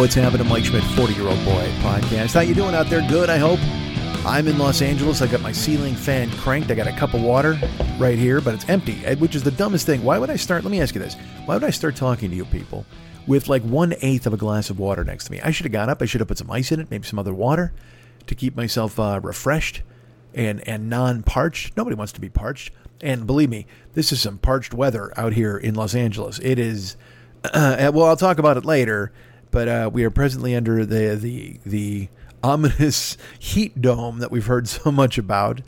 What's happening? Mike Schmidt, 40 year old boy podcast. How you doing out there? Good, I hope. I'm in Los Angeles. I got my ceiling fan cranked. I got a cup of water right here, but it's empty, which is the dumbest thing. Why would I start? Let me ask you this. Why would I start talking to you people with like one eighth of a glass of water next to me? I should have got up. I should have put some ice in it, maybe some other water to keep myself uh, refreshed and, and non parched. Nobody wants to be parched. And believe me, this is some parched weather out here in Los Angeles. It is, uh, well, I'll talk about it later, but uh, we are presently under the, the, the, ominous heat dome that we've heard so much about.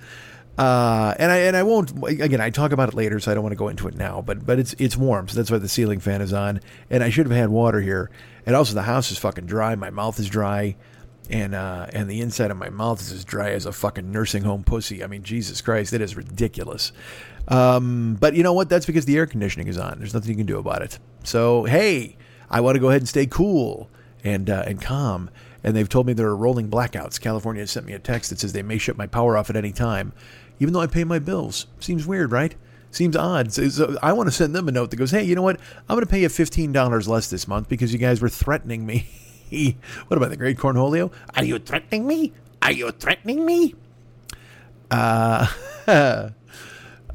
Uh, and I and I won't again. I talk about it later, so I don't want to go into it now. But but it's it's warm, so that's why the ceiling fan is on. And I should have had water here. And also, the house is fucking dry. My mouth is dry, and uh, and the inside of my mouth is as dry as a fucking nursing home pussy. I mean, Jesus Christ, it is ridiculous. Um, but you know what? That's because the air conditioning is on. There's nothing you can do about it. So hey, I want to go ahead and stay cool and uh, and calm and they've told me there are rolling blackouts. California sent me a text that says they may shut my power off at any time, even though I pay my bills. Seems weird, right? Seems odd. So, I want to send them a note that goes, "Hey, you know what? I'm going to pay you fifteen dollars less this month because you guys were threatening me." what about the Great Cornholio? Are you threatening me? Are you threatening me? Uh, uh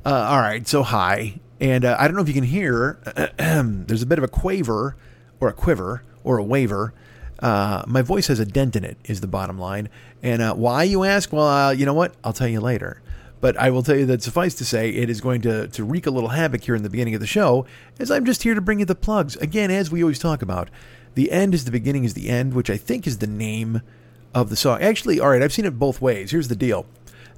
all right. So hi, and uh, I don't know if you can hear. there's a bit of a quaver, or a quiver, or a waver uh, my voice has a dent in it, is the bottom line. And uh, why, you ask? Well, uh, you know what? I'll tell you later. But I will tell you that suffice to say, it is going to, to wreak a little havoc here in the beginning of the show, as I'm just here to bring you the plugs. Again, as we always talk about, the end is the beginning is the end, which I think is the name of the song. Actually, all right, I've seen it both ways. Here's the deal.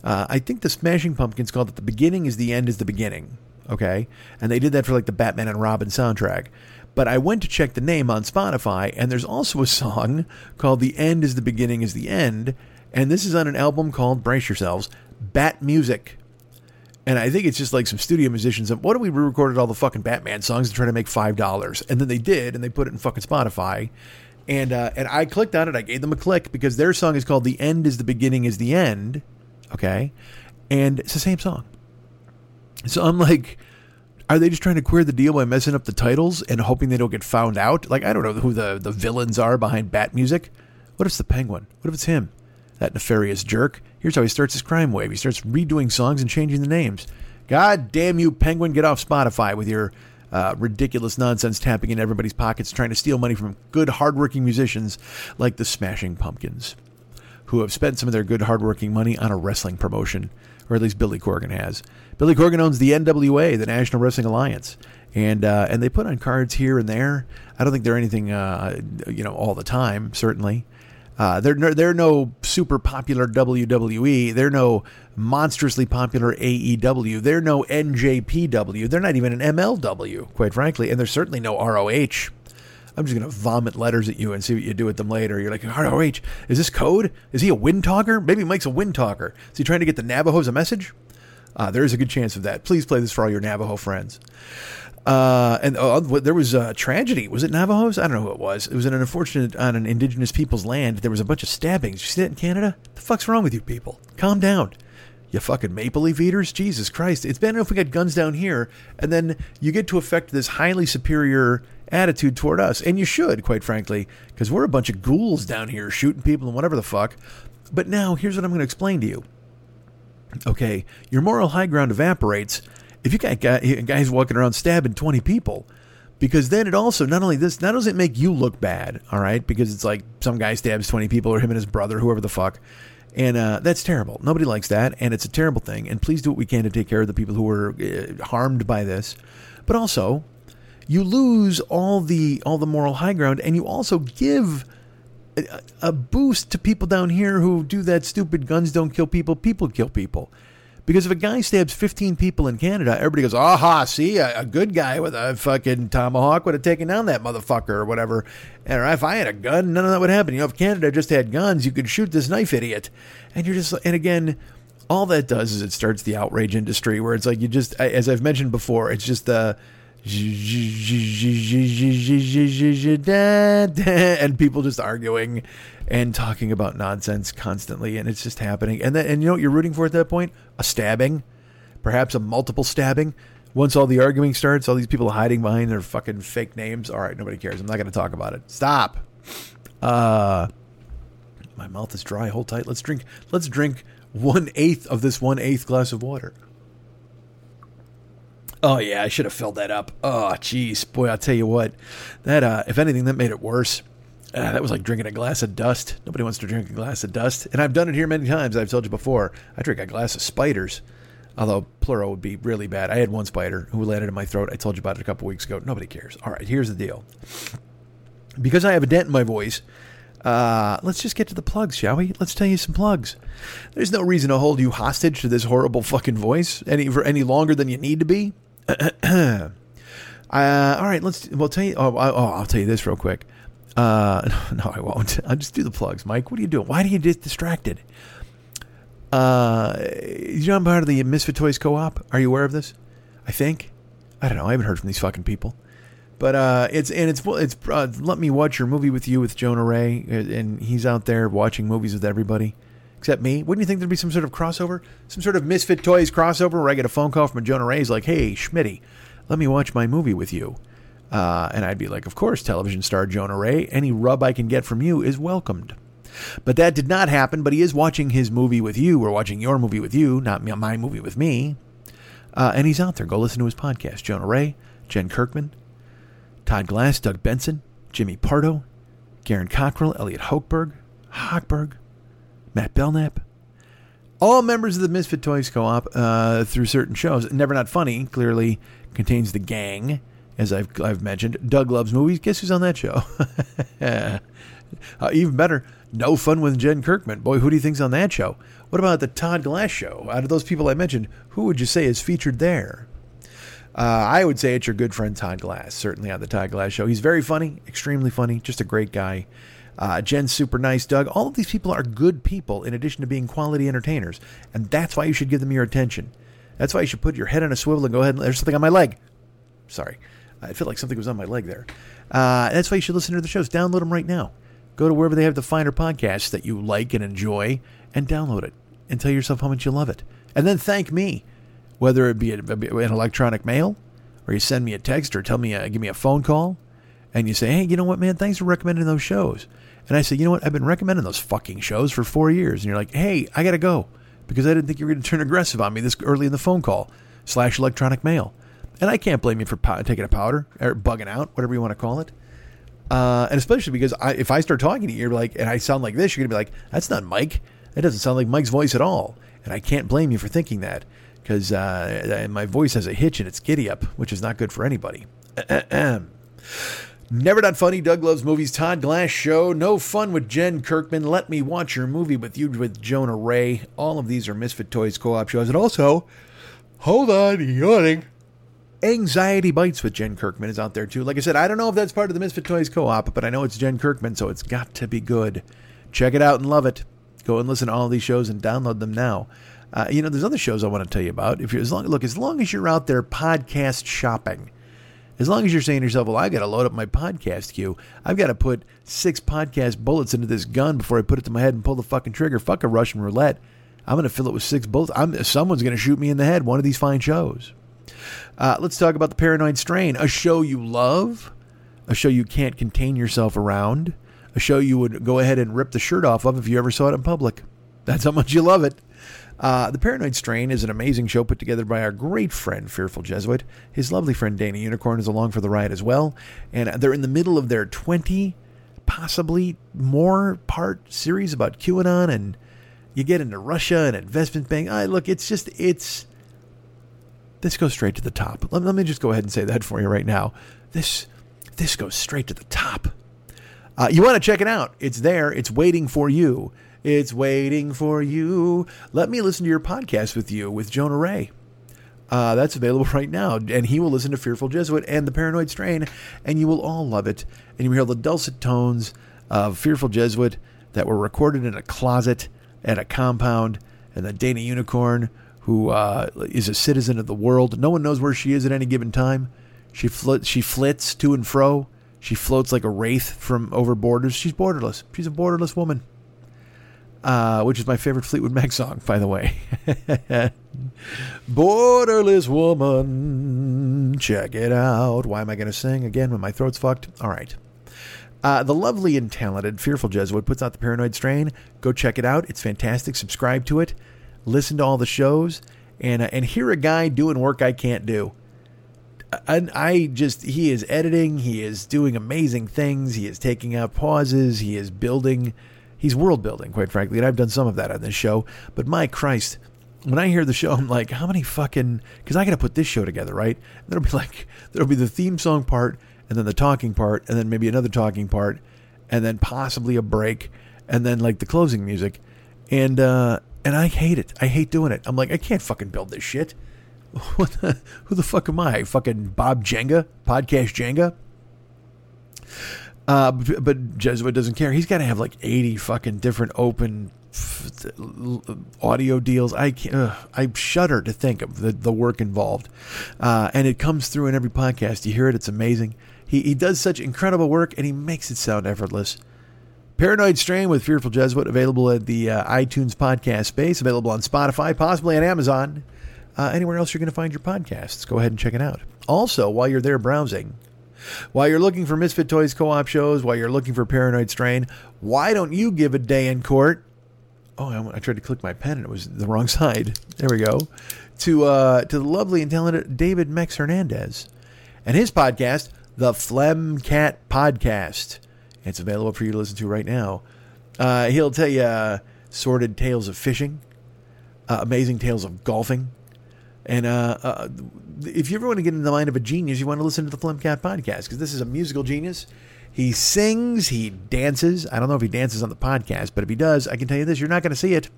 Uh, I think the Smashing Pumpkins called it the beginning is the end is the beginning. Okay? And they did that for like the Batman and Robin soundtrack. But I went to check the name on Spotify, and there's also a song called The End is the Beginning is the End. And this is on an album called, brace yourselves, Bat Music. And I think it's just like some studio musicians. Of, What if we re-recorded all the fucking Batman songs and try to make five dollars? And then they did, and they put it in fucking Spotify. And uh, and I clicked on it. I gave them a click because their song is called "The End Is the Beginning Is the End." Okay, and it's the same song. So I'm like, are they just trying to queer the deal by messing up the titles and hoping they don't get found out? Like, I don't know who the, the villains are behind Bat Music. What if it's the Penguin? What if it's him? That nefarious jerk. Here's how he starts his crime wave. He starts redoing songs and changing the names. God damn you, Penguin, get off Spotify with your uh, ridiculous nonsense tapping in everybody's pockets, trying to steal money from good, hardworking musicians like the Smashing Pumpkins, who have spent some of their good, hardworking money on a wrestling promotion or at least Billy Corgan has. Billy Corgan owns the NWA, the National Wrestling Alliance, and uh, and they put on cards here and there. I don't think they're anything, uh, you know, all the time. Certainly, uh, they're no, they're no super popular WWE. They're no monstrously popular AEW. They're no NJPW. They're not even an MLW, quite frankly, and there's certainly no ROH. I'm just going to vomit letters at you and see what you do with them later. You're like, ROH, is this code? Is he a wind talker? Maybe Mike's a wind talker. Is he trying to get the Navajos a message? Uh, there is a good chance of that. Please play this for all your Navajo friends. Uh, and uh, there was a tragedy. Was it Navajos? I don't know who it was. It was an unfortunate on an indigenous people's land. There was a bunch of stabbings. You see that in Canada? The fuck's wrong with you people? Calm down. You fucking maple leaf eaters? Jesus Christ. It's bad enough we got guns down here, and then you get to affect this highly superior attitude toward us. And you should, quite frankly, because we're a bunch of ghouls down here shooting people and whatever the fuck. But now, here's what I'm going to explain to you. Okay, your moral high ground evaporates if you got guys walking around stabbing 20 people. Because then it also, not only this, not only does it make you look bad, all right, because it's like some guy stabs 20 people or him and his brother, whoever the fuck. And uh, that's terrible. Nobody likes that, and it's a terrible thing. And please do what we can to take care of the people who were uh, harmed by this. But also, you lose all the all the moral high ground, and you also give a, a boost to people down here who do that stupid guns don't kill people, people kill people. Because if a guy stabs 15 people in Canada, everybody goes, aha, see, a, a, good guy with a fucking tomahawk would have taken down that motherfucker or whatever. And if I had a gun, none of that would happen. You know, if Canada just had guns, you could shoot this knife idiot. And you're just, and again, all that does is it starts the outrage industry where it's like you just, as I've mentioned before, it's just the, and people just arguing and talking about nonsense constantly and it's just happening. And and you know what you're rooting for at that point? A stabbing. Perhaps a multiple stabbing. Once all the arguing starts all these people hiding behind their fucking fake names. All right nobody cares. I'm not going to talk about it. Stop. Uh my mouth is dry. Hold tight. Let's drink. Let's drink one eighth of this one eighth glass of water Oh yeah, I should have filled that up. Oh jeez, boy, I'll tell you what. That uh, if anything, that made it worse. Uh, that was like drinking a glass of dust. Nobody wants to drink a glass of dust, and I've done it here many times. I've told you before. I drink a glass of spiders, although plural would be really bad. I had one spider who landed in my throat. I told you about it a couple weeks ago. Nobody cares. All right, here's the deal. Because I have a dent in my voice, uh, let's just get to the plugs, shall we? Let's tell you some plugs. There's no reason to hold you hostage to this horrible fucking voice any for any longer than you need to be. uh, all right, let's. We'll tell you. Oh, oh, I'll tell you this real quick. Uh, no, I won't. I'll just do the plugs, Mike. What are you doing? Why do you get distracted? Uh, you know I'm part of the Misfit Toys Co-op. Are you aware of this? I think. I don't know. I haven't heard from these fucking people. But uh, it's and it's it's uh, let me watch your movie with you with Jonah Ray, and he's out there watching movies with everybody except me. Wouldn't you think there'd be some sort of crossover? Some sort of Misfit Toys crossover where I get a phone call from Jonah Ray's like, hey, Schmitty, let me watch my movie with you. Uh, and I'd be like, of course, television star Jonah Ray. Any rub I can get from you is welcomed. But that did not happen. But he is watching his movie with you. We're watching your movie with you, not my movie with me. Uh, and he's out there. Go listen to his podcast. Jonah Ray, Jen Kirkman, Todd Glass, Doug Benson, Jimmy Pardo, Garen Cockrell, Eliot Hochberg, Hochberg, Matt Belknap. All members of the Misfit Toys Co op uh, through certain shows. Never Not Funny clearly contains the gang, as I've, I've mentioned. Doug loves movies. Guess who's on that show? uh, even better, No Fun with Jen Kirkman. Boy, who do you think's on that show? What about the Todd Glass show? Out of those people I mentioned, who would you say is featured there? Uh, I would say it's your good friend Todd Glass, certainly on the Todd Glass show. He's very funny, extremely funny, just a great guy. Uh, Jen's super nice. Doug, all of these people are good people in addition to being quality entertainers. And that's why you should give them your attention. That's why you should put your head on a swivel and go ahead and there's something on my leg. Sorry. I feel like something was on my leg there. Uh, that's why you should listen to the shows. Download them right now. Go to wherever they have the finer podcasts that you like and enjoy and download it and tell yourself how much you love it. And then thank me, whether it be an electronic mail or you send me a text or tell me, a, give me a phone call and you say, hey, you know what, man, thanks for recommending those shows. And I said, you know what? I've been recommending those fucking shows for four years. And you're like, hey, I got to go because I didn't think you were going to turn aggressive on me this early in the phone call slash electronic mail. And I can't blame you for pow- taking a powder or bugging out, whatever you want to call it. Uh, and especially because I, if I start talking to you, you're like, and I sound like this, you're going to be like, that's not Mike. That doesn't sound like Mike's voice at all. And I can't blame you for thinking that because uh, my voice has a hitch and it's giddy up, which is not good for anybody. Never Not Funny, Doug Loves Movies, Todd Glass Show, No Fun with Jen Kirkman, Let Me Watch Your Movie with You with Jonah Ray. All of these are Misfit Toys co op shows. And also, hold on, yawning. Anxiety Bites with Jen Kirkman is out there too. Like I said, I don't know if that's part of the Misfit Toys co op, but I know it's Jen Kirkman, so it's got to be good. Check it out and love it. Go and listen to all these shows and download them now. Uh, you know, there's other shows I want to tell you about. If you're as long look, as long as you're out there podcast shopping, As long as you're saying to yourself, well, I got to load up my podcast queue. I've got to put six podcast bullets into this gun before I put it to my head and pull the fucking trigger. Fuck a Russian roulette. I'm going to fill it with six bullets. I'm, someone's going to shoot me in the head one of these fine shows. Uh, let's talk about The Paranoid Strain, a show you love, a show you can't contain yourself around, a show you would go ahead and rip the shirt off of if you ever saw it in public. That's how much you love it. Uh, the Paranoid Strain is an amazing show put together by our great friend, Fearful Jesuit. His lovely friend, Dana Unicorn, is along for the ride as well. And they're in the middle of their 20, possibly more part series about QAnon. And you get into Russia and investment bank. I look, it's just, it's. This goes straight to the top. Let, let me just go ahead and say that for you right now. This, this goes straight to the top. Uh, you want to check it out. It's there. It's waiting for you. It's waiting for you. Let me listen to your podcast with you with Jonah Ray. Uh, that's available right now. And he will listen to Fearful Jesuit and The Paranoid Strain, and you will all love it. And you will hear the dulcet tones of Fearful Jesuit that were recorded in a closet at a compound, and the Dana Unicorn, who uh, is a citizen of the world. No one knows where she is at any given time. She, fl- she flits to and fro. She floats like a wraith from over borders. She's borderless. She's a borderless woman uh, which is my favorite Fleetwood Mac song, by the way. Borderless woman, check it out. Why am I going to sing again when my throat's fucked? All right. Uh, the lovely and talented Fearful Jesuit puts out the Paranoid Strain. Go check it out. It's fantastic. Subscribe to it. Listen to all the shows, and uh, and hear a guy doing work I can't do. And I just he is editing. He is doing amazing things. He is taking out pauses. He is building he's world building, quite frankly, and I've done some of that on this show. But my Christ, when I hear the show, I'm like, how many fucking? Because I got to put this show together, right? And there'll be like, there'll be the theme song part, and then the talking part, and then maybe another talking part, and then possibly a break, and then like the closing music, and uh, and I hate it. I hate doing it. I'm like, I can't fucking build this shit. What the, who the fuck am I? Fucking Bob Jenga? Podcast Jenga? Uh, but Jesuit doesn't care. He's got to have like 80 fucking different open audio deals. I can't, I shudder to think of the, the work involved. Uh, and it comes through in every podcast. You hear it, it's amazing. He, he does such incredible work and he makes it sound effortless. Paranoid Strain with Fearful Jesuit available at the uh, iTunes podcast space, available on Spotify, possibly on Amazon. Uh, anywhere else you're going to find your podcasts, go ahead and check it out. Also, while you're there browsing, while you're looking for Misfit Toys co op shows, while you're looking for Paranoid Strain, why don't you give a day in court? Oh, I, tried to click my pen and it was the wrong side. There we go. To uh, to the lovely and talented David Mex Hernandez and his podcast, the Phlegm Cat Podcast. It's available for you to listen to right now. Uh, he'll tell you uh, sordid tales of fishing, uh, amazing tales of golfing, and uh, uh, if you ever want to get in the mind of a genius, you want to listen to the Phlegm Cat podcast because this is a musical genius. He sings, he dances. I don't know if he dances on the podcast, but if he does, I can tell you this: you're not going to see it.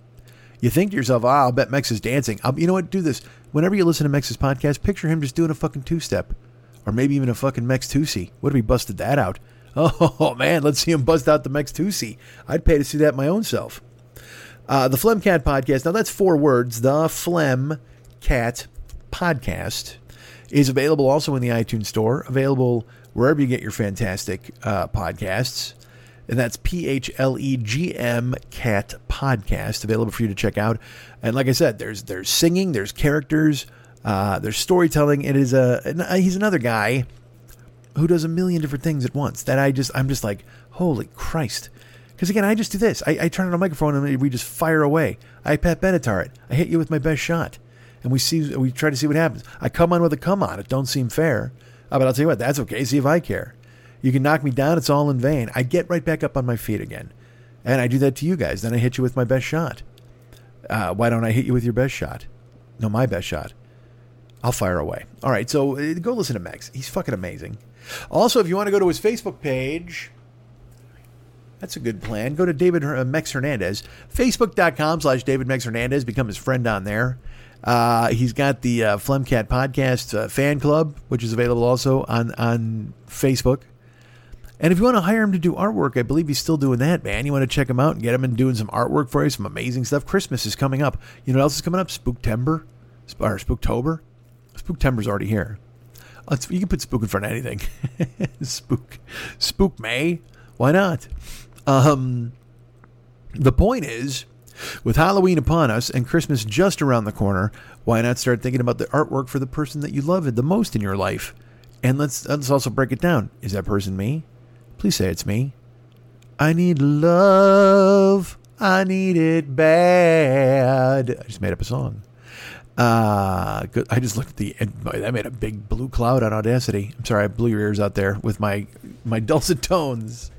You think to yourself, oh, I'll bet Mex is dancing. I'll, you know what? Do this. Whenever you listen to Mex's podcast, picture him just doing a fucking two step. Or maybe even a fucking Mex 2C. What if he busted that out? Oh, man, let's see him bust out the Mex 2C. I'd pay to see that my own self. Uh, the Phlegm Cat podcast. Now, that's four words. The Phlegm Cat Podcast is available also in the iTunes Store, available wherever you get your fantastic uh, podcasts. And that's P H L E G M Cat Podcast, available for you to check out. And like I said, there's there's singing, there's characters, uh, there's storytelling. It is a he's another guy who does a million different things at once. That I just I'm just like holy Christ. Because again, I just do this. I, I turn on a microphone and we just fire away. I Pat Benatar it. I hit you with my best shot and we see we try to see what happens. I come on with a come on. It don't seem fair, uh, but I'll tell you what, that's okay. See if I care. You can knock me down. It's all in vain. I get right back up on my feet again, and I do that to you guys. Then I hit you with my best shot. Uh, why don't I hit you with your best shot? No, my best shot. I'll fire away. All right, so uh, go listen to Mex. He's fucking amazing. Also, if you want to go to his Facebook page, that's a good plan. Go to David uh, Mex Hernandez, facebook.com slash David Mex Hernandez. Become his friend on there. Uh, he's got the uh, Phlegm Cat Podcast uh, fan club, which is available also on, on Facebook. And if you want to hire him to do artwork, I believe he's still doing that, man. You want to check him out and get him and doing some artwork for you, some amazing stuff. Christmas is coming up. You know what else is coming up? Spooktember or Spooktober. Spooktember's already here. You can put spook in front of anything. spook, spook May. Why not? Um, the point is, with Halloween upon us and Christmas just around the corner, why not start thinking about the artwork for the person that you love the most in your life? And let's let's also break it down. Is that person me? Please say it's me. I need love. I need it bad. I just made up a song. Uh, good. I just looked at the. I made a big blue cloud on Audacity. I'm sorry, I blew your ears out there with my my dulcet tones.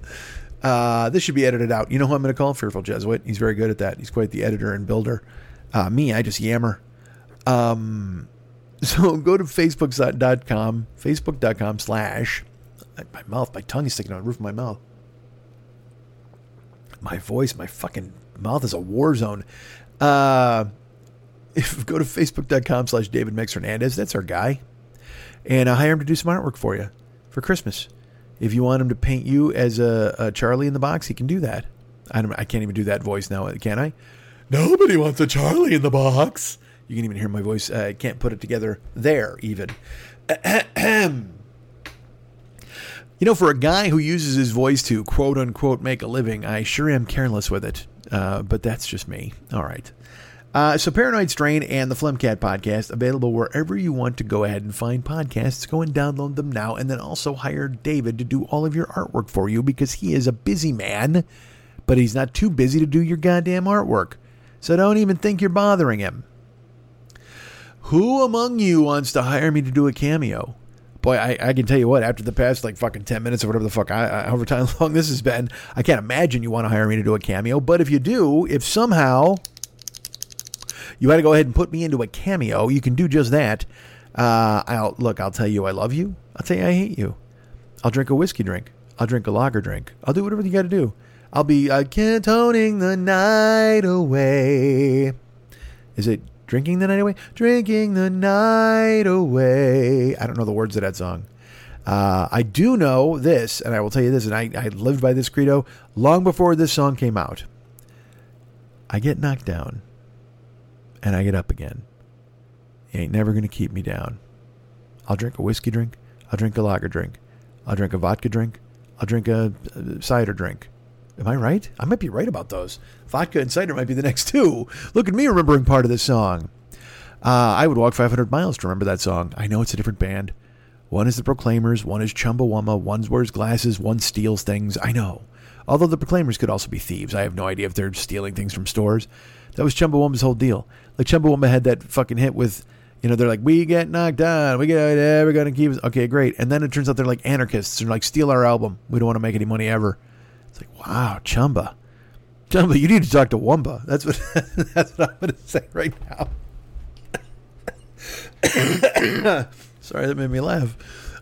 Uh, this should be edited out. You know who I'm going to call? Fearful Jesuit. He's very good at that. He's quite the editor and builder. Uh, me, I just yammer. Um, so go to facebook.com, facebook.com slash, my mouth, my tongue is sticking on the roof of my mouth. My voice, my fucking mouth is a war zone. Uh, if go to facebook.com slash David Mex Hernandez, that's our guy. And I hire him to do some artwork for you for Christmas. If you want him to paint you as a, a Charlie in the box, he can do that. I, don't, I can't even do that voice now, can I? Nobody wants a Charlie in the box. You can even hear my voice. I can't put it together there, even. you know, for a guy who uses his voice to quote unquote make a living, I sure am careless with it. Uh, but that's just me. All right. Uh, so, Paranoid Strain and the Phlegm Cat podcast available wherever you want to go ahead and find podcasts. Go and download them now, and then also hire David to do all of your artwork for you because he is a busy man, but he's not too busy to do your goddamn artwork. So, don't even think you're bothering him. Who among you wants to hire me to do a cameo? Boy, I, I can tell you what, after the past like fucking 10 minutes or whatever the fuck, I, I, however time long this has been, I can't imagine you want to hire me to do a cameo. But if you do, if somehow you got to go ahead and put me into a cameo. You can do just that. Uh, I'll look. I'll tell you I love you. I'll tell you I hate you. I'll drink a whiskey drink. I'll drink a lager drink. I'll do whatever you got to do. I'll be uh, cantoning the night away. Is it drinking the night away? Drinking the night away. I don't know the words of that song. Uh, I do know this, and I will tell you this, and I, I lived by this credo long before this song came out. I get knocked down and I get up again. You ain't never going to keep me down. I'll drink a whiskey drink. I'll drink a lager drink. I'll drink a vodka drink. I'll drink a, a cider drink. Am I right? I might be right about those. Vodka and cider might be the next two. Look at me remembering part of this song. Uh, I would walk 500 miles to remember that song. I know it's a different band. One is the Proclaimers, one is Chumbawamba, one wears glasses, one steals things. I know. Although the Proclaimers could also be thieves. I have no idea if they're stealing things from stores. That was Chumbawamba's whole deal. Like Chumbawamba had that fucking hit with, you know, they're like, we get knocked down, we get never gonna keep. Okay, great. And then it turns out they're like anarchists and like steal our album. We don't want to make any money ever. It's like, wow, Chumba, Chumba, you need to talk to Wumba. That's what that's what I'm gonna say right now. Sorry, that made me laugh.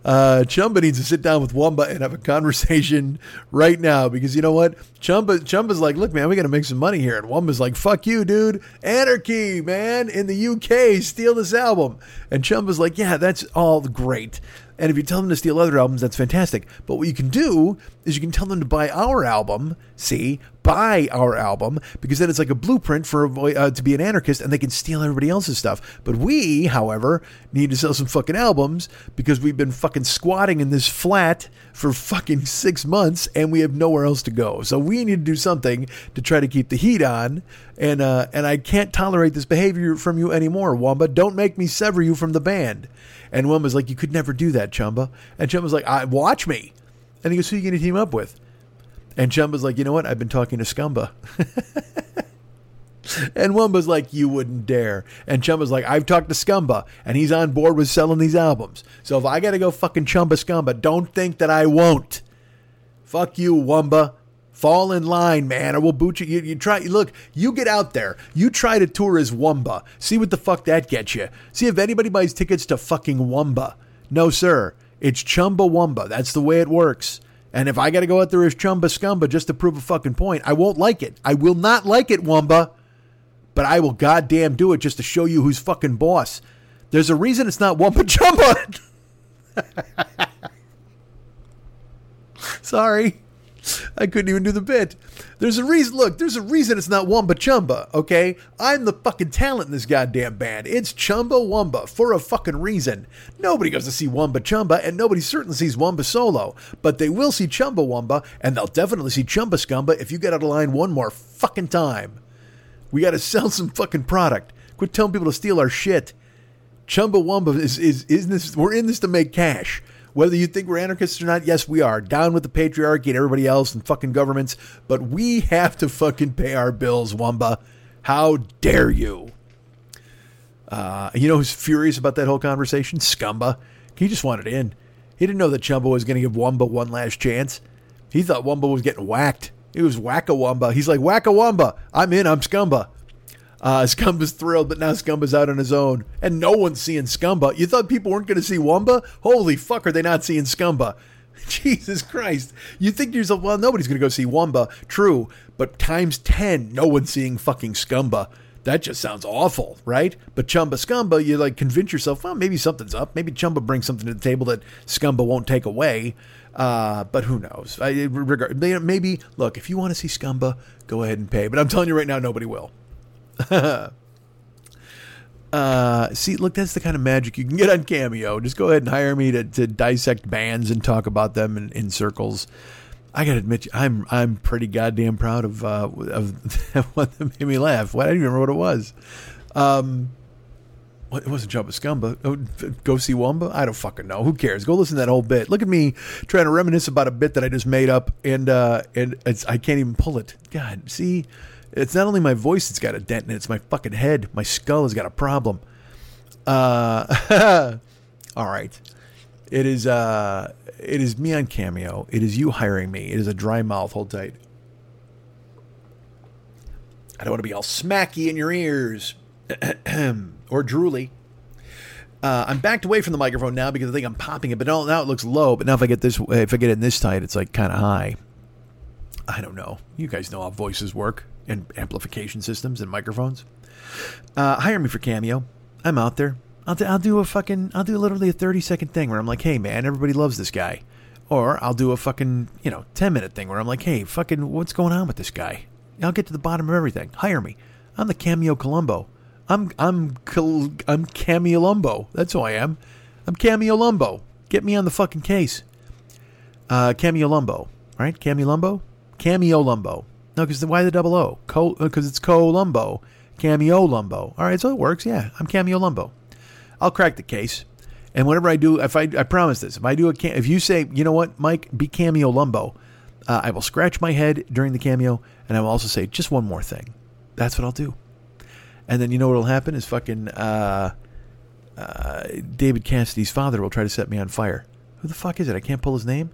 Uh, Chumba needs to sit down with Wumba and have a conversation right now because you know what? Chumba Chumba's like, look, man, we got to make some money here, and Wumba's like, fuck you, dude. Anarchy, man, in the UK, steal this album. And Chumba's like, yeah, that's all great. And if you tell them to steal other albums, that's fantastic. But what you can do is you can tell them to buy our album. See, buy our album because then it's like a blueprint for uh, to be an anarchist, and they can steal everybody else's stuff. But we, however, need to sell some fucking albums because we've been fucking squatting in this flat for fucking six months, and we have nowhere else to go. So we need to do something to try to keep the heat on. And uh, and I can't tolerate this behavior from you anymore, Wumba. Don't make me sever you from the band. And Wumba's like, you could never do that, Chumba. And Chumba's like, I watch me. And he goes, who are you going to team up with? And Chumba's like, you know what? I've been talking to Scumba. and Wumba's like, you wouldn't dare. And Chumba's like, I've talked to Scumba, and he's on board with selling these albums. So if I got to go fucking Chumba Scumba, don't think that I won't. Fuck you, Wumba. Fall in line, man, or we'll boot you. you. You try. Look, you get out there. You try to tour as Wumba. See what the fuck that gets you. See if anybody buys tickets to fucking Wumba. No, sir. It's Chumba Wumba. That's the way it works. And if I got to go out there as Chumba Scumba just to prove a fucking point, I won't like it. I will not like it, Wumba. But I will goddamn do it just to show you who's fucking boss. There's a reason it's not Wumba Chumba. Sorry. I couldn't even do the bit. There's a reason. Look, there's a reason it's not Wumba Chumba. Okay, I'm the fucking talent in this goddamn band. It's Chumba Wumba for a fucking reason. Nobody goes to see Wumba Chumba, and nobody certainly sees Wumba solo. But they will see Chumba Wumba, and they'll definitely see Chumba Scumba if you get out of line one more fucking time. We got to sell some fucking product. Quit telling people to steal our shit. Chumbawamba is, is, is this, we're in this to make cash. Whether you think we're anarchists or not, yes, we are. Down with the patriarchy and everybody else and fucking governments, but we have to fucking pay our bills, Wumba. How dare you? Uh, you know who's furious about that whole conversation? Scumba. He just wanted in. He didn't know that Chumba was going to give Wumba one last chance. He thought Wumba was getting whacked. It was wacka Wumba. He's like, wacka Wumba. I'm in. I'm Scumba. Uh, Scumba's thrilled, but now Scumba's out on his own, and no one's seeing Scumba. You thought people weren't going to see Wumba? Holy fuck, are they not seeing Scumba? Jesus Christ. You think to yourself, well, nobody's going to go see Wumba. True, but times 10, no one's seeing fucking Scumba. That just sounds awful, right? But Chumba Scumba, you like convince yourself, well, maybe something's up. Maybe Chumba brings something to the table that Scumba won't take away. Uh, but who knows? I, regard, maybe, look, if you want to see Scumba, go ahead and pay. But I'm telling you right now, nobody will. uh, see, look, that's the kind of magic you can get on Cameo. Just go ahead and hire me to, to dissect bands and talk about them in, in circles. I gotta admit, I'm I'm pretty goddamn proud of uh, of what made me laugh. What I don't even remember what it was. Um, it wasn't Chumba Scumba. Oh, go see Wumba? I don't fucking know. Who cares? Go listen to that whole bit. Look at me trying to reminisce about a bit that I just made up, and uh, and I can't even pull it. God, see, it's not only my voice that's got a dent in it, it's my fucking head. My skull has got a problem. Uh, all right. It is uh it is me on Cameo. It is you hiring me. It is a dry mouth. Hold tight. I don't want to be all smacky in your ears or drooly. Uh, I'm backed away from the microphone now because I think I'm popping it, but now, now it looks low. But now if I get this, if I get it this tight, it's like kind of high. I don't know. You guys know how voices work and amplification systems and microphones. Uh, hire me for Cameo. I'm out there. I'll, do, I'll do a fucking, I'll do literally a 30 second thing where I'm like, hey man, everybody loves this guy. Or I'll do a fucking, you know, 10 minute thing where I'm like, hey, fucking, what's going on with this guy? I'll get to the bottom of everything. Hire me. I'm the Cameo Columbo. I'm, I'm, I'm Cameo Lumbo. That's who I am. I'm Cameo Lumbo. Get me on the fucking case. Uh, Cameo Lumbo, right? Cameo Lumbo? Cameo Lumbo. No, because why the double O? Because uh, it's Columbo. Cameo Lumbo. All right, so it works. Yeah, I'm Cameo Lumbo. I'll crack the case. And whenever I do, if I, I promise this, if I do a, if you say, you know what, Mike, be Cameo Lumbo, uh, I will scratch my head during the cameo, and I will also say just one more thing. That's what I'll do. And then you know what'll happen is fucking uh, uh, David Cassidy's father will try to set me on fire. Who the fuck is it? I can't pull his name.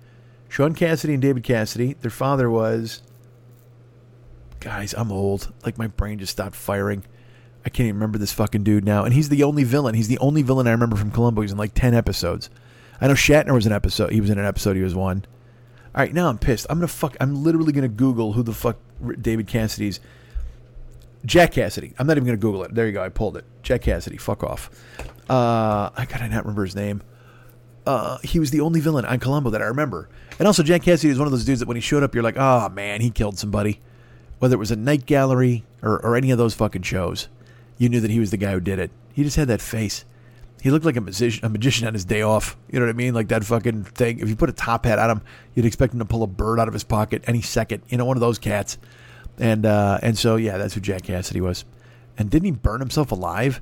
Shaun Cassidy and David Cassidy. Their father was guys, I'm old. Like my brain just stopped firing. I can't even remember this fucking dude now. And he's the only villain. He's the only villain I remember from Columbo. He's in like ten episodes. I know Shatner was an episode. He was in an episode. He was one. All right, now I'm pissed. I'm gonna fuck. I'm literally gonna Google who the fuck David Cassidy's. Jack Cassidy. I'm not even gonna Google it. There you go. I pulled it. Jack Cassidy. Fuck off. Uh, I gotta not remember his name. Uh, he was the only villain on Columbo that I remember. And also, Jack Cassidy is one of those dudes that when he showed up, you're like, oh man, he killed somebody whether it was a night gallery or, or any of those fucking shows, you knew that he was the guy who did it. He just had that face. He looked like a magician, a magician on his day off. You know what I mean? Like that fucking thing. If you put a top hat on him, you'd expect him to pull a bird out of his pocket any second. You know, one of those cats. And uh, and so yeah, that's who Jack Cassidy was. And didn't he burn himself alive?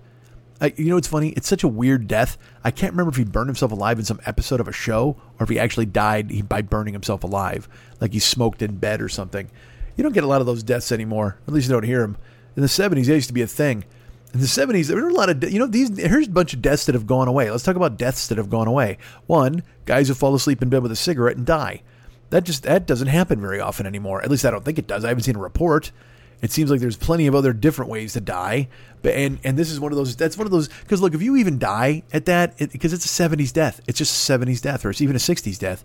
I, you know, it's funny. It's such a weird death. I can't remember if he burned himself alive in some episode of a show or if he actually died by burning himself alive, like he smoked in bed or something. You don't get a lot of those deaths anymore. At least you don't hear them. In the 70s, they used to be a thing. In the 70s, there were a lot of, you know, these, here's a bunch of deaths that have gone away. Let's talk about deaths that have gone away. One, guys who fall asleep in bed with a cigarette and die. That just, that doesn't happen very often anymore. At least I don't think it does. I haven't seen a report. It seems like there's plenty of other different ways to die, but and and this is one of those. That's one of those because look, if you even die at that, because it, it's a '70s death, it's just a '70s death, or it's even a '60s death.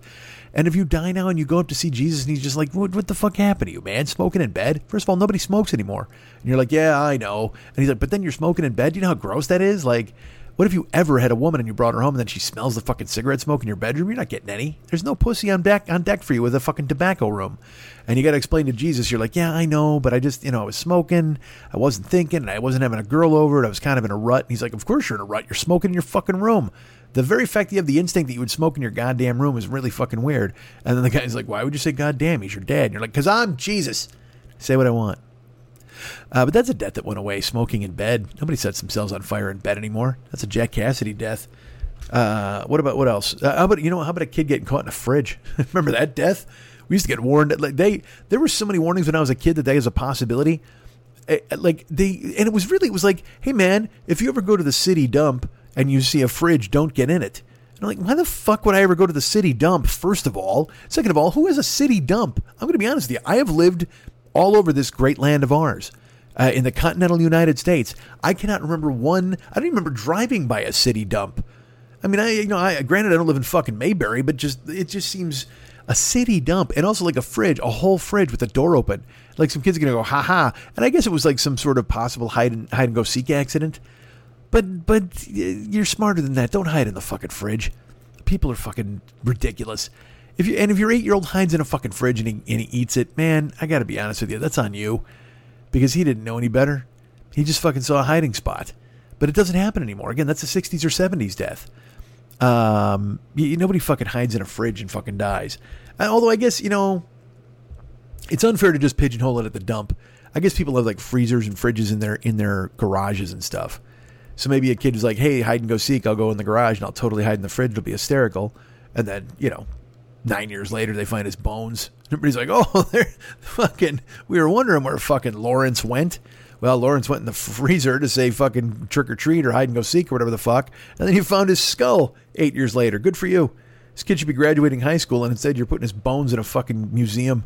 And if you die now and you go up to see Jesus and he's just like, what, what the fuck happened to you, man? Smoking in bed? First of all, nobody smokes anymore. And you're like, yeah, I know. And he's like, but then you're smoking in bed. You know how gross that is? Like, What if you ever had a woman and you brought her home and then she smells the fucking cigarette smoke in your bedroom? You're not getting any. There's no pussy on deck on deck for you with a fucking tobacco room. And you got to explain to Jesus, you're like, yeah, I know, but I just, you know, I was smoking, I wasn't thinking, and I wasn't having a girl over, I was kind of in a rut. And he's like, of course you're in a rut. You're smoking in your fucking room. The very fact that you have the instinct that you would smoke in your goddamn room is really fucking weird. And then the guy's like, why would you say goddamn? He's your dad. And you're like, because I'm Jesus. Say what I want. Uh, but that's a death that went away. Smoking in bed. Nobody sets themselves on fire in bed anymore. That's a Jack Cassidy death. Uh, what about what else? Uh, how about you know? How about a kid getting caught in a fridge? Remember that death? We used to get warned. Like they, there were so many warnings when I was a kid that that is a possibility. Uh, like they, and it was really, it was like, hey man, if you ever go to the city dump and you see a fridge, don't get in it. And I'm like, why the fuck would I ever go to the city dump? First of all, second of all, who has a city dump? I'm going to be honest with you. I have lived all over this great land of ours. Uh, in the continental United States, I cannot remember one. I don't even remember driving by a city dump. I mean, I you know, I granted I don't live in fucking Mayberry, but just it just seems a city dump, and also like a fridge, a whole fridge with the door open. Like some kids are gonna go, ha ha. And I guess it was like some sort of possible hide and hide and go seek accident. But but you're smarter than that. Don't hide in the fucking fridge. People are fucking ridiculous. If you and if your eight year old hides in a fucking fridge and he, and he eats it, man, I got to be honest with you, that's on you, because he didn't know any better. He just fucking saw a hiding spot. But it doesn't happen anymore. Again, that's a '60s or '70s death. Um, you, nobody fucking hides in a fridge and fucking dies. Uh, although I guess you know, it's unfair to just pigeonhole it at the dump. I guess people have like freezers and fridges in their in their garages and stuff. So maybe a kid is like, "Hey, hide and go seek. I'll go in the garage and I'll totally hide in the fridge. It'll be hysterical." And then you know, nine years later, they find his bones. Everybody's like, "Oh, they're fucking." We were wondering where fucking Lawrence went. Well, Lawrence went in the freezer to say fucking trick or treat or hide and go seek or whatever the fuck, and then he found his skull eight years later. Good for you. This kid should be graduating high school, and instead you're putting his bones in a fucking museum.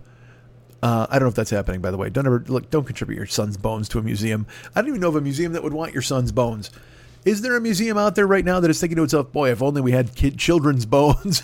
Uh, I don't know if that's happening, by the way. Don't ever look. Don't contribute your son's bones to a museum. I don't even know of a museum that would want your son's bones. Is there a museum out there right now that is thinking to itself, "Boy, if only we had kid children's bones"?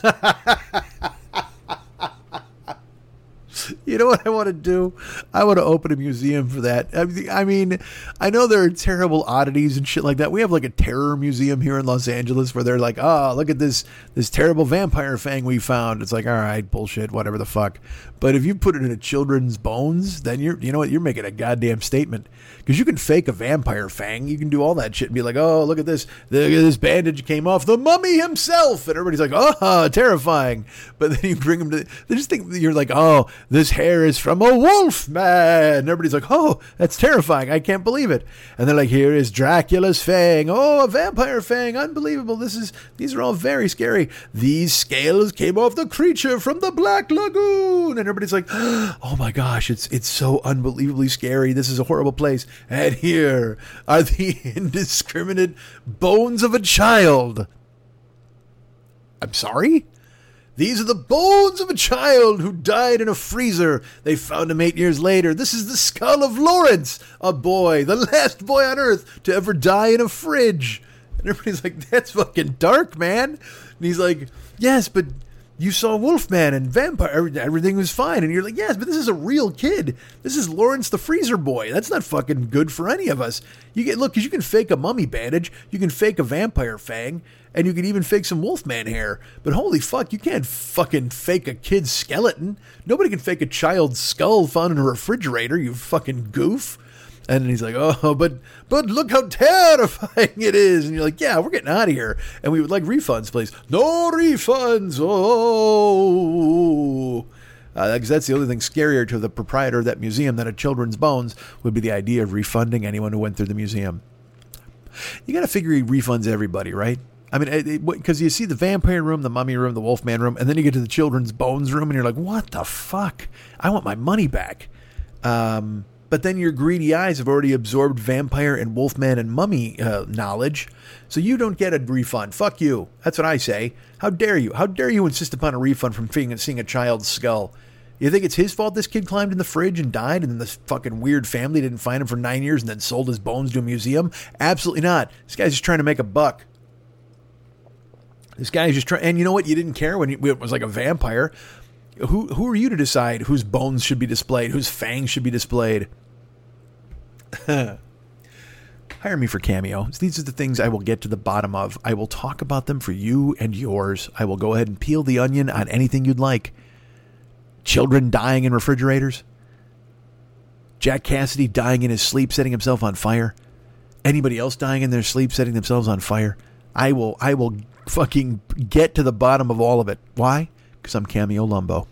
you know what I want to do? I want to open a museum for that. I mean, I know there are terrible oddities and shit like that. We have like a terror museum here in Los Angeles where they're like, "Oh, look at this this terrible vampire fang we found." It's like, "All right, bullshit, whatever the fuck." But if you put it in a children's bones, then you're you know what, you're making a goddamn statement because you can fake a vampire fang. You can do all that shit and be like, "Oh, look at this. This bandage came off the mummy himself." And everybody's like, "Oh, terrifying." But then you bring him to they just think you're like, "Oh, this hair is from a wolf man." Everybody's like, "Oh, that's terrifying. I can't believe it." And they're like, "Here is Dracula's fang. Oh, a vampire fang. Unbelievable. This is these are all very scary. These scales came off the creature from the Black Lagoon." And everybody's like, "Oh my gosh, it's it's so unbelievably scary. This is a horrible place." And here are the indiscriminate bones of a child. I'm sorry? These are the bones of a child who died in a freezer. They found him eight years later. This is the skull of Lawrence, a boy, the last boy on earth to ever die in a fridge. And everybody's like, that's fucking dark, man. And he's like, yes, but you saw Wolfman and Vampire, everything was fine. And you're like, yes, but this is a real kid. This is Lawrence the Freezer Boy. That's not fucking good for any of us. You get, look, because you can fake a mummy bandage, you can fake a vampire fang, and you can even fake some Wolfman hair. But holy fuck, you can't fucking fake a kid's skeleton. Nobody can fake a child's skull found in a refrigerator, you fucking goof. And he's like, "Oh, but but look how terrifying it is!" And you're like, "Yeah, we're getting out of here, and we would like refunds, please." No refunds. Oh, because uh, that's the only thing scarier to the proprietor of that museum than a children's bones would be the idea of refunding anyone who went through the museum. You got to figure he refunds everybody, right? I mean, because you see the vampire room, the mummy room, the wolfman room, and then you get to the children's bones room, and you're like, "What the fuck? I want my money back." Um, but then your greedy eyes have already absorbed vampire and wolfman and mummy uh, knowledge, so you don't get a refund. Fuck you. That's what I say. How dare you? How dare you insist upon a refund from seeing a child's skull? You think it's his fault this kid climbed in the fridge and died, and then this fucking weird family didn't find him for nine years and then sold his bones to a museum? Absolutely not. This guy's just trying to make a buck. This guy's just trying, and you know what? You didn't care when it was like a vampire. Who who are you to decide whose bones should be displayed, whose fangs should be displayed? Hire me for Cameo. These are the things I will get to the bottom of. I will talk about them for you and yours. I will go ahead and peel the onion on anything you'd like. Children dying in refrigerators. Jack Cassidy dying in his sleep, setting himself on fire. Anybody else dying in their sleep, setting themselves on fire. I will I will fucking get to the bottom of all of it. Why? Because I'm Cameo Lumbo.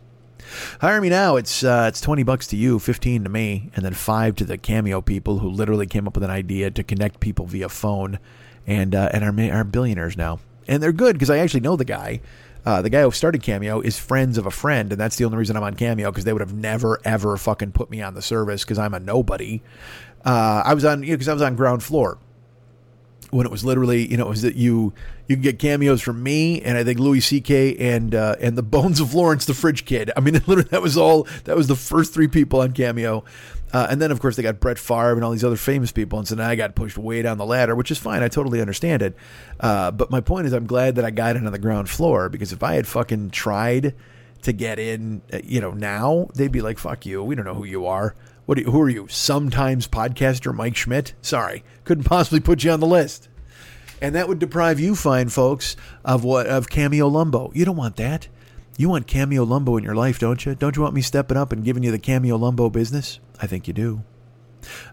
Hire me now. It's uh, it's twenty bucks to you, fifteen to me, and then five to the Cameo people who literally came up with an idea to connect people via phone, and uh, and are are billionaires now, and they're good because I actually know the guy. Uh, the guy who started Cameo is friends of a friend, and that's the only reason I'm on Cameo because they would have never ever fucking put me on the service because I'm a nobody. Uh, I was on because you know, I was on ground floor when it was literally, you know, it was that you you can get cameos from me and I think Louis C.K. and uh, and the Bones of Lawrence, the Fridge Kid. I mean, literally, that was all. That was the first three people on Cameo, uh, and then of course they got Brett Favre and all these other famous people, and so now I got pushed way down the ladder, which is fine. I totally understand it. Uh, but my point is, I'm glad that I got in on the ground floor because if I had fucking tried to get in, uh, you know, now they'd be like, "Fuck you, we don't know who you are." What? Are you, who are you? Sometimes podcaster Mike Schmidt? Sorry, couldn't possibly put you on the list. And that would deprive you, fine folks, of what of Cameo Lumbo. You don't want that. You want Cameo Lumbo in your life, don't you? Don't you want me stepping up and giving you the Cameo Lumbo business? I think you do.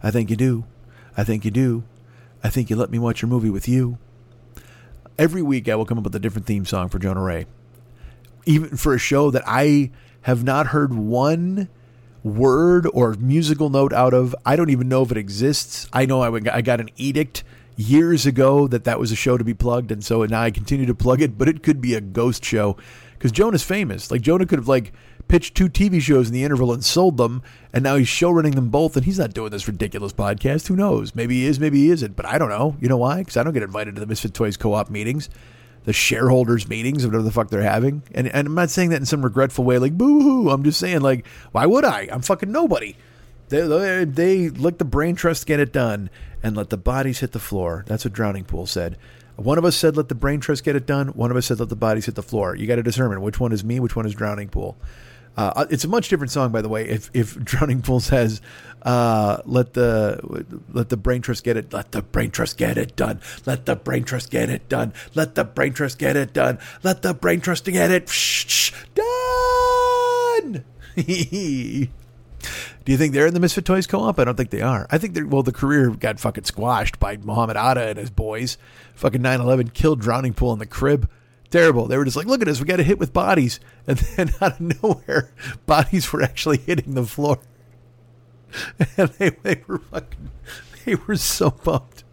I think you do. I think you do. I think you let me watch your movie with you. Every week I will come up with a different theme song for Jonah Ray. Even for a show that I have not heard one word or musical note out of. I don't even know if it exists. I know I, I got an edict years ago that that was a show to be plugged, and so now I continue to plug it. But it could be a ghost show because Jonah's famous. Like Jonah could have like pitched two TV shows in the interval and sold them, and now he's show running them both, and he's not doing this ridiculous podcast. Who knows? Maybe he is, maybe he isn't. But I don't know. You know why? Because I don't get invited to the Misfit Toys co-op meetings the shareholders meetings, whatever the fuck they're having. And, and I'm not saying that in some regretful way, like boo hoo. I'm just saying, like, why would I? I'm fucking nobody. They, they, they let the brain trust get it done and let the bodies hit the floor. That's what Drowning Pool said. One of us said, let the brain trust get it done. One of us said, let the bodies hit the floor. You got to determine which one is me, which one is Drowning Pool. Uh, it's a much different song, by the way. If if Drowning Pool says, uh, "Let the let the brain trust get it, let the brain trust get it done, let the brain trust get it done, let the brain trust get it done, let the brain trust get it done." Do you think they're in the Misfit Toys co-op? I don't think they are. I think they're well. The career got fucking squashed by Muhammad Atta and his boys. Fucking 9/11 killed Drowning Pool in the crib terrible. They were just like, look at us, we got a hit with bodies. And then out of nowhere, bodies were actually hitting the floor. And they, they were fucking, they were so pumped.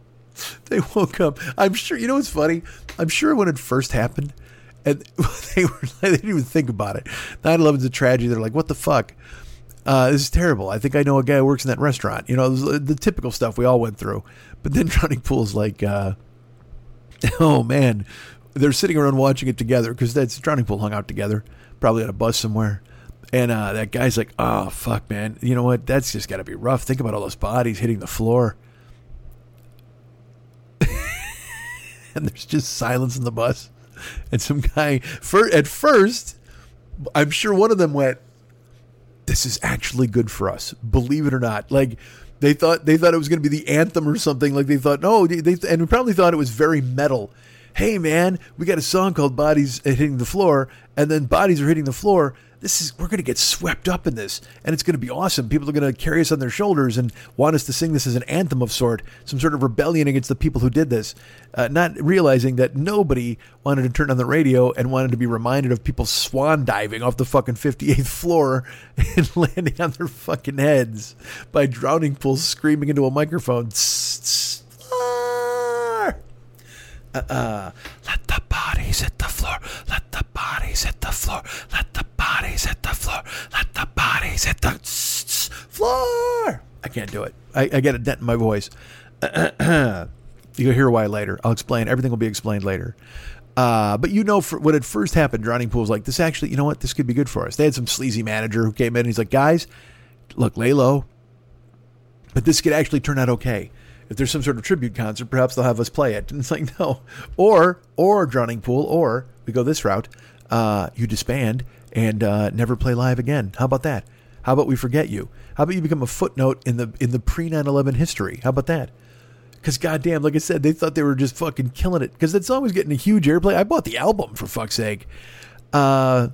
They woke up. I'm sure, you know what's funny? I'm sure when it first happened, and they were they didn't even think about it. 9 11's a tragedy. They're like, what the fuck? Uh, this is terrible. I think I know a guy who works in that restaurant. You know, the typical stuff we all went through. But then Drowning Pool's like, uh, oh man, they're sitting around watching it together because that's Drowning Pool hung out together, probably on a bus somewhere. And uh, that guy's like, "Oh fuck, man! You know what? That's just got to be rough. Think about all those bodies hitting the floor." and there's just silence in the bus, and some guy. For at first, I'm sure one of them went, "This is actually good for us, believe it or not." Like they thought they thought it was going to be the anthem or something. Like they thought, no, they, they and we probably thought it was very metal hey man, we got a song called Bodies Hitting the Floor, and then Bodies Are Hitting the Floor. This is we're gonna get swept up in this, and it's gonna be awesome. People are gonna carry us on their shoulders and want us to sing this as an anthem of sort, some sort of rebellion against the people who did this. Uh, not realizing that nobody wanted to turn on the radio and wanted to be reminded of people swan diving off the fucking 58th floor and landing on their fucking heads by drowning pools screaming into a microphone. Uh, uh, let the bodies hit the floor. Let the bodies hit the floor. Let bodies hit the floor. Let the bodies hit the floor. I can't do it. I, I get a dent in my voice. You'll hear why later. I'll explain. Everything will be explained later. Uh, but you know, for, when it first happened, Drowning Pool was like, this actually, you know what? This could be good for us. They had some sleazy manager who came in and he's like, guys, look, lay low. But this could actually turn out okay if there's some sort of tribute concert, perhaps they'll have us play it. And it's like, no. Or, or Drowning Pool, or we go this route, uh, you disband and uh, never play live again. How about that? How about we forget you? How about you become a footnote in the in the pre 9/11 history? How about that? Because goddamn, like I said, they thought they were just fucking killing it. Because that song was getting a huge airplay. I bought the album for fuck's sake. Uh,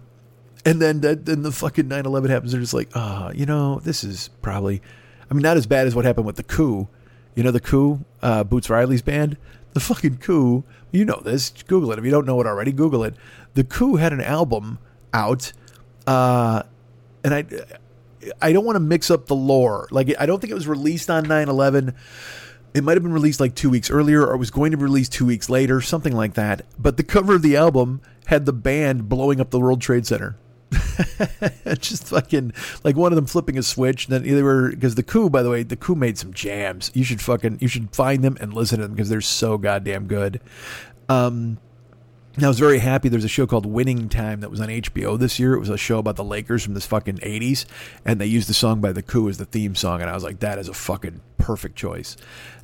and then then the fucking 9/11 happens. They're just like, ah, you know, this is probably, I mean, not as bad as what happened with the coup. You know, the coup, uh, Boots Riley's band, the fucking coup. You know this. Google it if you don't know it already. Google it. The coup had an album out, uh, and I, I don't want to mix up the lore. Like, I don't think it was released on 9/11 it might have been released like two weeks earlier or was going to be released two weeks later, something like that. But the cover of the album had the band blowing up the World Trade Center. just fucking like one of them flipping a switch. And then they were because the coup, by the way, the coup made some jams. You should fucking you should find them and listen to them because they're so goddamn good. Um, I was very happy. There's a show called Winning Time that was on HBO this year. It was a show about the Lakers from this fucking 80s, and they used the song by The Coup as the theme song, and I was like, that is a fucking perfect choice.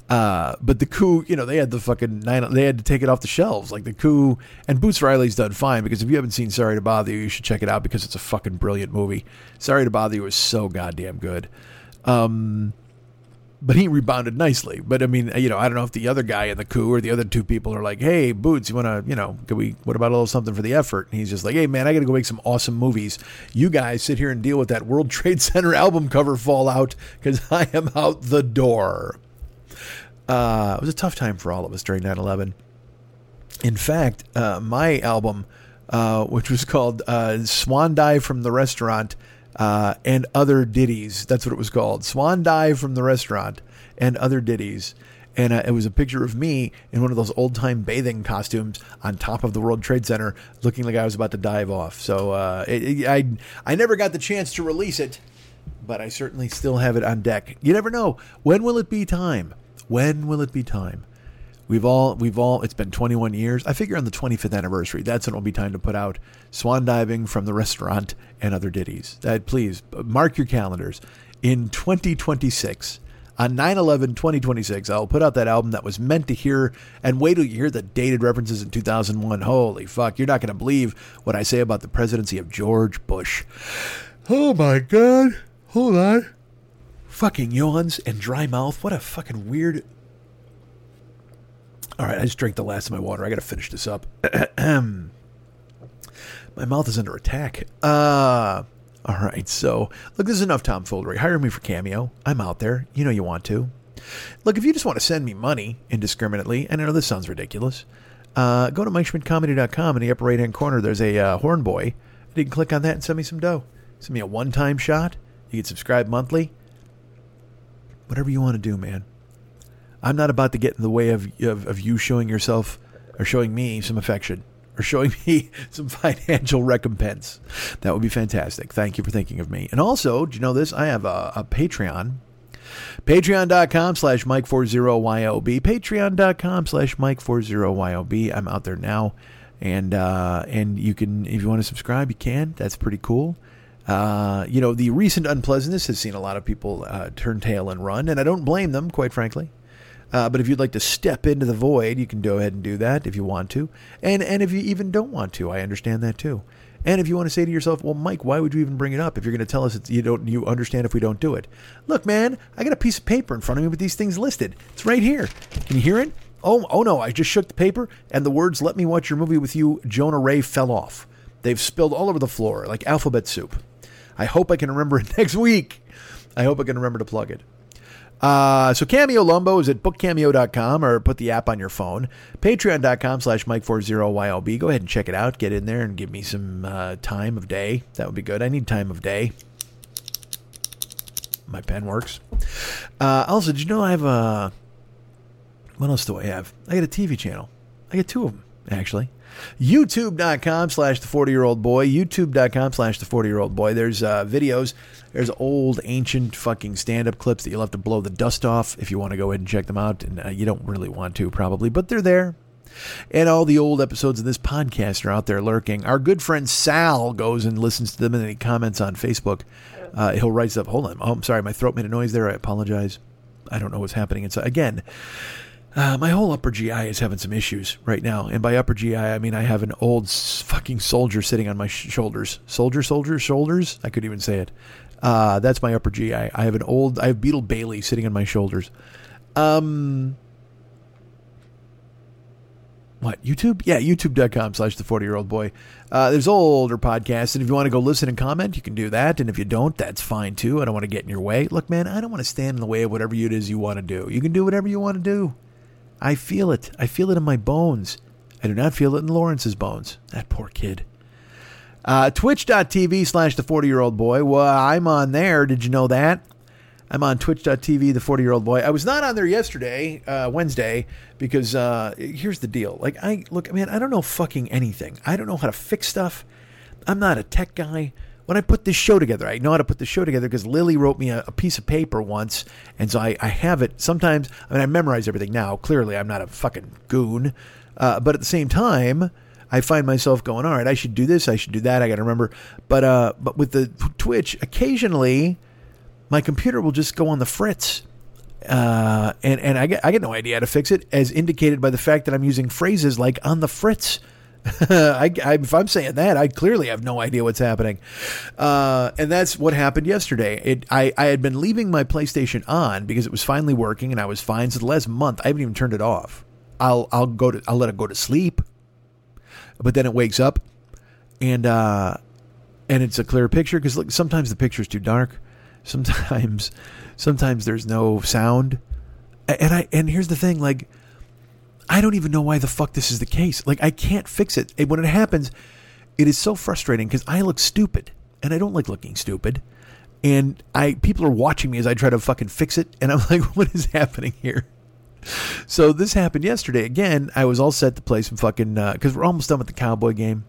Uh, but the coup, you know, they had the fucking nine, they had to take it off the shelves. Like the coup, and Boots Riley's done fine because if you haven't seen Sorry to Bother You, you should check it out because it's a fucking brilliant movie. Sorry to Bother You was so goddamn good. Um, but he rebounded nicely. But I mean, you know, I don't know if the other guy in the coup or the other two people are like, "Hey, Boots, you want to, you know, can we? What about a little something for the effort?" And he's just like, "Hey, man, I got to go make some awesome movies. You guys sit here and deal with that World Trade Center album cover fallout because I am out the door." Uh, it was a tough time for all of us during 9 11. In fact, uh, my album, uh, which was called uh, Swan Dive from the Restaurant uh, and Other Ditties, that's what it was called Swan Dive from the Restaurant and Other Ditties. And uh, it was a picture of me in one of those old time bathing costumes on top of the World Trade Center, looking like I was about to dive off. So it, it, I, I never got the chance to release it, but I certainly still have it on deck. You never know. When will it be time? When will it be time? We've all, we've all, it's been 21 years. I figure on the 25th anniversary, that's when it'll be time to put out Swan Diving from the Restaurant and other ditties. That, please mark your calendars. In 2026, on 9 11 2026, I'll put out that album that was meant to hear. And wait till you hear the dated references in 2001. Holy fuck, you're not going to believe what I say about the presidency of George Bush. Oh my God. Hold on fucking yawns and dry mouth. What a fucking weird. All right, I just drank the last of my water. I got to finish this up. my mouth is under attack. Uh, all right, so look, this is enough tomfoolery. Hire me for Cameo. I'm out there. You know you want to. Look, if you just want to send me money indiscriminately, and I know this sounds ridiculous, uh, go to MikeSchmidtComedy.com. In the upper right hand corner, there's a uh, horn boy. You can click on that and send me some dough. Send me a one time shot. You can subscribe monthly whatever you want to do, man. I'm not about to get in the way of, of, of you showing yourself or showing me some affection or showing me some financial recompense. That would be fantastic. Thank you for thinking of me. And also, do you know this? I have a, a Patreon. Patreon.com slash Mike40YOB. Patreon.com slash Mike40YOB. I'm out there now. And uh, and you can, if you want to subscribe, you can. That's pretty cool. Uh, you know, the recent unpleasantness has seen a lot of people uh, turn tail and run, and I don't blame them, quite frankly. Uh, but if you'd like to step into the void, you can go ahead and do that if you want to. And and if you even don't want to, I understand that too. And if you want to say to yourself, "Well, Mike, why would you even bring it up if you're going to tell us you don't you understand if we don't do it?" Look, man, I got a piece of paper in front of me with these things listed. It's right here. Can you hear it? Oh, oh no! I just shook the paper, and the words "Let me watch your movie with you, Jonah Ray" fell off. They've spilled all over the floor like alphabet soup. I hope I can remember it next week. I hope I can remember to plug it. Uh, so Cameo Lumbo is at bookcameo.com or put the app on your phone. Patreon.com slash Mike40YLB. Go ahead and check it out. Get in there and give me some uh, time of day. That would be good. I need time of day. My pen works. Uh, also, did you know I have a. What else do I have? I got a TV channel. I got two of them, actually. YouTube.com slash the 40 year old boy. YouTube.com slash the 40 year old boy. There's uh, videos. There's old, ancient fucking stand up clips that you'll have to blow the dust off if you want to go ahead and check them out. And uh, you don't really want to, probably, but they're there. And all the old episodes of this podcast are out there lurking. Our good friend Sal goes and listens to them and then he comments on Facebook. Uh, he'll write stuff. Hold on. Oh, I'm sorry. My throat made a noise there. I apologize. I don't know what's happening. And so, again, uh, my whole upper GI is having some issues right now. And by upper GI, I mean I have an old fucking soldier sitting on my sh- shoulders. Soldier, soldier, shoulders? I couldn't even say it. Uh, that's my upper GI. I have an old, I have Beetle Bailey sitting on my shoulders. Um, what YouTube? Yeah, YouTube.com slash the 40 year old boy. Uh, there's older podcasts, and if you want to go listen and comment, you can do that. And if you don't, that's fine too. I don't want to get in your way. Look, man, I don't want to stand in the way of whatever it is you want to do. You can do whatever you want to do. I feel it. I feel it in my bones. I do not feel it in Lawrence's bones. That poor kid. Uh, Twitch.tv slash the 40 year old boy. Well, I'm on there. Did you know that? I'm on twitch.tv, the 40 year old boy. I was not on there yesterday, uh, Wednesday, because uh, here's the deal. Like, I look, man, I don't know fucking anything. I don't know how to fix stuff. I'm not a tech guy. When I put this show together, I know how to put the show together because Lily wrote me a, a, piece of paper once. And so I, I, have it. Sometimes, I mean, I memorize everything now. Clearly, I'm not a fucking goon. Uh, but at the same time, I find myself going, all right, I should do this, I should do that. I got to remember. But uh, but with the Twitch, occasionally my computer will just go on the fritz. Uh, and and I get I get no idea how to fix it, as indicated by the fact that I'm using phrases like "on the fritz." I, I, if I'm saying that, I clearly have no idea what's happening, uh, and that's what happened yesterday. It, I, I had been leaving my PlayStation on because it was finally working and I was fine. So the last month, I haven't even turned it off. I'll I'll go to I'll let it go to sleep, but then it wakes up, and uh, and it's a clear picture because sometimes the picture's too dark. Sometimes, sometimes there's no sound, and I and here's the thing, like. I don't even know why the fuck this is the case. Like I can't fix it. When it happens, it is so frustrating because I look stupid, and I don't like looking stupid. And I people are watching me as I try to fucking fix it, and I'm like, what is happening here? So this happened yesterday. Again, I was all set to play some fucking because uh, we're almost done with the cowboy game,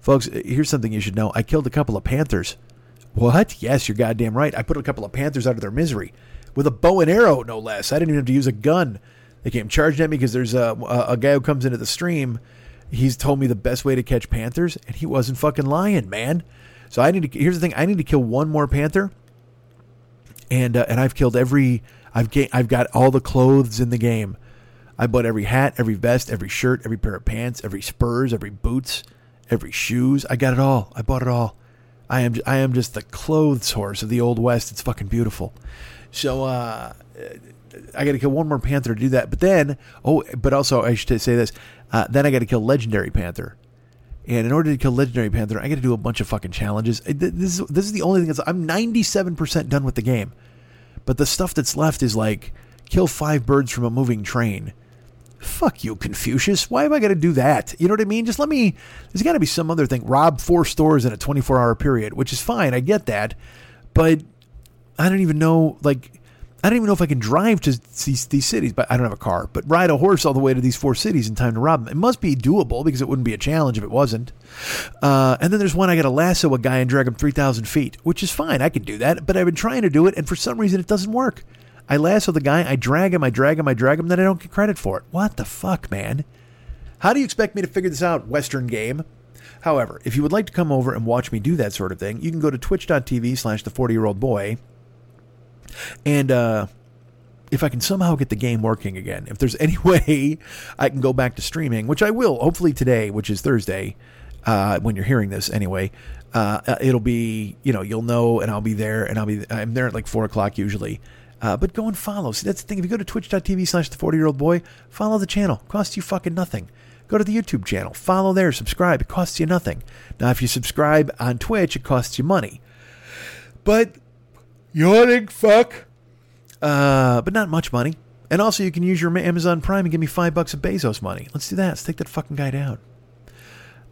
folks. Here's something you should know: I killed a couple of panthers what? Yes, you're goddamn right. I put a couple of panthers out of their misery with a bow and arrow, no less. I didn't even have to use a gun. They came charging at me because there's a, a, guy who comes into the stream. He's told me the best way to catch panthers, and he wasn't fucking lying, man. So I need to. Here's the thing: I need to kill one more panther, and uh, and I've killed every. I've ga- I've got all the clothes in the game. I bought every hat, every vest, every shirt, every pair of pants, every spurs, every boots, every shoes. I got it all. I bought it all. I am I am just the clothes horse of the old west. It's fucking beautiful. So uh, I got to kill one more panther to do that. But then, oh, but also I should say this. Uh, then I got to kill legendary panther. And in order to kill legendary panther, I got to do a bunch of fucking challenges. This is this is the only thing that's I'm 97% done with the game. But the stuff that's left is like kill five birds from a moving train Fuck you, Confucius. Why have I got to do that? You know what I mean? Just let me. There's got to be some other thing. Rob four stores in a 24 hour period, which is fine. I get that. But I don't even know, like, I don't even know if I can drive to these, these cities, but I don't have a car. But ride a horse all the way to these four cities in time to rob them. It must be doable because it wouldn't be a challenge if it wasn't. Uh, and then there's one I got to lasso a guy and drag him 3,000 feet, which is fine. I could do that. But I've been trying to do it, and for some reason it doesn't work. I lasso the guy, I drag him, I drag him, I drag him, then I don't get credit for it. What the fuck, man? How do you expect me to figure this out, Western game? However, if you would like to come over and watch me do that sort of thing, you can go to twitch.tv slash the 40 year old boy. And uh, if I can somehow get the game working again, if there's any way I can go back to streaming, which I will, hopefully today, which is Thursday, uh, when you're hearing this anyway, uh, it'll be, you know, you'll know and I'll be there and I'll be, I'm there at like four o'clock usually. Uh, but go and follow. See, that's the thing. If you go to twitch.tv slash the 40 year old boy, follow the channel. Costs you fucking nothing. Go to the YouTube channel. Follow there. Subscribe. It costs you nothing. Now, if you subscribe on Twitch, it costs you money. But, yawning fuck. Uh, but not much money. And also, you can use your Amazon Prime and give me five bucks of Bezos money. Let's do that. Let's take that fucking guy down.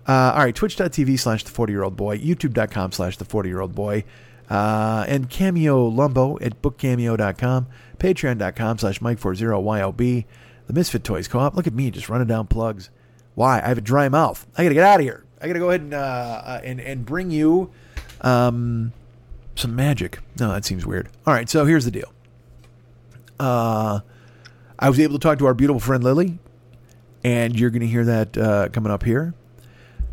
Uh, all right, twitch.tv slash the 40 year old boy, youtube.com slash the 40 year old boy. Uh, and Cameo Lumbo at bookcameo.com, patreon.com slash Mike40YLB, the Misfit Toys Co op. Look at me just running down plugs. Why? I have a dry mouth. I got to get out of here. I got to go ahead and, uh, uh, and, and bring you um, some magic. No, that seems weird. All right, so here's the deal. Uh, I was able to talk to our beautiful friend Lily, and you're going to hear that uh, coming up here.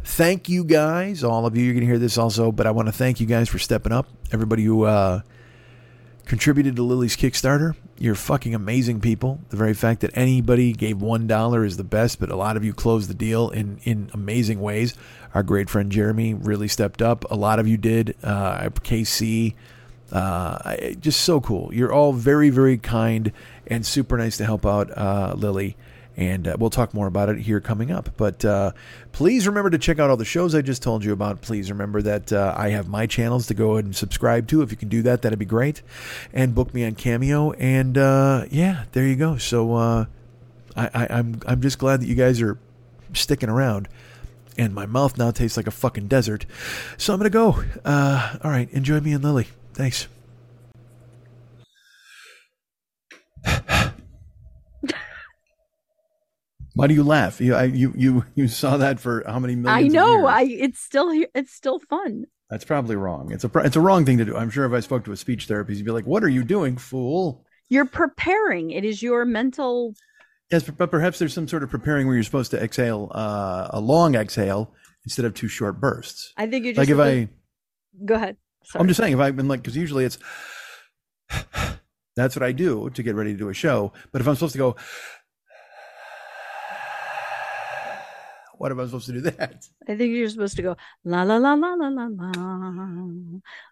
Thank you guys, all of you. You're going to hear this also, but I want to thank you guys for stepping up. Everybody who uh, contributed to Lily's Kickstarter. You're fucking amazing people. The very fact that anybody gave $1 is the best, but a lot of you closed the deal in, in amazing ways. Our great friend Jeremy really stepped up. A lot of you did. Uh, KC, uh, just so cool. You're all very, very kind and super nice to help out uh, Lily. And uh, we'll talk more about it here coming up. But uh, please remember to check out all the shows I just told you about. Please remember that uh, I have my channels to go ahead and subscribe to. If you can do that, that'd be great. And book me on Cameo. And uh, yeah, there you go. So uh, I, I, I'm I'm just glad that you guys are sticking around. And my mouth now tastes like a fucking desert. So I'm gonna go. Uh, all right, enjoy me and Lily. Thanks. Why do you laugh? You, I, you, you, you saw that for how many I millions? of know. I it's still it's still fun. That's probably wrong. It's a, it's a wrong thing to do. I'm sure if I spoke to a speech therapist, he'd be like, "What are you doing, fool?" You're preparing. It is your mental. Yes, but perhaps there's some sort of preparing where you're supposed to exhale uh, a long exhale instead of two short bursts. I think you just Like if I, go ahead. Sorry. I'm just saying, if I've been like, because usually it's that's what I do to get ready to do a show. But if I'm supposed to go, what am I supposed to do that? I think you're supposed to go la la la la la la la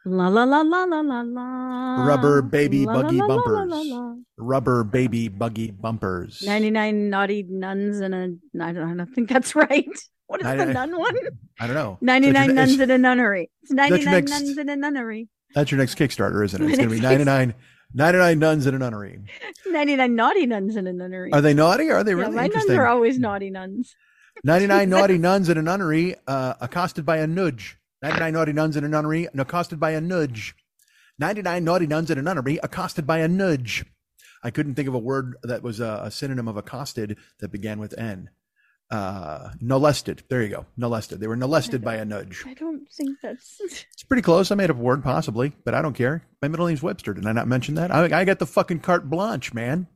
la la la la la la la Rubber baby la, buggy la, la, la, bumpers. la, la. Rubber baby buggy bumpers. 99 naughty nuns and a I don't, I don't think that's right. What is the 99 nun one? I don't know. 99 nuns in a nunnery. It's 99 nuns in a nunnery. That's your next Kickstarter, isn't it? It's going to be next 99, 99 nuns in a nunnery. 99 naughty nuns in a nunnery. Are they naughty or are they yeah, really my nuns are always naughty nuns. 99 naughty nuns in a nunnery uh, accosted by a nudge. 99 naughty nuns in a nunnery accosted by a nudge. 99 naughty nuns in a nunnery accosted by a nudge. I couldn't think of a word that was a, a synonym of accosted that began with N. Uh, molested. There you go. Molested. They were molested by a nudge. I don't think that's. It's pretty close. I made up a word, possibly, but I don't care. My middle name's Webster. Did I not mention that? I, I got the fucking carte blanche, man.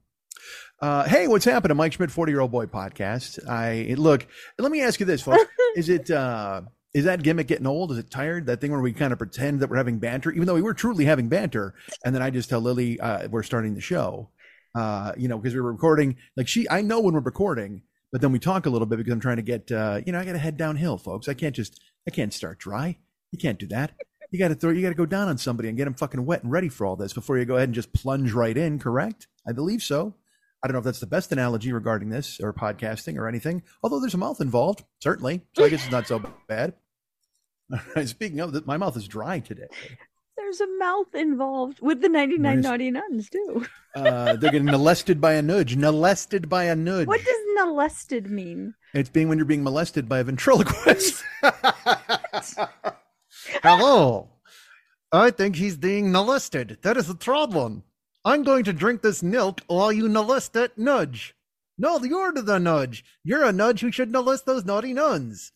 Uh, hey, what's happening? Mike Schmidt, 40 year old boy podcast. I look, let me ask you this, folks. is it, uh, is that gimmick getting old? Is it tired? That thing where we kind of pretend that we're having banter, even though we were truly having banter. And then I just tell Lily, uh, we're starting the show, uh, you know, because we were recording. Like she, I know when we're recording, but then we talk a little bit because I'm trying to get, uh, you know, I got to head downhill, folks. I can't just, I can't start dry. You can't do that. You got to throw, you got to go down on somebody and get them fucking wet and ready for all this before you go ahead and just plunge right in. Correct? I believe so. I don't know if that's the best analogy regarding this or podcasting or anything, although there's a mouth involved, certainly. So I guess it's not so bad. Speaking of that, my mouth is dry today. There's a mouth involved with the 99 Nice. naughty nuns, too. Uh, they're getting molested by a nudge. Molested by a nudge. What does molested mean? It's being when you're being molested by a ventriloquist. Hello. I think he's being molested. That is the problem. I'm going to drink this milk while you molest that nudge. No, you're the nudge. You're a nudge who should molest those naughty nuns.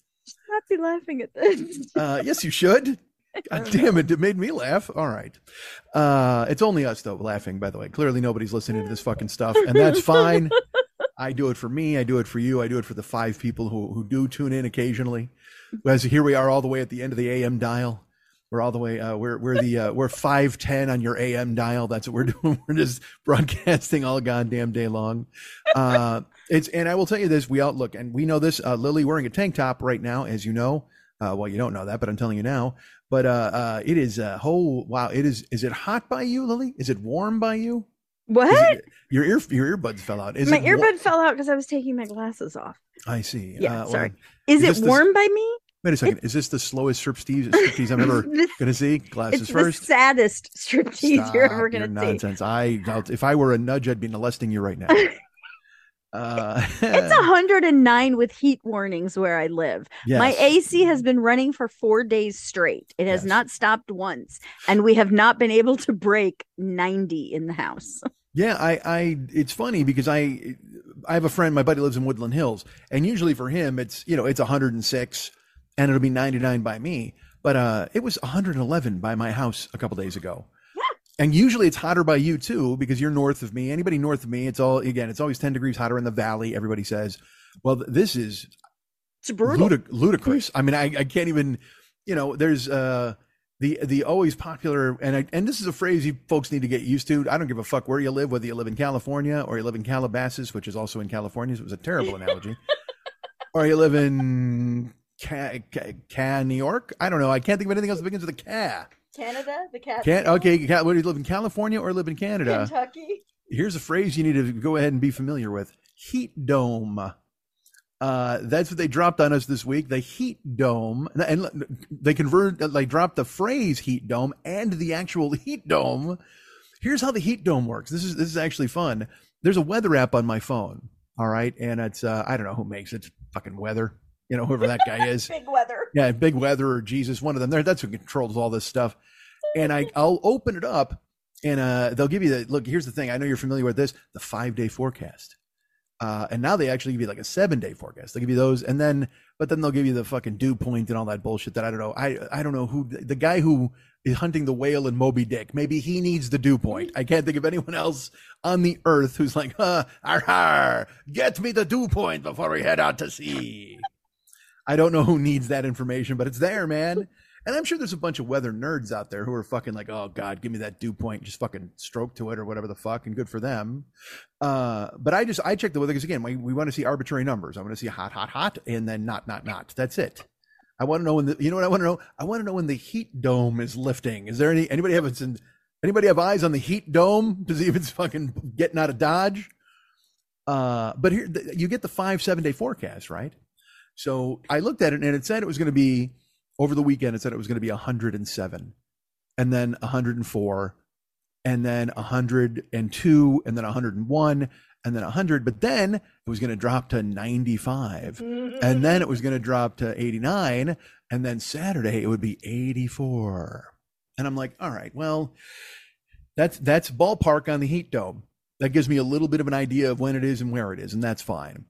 Not be laughing at this. Uh, yes, you should. God damn it, it made me laugh. All right. Uh, it's only us, though, laughing, by the way. Clearly, nobody's listening to this fucking stuff, and that's fine. I do it for me. I do it for you. I do it for the five people who, who do tune in occasionally. As here we are, all the way at the end of the AM dial. We're all the way. Uh, we're we're the uh, we're five ten on your AM dial. That's what we're doing. We're just broadcasting all goddamn day long. Uh, it's and I will tell you this: we outlook and we know this. Uh, Lily wearing a tank top right now, as you know. Uh, well, you don't know that, but I'm telling you now. But uh, uh, it is uh, oh wow! It is. Is it hot by you, Lily? Is it warm by you? What? it- your ear your earbuds fell out. Is my it wa- earbud fell out because I was taking my glasses off. I see. Yeah, Uh, sorry. well, Is, Is it warm by me? Wait a second. Is this the slowest striptease, striptease I'm ever going to see? Glasses it's first. the saddest striptease you're Stop ever going to see. nonsense. I I'll- if I were a nudge, I'd be molesting you right now. Uh, It's 109 with heat warnings where I live. My. AC has been running for four days straight. It has Yes. not stopped once, and we have not been able to break 90 in the house. Yeah, I, I, it's funny because I, I have a friend, my buddy lives in Woodland Hills, and usually for him, it's, you know, it's 106 and it'll be 99 by me. But, uh, it was 111 by my house a couple days ago. And usually it's hotter by you too, because you're north of me. Anybody north of me, it's all, again, it's always 10 degrees hotter in the valley. Everybody says, well, this is It's brutal. ludic- ludicrous. I mean, I, I can't even, you know, there's uh the the always popular and I, and this is a phrase you folks need to get used to. I don't give a fuck where you live, whether you live in California or you live in Calabasas, which is also in California. So it was a terrible analogy. or you live in Ca, Ca, Ca, New York. I don't know. I can't think of anything else that begins with a Ca. Canada, the cat. Can't okay. Ca- What do you live in California or live in Canada? Kentucky. Here's a phrase you need to go ahead and be familiar with. heat dome. Uh, that's what they dropped on us this week. The heat dome, and they convert, they dropped the phrase heat dome and the actual heat dome. Here's how the heat dome works. This is this is actually fun. There's a weather app on my phone. All right, and it's uh, I don't know who makes it. Fucking weather, you know whoever that guy is. Big weather. Yeah, big weather or Jesus, one of them. There, that's who controls all this stuff. And I, I'll open it up, and uh, they'll give you the look. Here's the thing. I know you're familiar with this. The five day forecast. Uh, and now they actually give you like a seven day forecast. They'll give you those, and then, but then they'll give you the fucking dew point and all that bullshit that I don't know. I I don't know who the guy who is hunting the whale in Moby Dick. Maybe he needs the dew point. I can't think of anyone else on the earth who's like, huh, ar, ar, get me the dew point before we head out to sea. I don't know who needs that information, but it's there, man. And I'm sure there's a bunch of weather nerds out there who are fucking like, oh God, give me that dew point, just fucking stroke to it or whatever the fuck, and good for them. Uh, but I just I check the weather because again, we, we want to see arbitrary numbers. I want to see hot, hot, hot, and then not, not, not. That's it. I want to know when the you know what I want to know? I want to know when the heat dome is lifting. Is there any anybody have anybody have eyes on the heat dome to see if it's fucking getting out of dodge? Uh, but here you get the five seven day forecast, right? So I looked at it and it said it was going to be over the weekend. It said it was going to be 107, and then 104, and then 102, and then 101, and then 100. But then it was going to drop to 95, and then it was going to drop to 89, and then Saturday it would be 84. And I'm like, all right, well, that's that's ballpark on the heat dome. That gives me a little bit of an idea of when it is and where it is, and that's fine.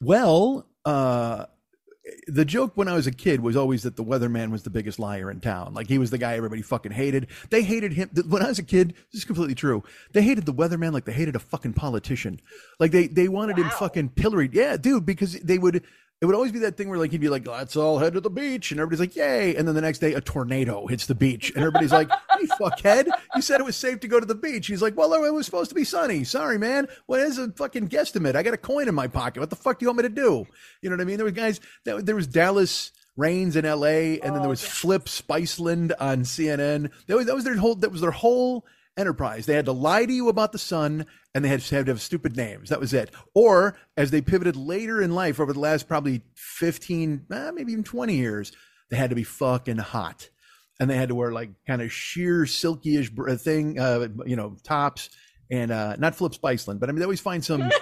Well, uh, the joke when I was a kid was always that the weatherman was the biggest liar in town. Like he was the guy everybody fucking hated. They hated him. When I was a kid, this is completely true. They hated the weatherman like they hated a fucking politician. Like they, they wanted him fucking pilloried. Yeah, dude, because they would, it would always be that thing where like he'd be like, let's all head to the beach. And everybody's like, yay. And then the next day, a tornado hits the beach. And everybody's like, hey, fuckhead, you said it was safe to go to the beach. He's like, well, it was supposed to be sunny. Sorry, man. What is a fucking guesstimate? I got a coin in my pocket. What the fuck do you want me to do? You know what I mean? There was guys, that, there was Dallas Raines in LA, and then there oh, was Flip Spiceland on CNN. That was, that was their whole, that was their whole enterprise. They had to lie to you about the sun and they had to have, stupid names. That was it. Or as they pivoted later in life over the last probably 15, eh, maybe even 20 years, they had to be fucking hot. And they had to wear like kind of sheer silkyish thing, uh, you know, tops and uh, not Flip Spiceland, but I mean, they always find some.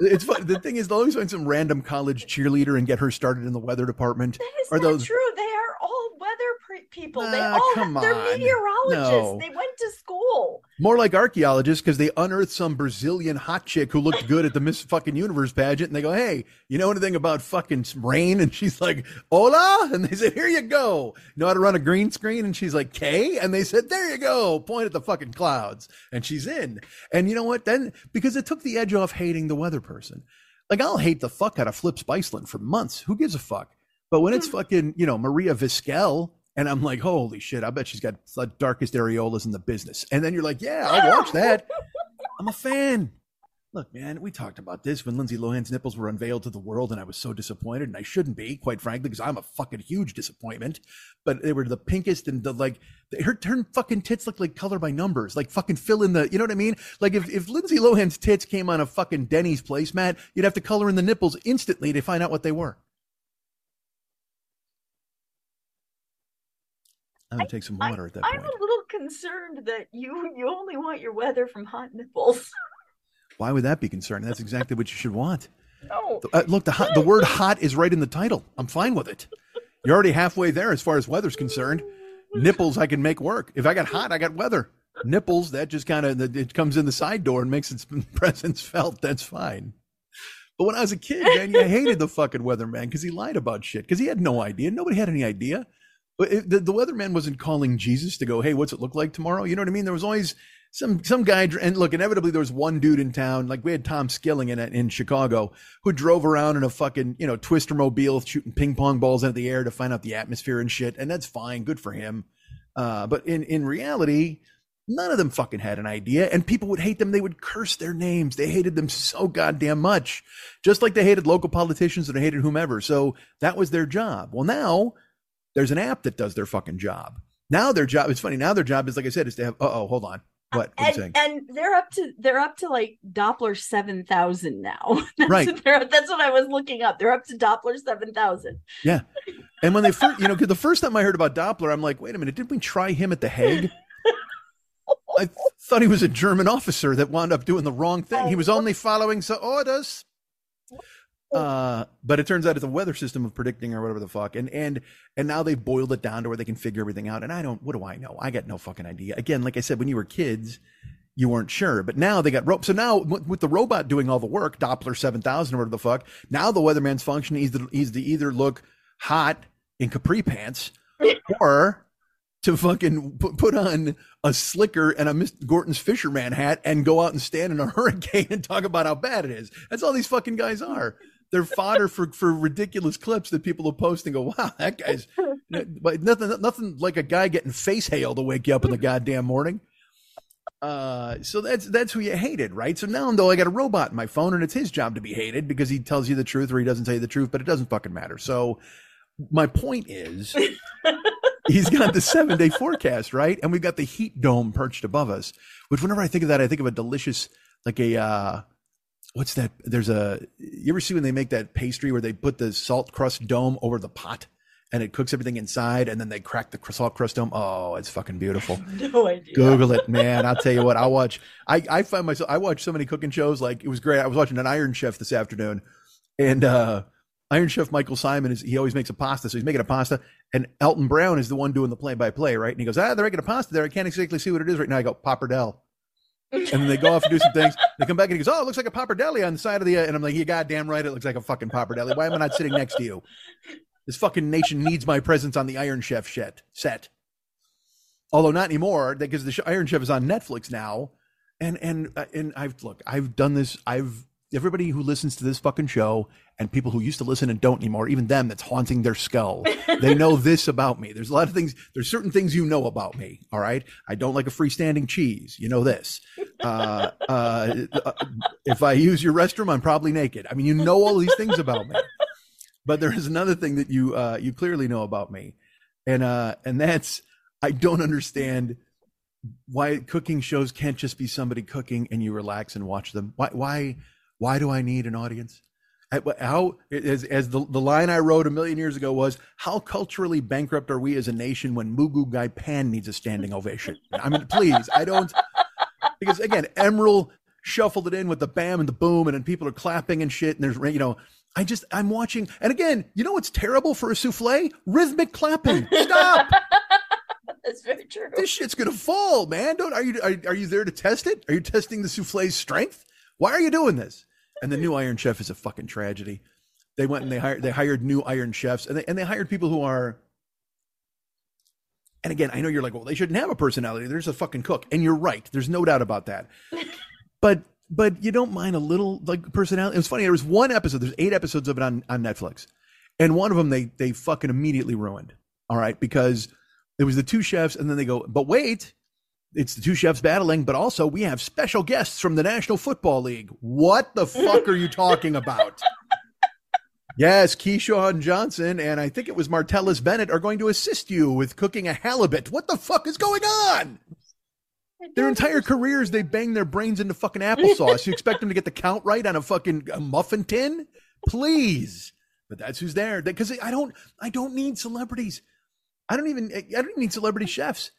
It's fun. The thing is, they'll always find some random college cheerleader and get her started in the weather department. That is Or not those- true. They all weather pre- people. they Ah, all come they're on. meteorologists. No. They went to school. More like archaeologists because they unearthed some Brazilian hot chick who looked good at the Miss fucking Universe pageant, and they go, "Hey, you know anything about fucking rain?" And she's like, "Hola," and they said, "Here you go." Know how to run a green screen? And she's like, "K," and they said, "There you go." Point at the fucking clouds, and she's in. And you know what? Then because it took the edge off hating the weather person. Like I'll hate the fuck out of Flip Spiceland for months. Who gives a fuck? But when it's hmm. fucking, you know, Maria Vizquel, and I'm like, holy shit, I bet she's got the darkest areolas in the business. And then you're like, yeah, I'll watch that. I'm a fan. Look, man, we talked about this when Lindsay Lohan's nipples were unveiled to the world, and I was so disappointed, and I shouldn't be, quite frankly, because I'm a fucking huge disappointment. But they were the pinkest and the like. Her, her fucking tits look like color by numbers, like fucking fill in the. You know what I mean? Like if if Lindsay Lohan's tits came on a fucking Denny's placemat, you'd have to color in the nipples instantly to find out what they were. I'm gonna take some I, water at that I'm point. a little concerned that you you only want your weather from hot nipples. Why would that be concerning? That's exactly what you should want. No. Uh, look, the hot, the word "hot" is right in the title. I'm fine with it. You're already halfway there as far as weather's concerned. Nipples, I can make work. If I got hot, I got weather. Nipples, that just kind of it comes in the side door and makes its presence felt. That's fine. But when I was a kid, man, I hated the fucking weatherman because he lied about shit. Because he had no idea. Nobody had any idea. The, the weatherman wasn't calling Jesus to go, "Hey, what's it look like tomorrow?" You know what I mean? There was always some some guy, and look, inevitably there was one dude in town. Like we had Tom Skilling in in Chicago, who drove around in a fucking you know twister mobile, shooting ping pong balls into the air to find out the atmosphere and shit. And that's fine, good for him. Uh, but in in reality, none of them fucking had an idea, and people would hate them. They would curse their names. They hated them so goddamn much, just like they hated local politicians and they hated whomever. So that was their job. Well, now there's an app that does their fucking job. Now their job, it's funny, now their job is, like I said, is to have, uh oh, hold on. What? What and, and they're up to they're up to like Doppler seven thousand now. That's Right. What that's what I was looking up. They're up to Doppler seven thousand. Yeah. And when they first, you know, because the first time I heard about Doppler, I'm like, wait a minute, didn't we try him at the Hague? I thought he was a German officer that wound up doing the wrong thing. He was only following orders. Uh, but it turns out it's a weather system of predicting or whatever the fuck. And and and now they've boiled it down to where they can figure everything out. And I don't. What do I know? I got no fucking idea. Again, like I said, when you were kids, you weren't sure. But now they got rope. So now with with the robot doing all the work, Doppler seven thousand or whatever the fuck. Now the weatherman's function is to, is to either look hot in capri pants or to fucking put, put on a slicker and a Miss Gorton's fisherman hat and go out and stand in a hurricane and talk about how bad it is. That's all these fucking guys are. They're fodder for, for ridiculous clips that people will post and go, wow, that guy's but nothing nothing like a guy getting face hail to wake you up in the goddamn morning. Uh, so that's that's who you hated, right? So now though I got a robot in my phone and it's his job to be hated because he tells you the truth or he doesn't tell you the truth, but it doesn't fucking matter. So my point is he's got the seven day forecast, right? And we've got the heat dome perched above us, which whenever I think of that, I think of a delicious, like a, uh, what's that? There's a, you ever see when they make that pastry where they put the salt crust dome over the pot and it cooks everything inside and then they crack the salt crust dome? Oh, it's fucking beautiful. No idea. Google it, man. I'll tell you what. I'll watch. I I find myself. I watch so many cooking shows. Like it was great. I was watching an Iron Chef this afternoon, and uh Iron Chef Michael Symon is. He always makes a pasta, so he's making a pasta, and Alton Brown is the one doing the play by play, right? And he goes, "Ah, they're making a pasta there. I can't exactly see what it is right now." I go, "Pappardelle." And then they go off and do some things. They come back and he goes, "Oh, it looks like a pappardelle on the side of the." Uh, and I'm like, "You goddamn right, it looks like a fucking pappardelle. Why am I not sitting next to you? This fucking nation needs my presence on the Iron Chef set. Set. Although not anymore, because the Iron Chef is on Netflix now. And and uh, and I've look, I've done this. I've everybody who listens to this fucking show and people who used to listen and don't anymore, even them that's haunting their skull. they know this about me. There's a lot of things. There's certain things you know about me. All right, I don't like a freestanding cheese. You know this. Uh, uh, uh, if I use your restroom, I'm probably naked. I mean, you know all these things about me. But there is another thing that you uh, you clearly know about me, and uh, and that's I don't understand why cooking shows can't just be somebody cooking and you relax and watch them. Why why why do I need an audience? How as as the, the line I wrote a million years ago was how culturally bankrupt are we as a nation when moo goo gai pan needs a standing ovation? I mean, please, I don't because again, Emeril shuffled it in with the bam and the boom, and then people are clapping and shit, and there's you know. I just I'm watching, and again, you know what's terrible for a souffle? Rhythmic clapping. Stop. That's very true. this shit's gonna fall, man. Don't are you are, are you there to test it? Are you testing the souffle's strength? Why are you doing this? And the new Iron Chef is a fucking tragedy. They went and they hired they hired new Iron Chefs, and they and they hired people who are. And again, I know you're like, well, they shouldn't have a personality. There's a fucking cook, and you're right. There's no doubt about that. but but you don't mind a little like personality. It was funny. There was one episode. There's eight episodes of it on on Netflix, and one of them they they fucking immediately ruined. All right, because it was the two chefs, and then they go, but wait, it's the two chefs battling, but also we have special guests from the National Football League. What the fuck are you talking about? Yes, Keyshawn Johnson and I think it was Martellus Bennett are going to assist you with cooking a halibut. What the fuck is going on? Their entire careers, they bang their brains into fucking applesauce. You expect them to get the count right on a fucking a muffin tin? Please. But that's who's there. Because I don't, I don't need celebrities. I don't even, I don't even need celebrity chefs.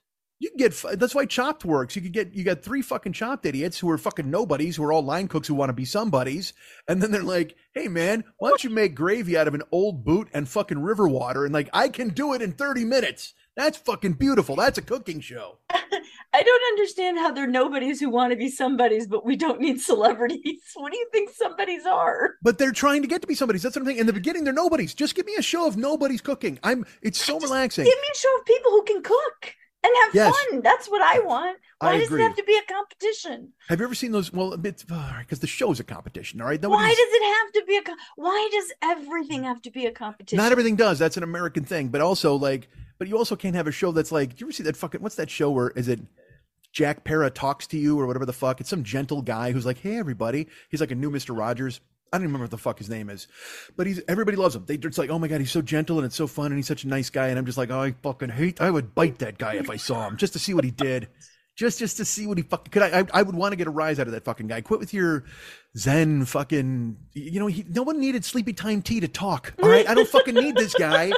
You can get, that's why Chopped works. You could get, you got three fucking Chopped idiots who are fucking nobodies, who are all line cooks who want to be somebodies. And then they're like, hey man, why don't you make gravy out of an old boot and fucking river water? And like, I can do it in 30 minutes. That's fucking beautiful. That's a cooking show. I don't understand how they're nobodies who want to be somebodies, but we don't need celebrities. What do you think somebodies are? But they're trying to get to be somebody's. That's what I'm saying. In the beginning, they're nobodies. Just give me a show of nobody's cooking. I'm. It's so relaxing. Give me a show of people who can cook and have Yes. fun. That's what I want. I Why does agree. it have to be a competition? Have you ever seen those? Well, because the show's a competition. All right. Why does it have to be a? Why does everything have to be a competition? Not everything does. That's an American thing. But also, like, but you also can't have a show that's like. Do you ever see that fucking? What's that show where is it? Jack Para talks to you or whatever the fuck. It's some gentle guy who's like, "Hey, everybody." He's like a new Mister Rogers. I don't even remember what the fuck his name is, but he's everybody loves him. They it's like, oh my god, he's so gentle and it's so fun and he's such a nice guy. And I'm just like, oh, I fucking hate. I would bite that guy if I saw him just to see what he did. just just to see what he fucking could. I I, I would want to get a rise out of that fucking guy. Quit with your Zen fucking. You know, he, no one needed sleepy time tea to talk. All right, I don't fucking need this guy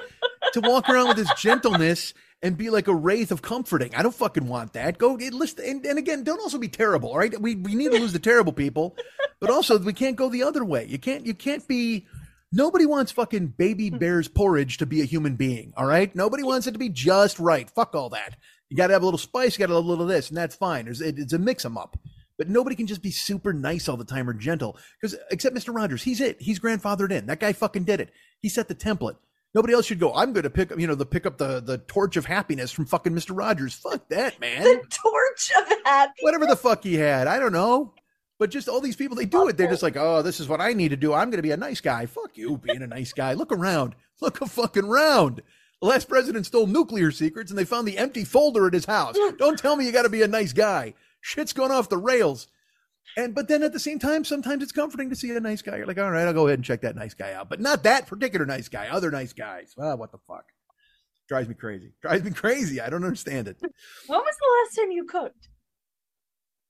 to walk around with his gentleness and be like a wraith of comforting. I don't fucking want that. Go eh, list and, and again, don't also be terrible. All right, we we need to lose the terrible people, but also we can't go the other way. You can't you can't be. Nobody wants fucking baby hmm. bear's porridge to be a human being. All right, nobody wants it to be just right. Fuck all that. You got to have a little spice. You got to have a little of this, and that's fine. There's, it, it's a mix 'em up. But nobody can just be super nice all the time or gentle. Because except Mr. Rogers, he's it. He's grandfathered in. That guy fucking did it. He set the template. Nobody else should go. I'm going to pick up, you know, the pick up the the torch of happiness from fucking Mr. Rogers. Fuck that, man. The torch of happy. Whatever the fuck he had, I don't know. But just all these people, they do it. They're just like, oh, this is what I need to do. I'm going to be a nice guy. Fuck you, being a nice guy. Look around. Look a fucking round. The last president stole nuclear secrets, and they found the empty folder at his house. Don't tell me you got to be a nice guy. Shit's going off the rails. And but then at the same time, sometimes it's comforting to see a nice guy. You're like, all right, I'll go ahead and check that nice guy out, but not that particular nice guy. Other nice guys. Ah, what the fuck? Drives me crazy. Drives me crazy. I don't understand it. When was the last time you cooked?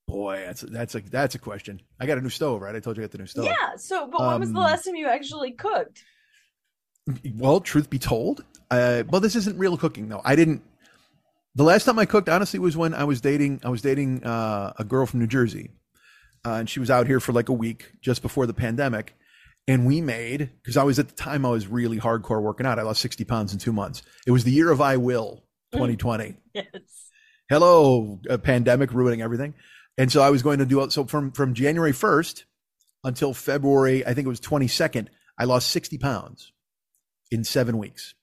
Boy, that's that's a that's a question. I got a new stove, right? I told you I got the new stove. Yeah. So, but when was the Um, last time you actually cooked? Well, truth be told, uh, well, this isn't real cooking though. I didn't. The last time I cooked, honestly, was when I was dating. I was dating uh, a girl from New Jersey, uh, and she was out here for like a week just before the pandemic. And we made because I was at the time I was really hardcore working out. I lost sixty pounds in two months. It was the year of I will, 2020. Yes. hello a pandemic ruining everything and so i was going to do so from from january 1st until february i think it was 22nd i lost 60 pounds in seven weeks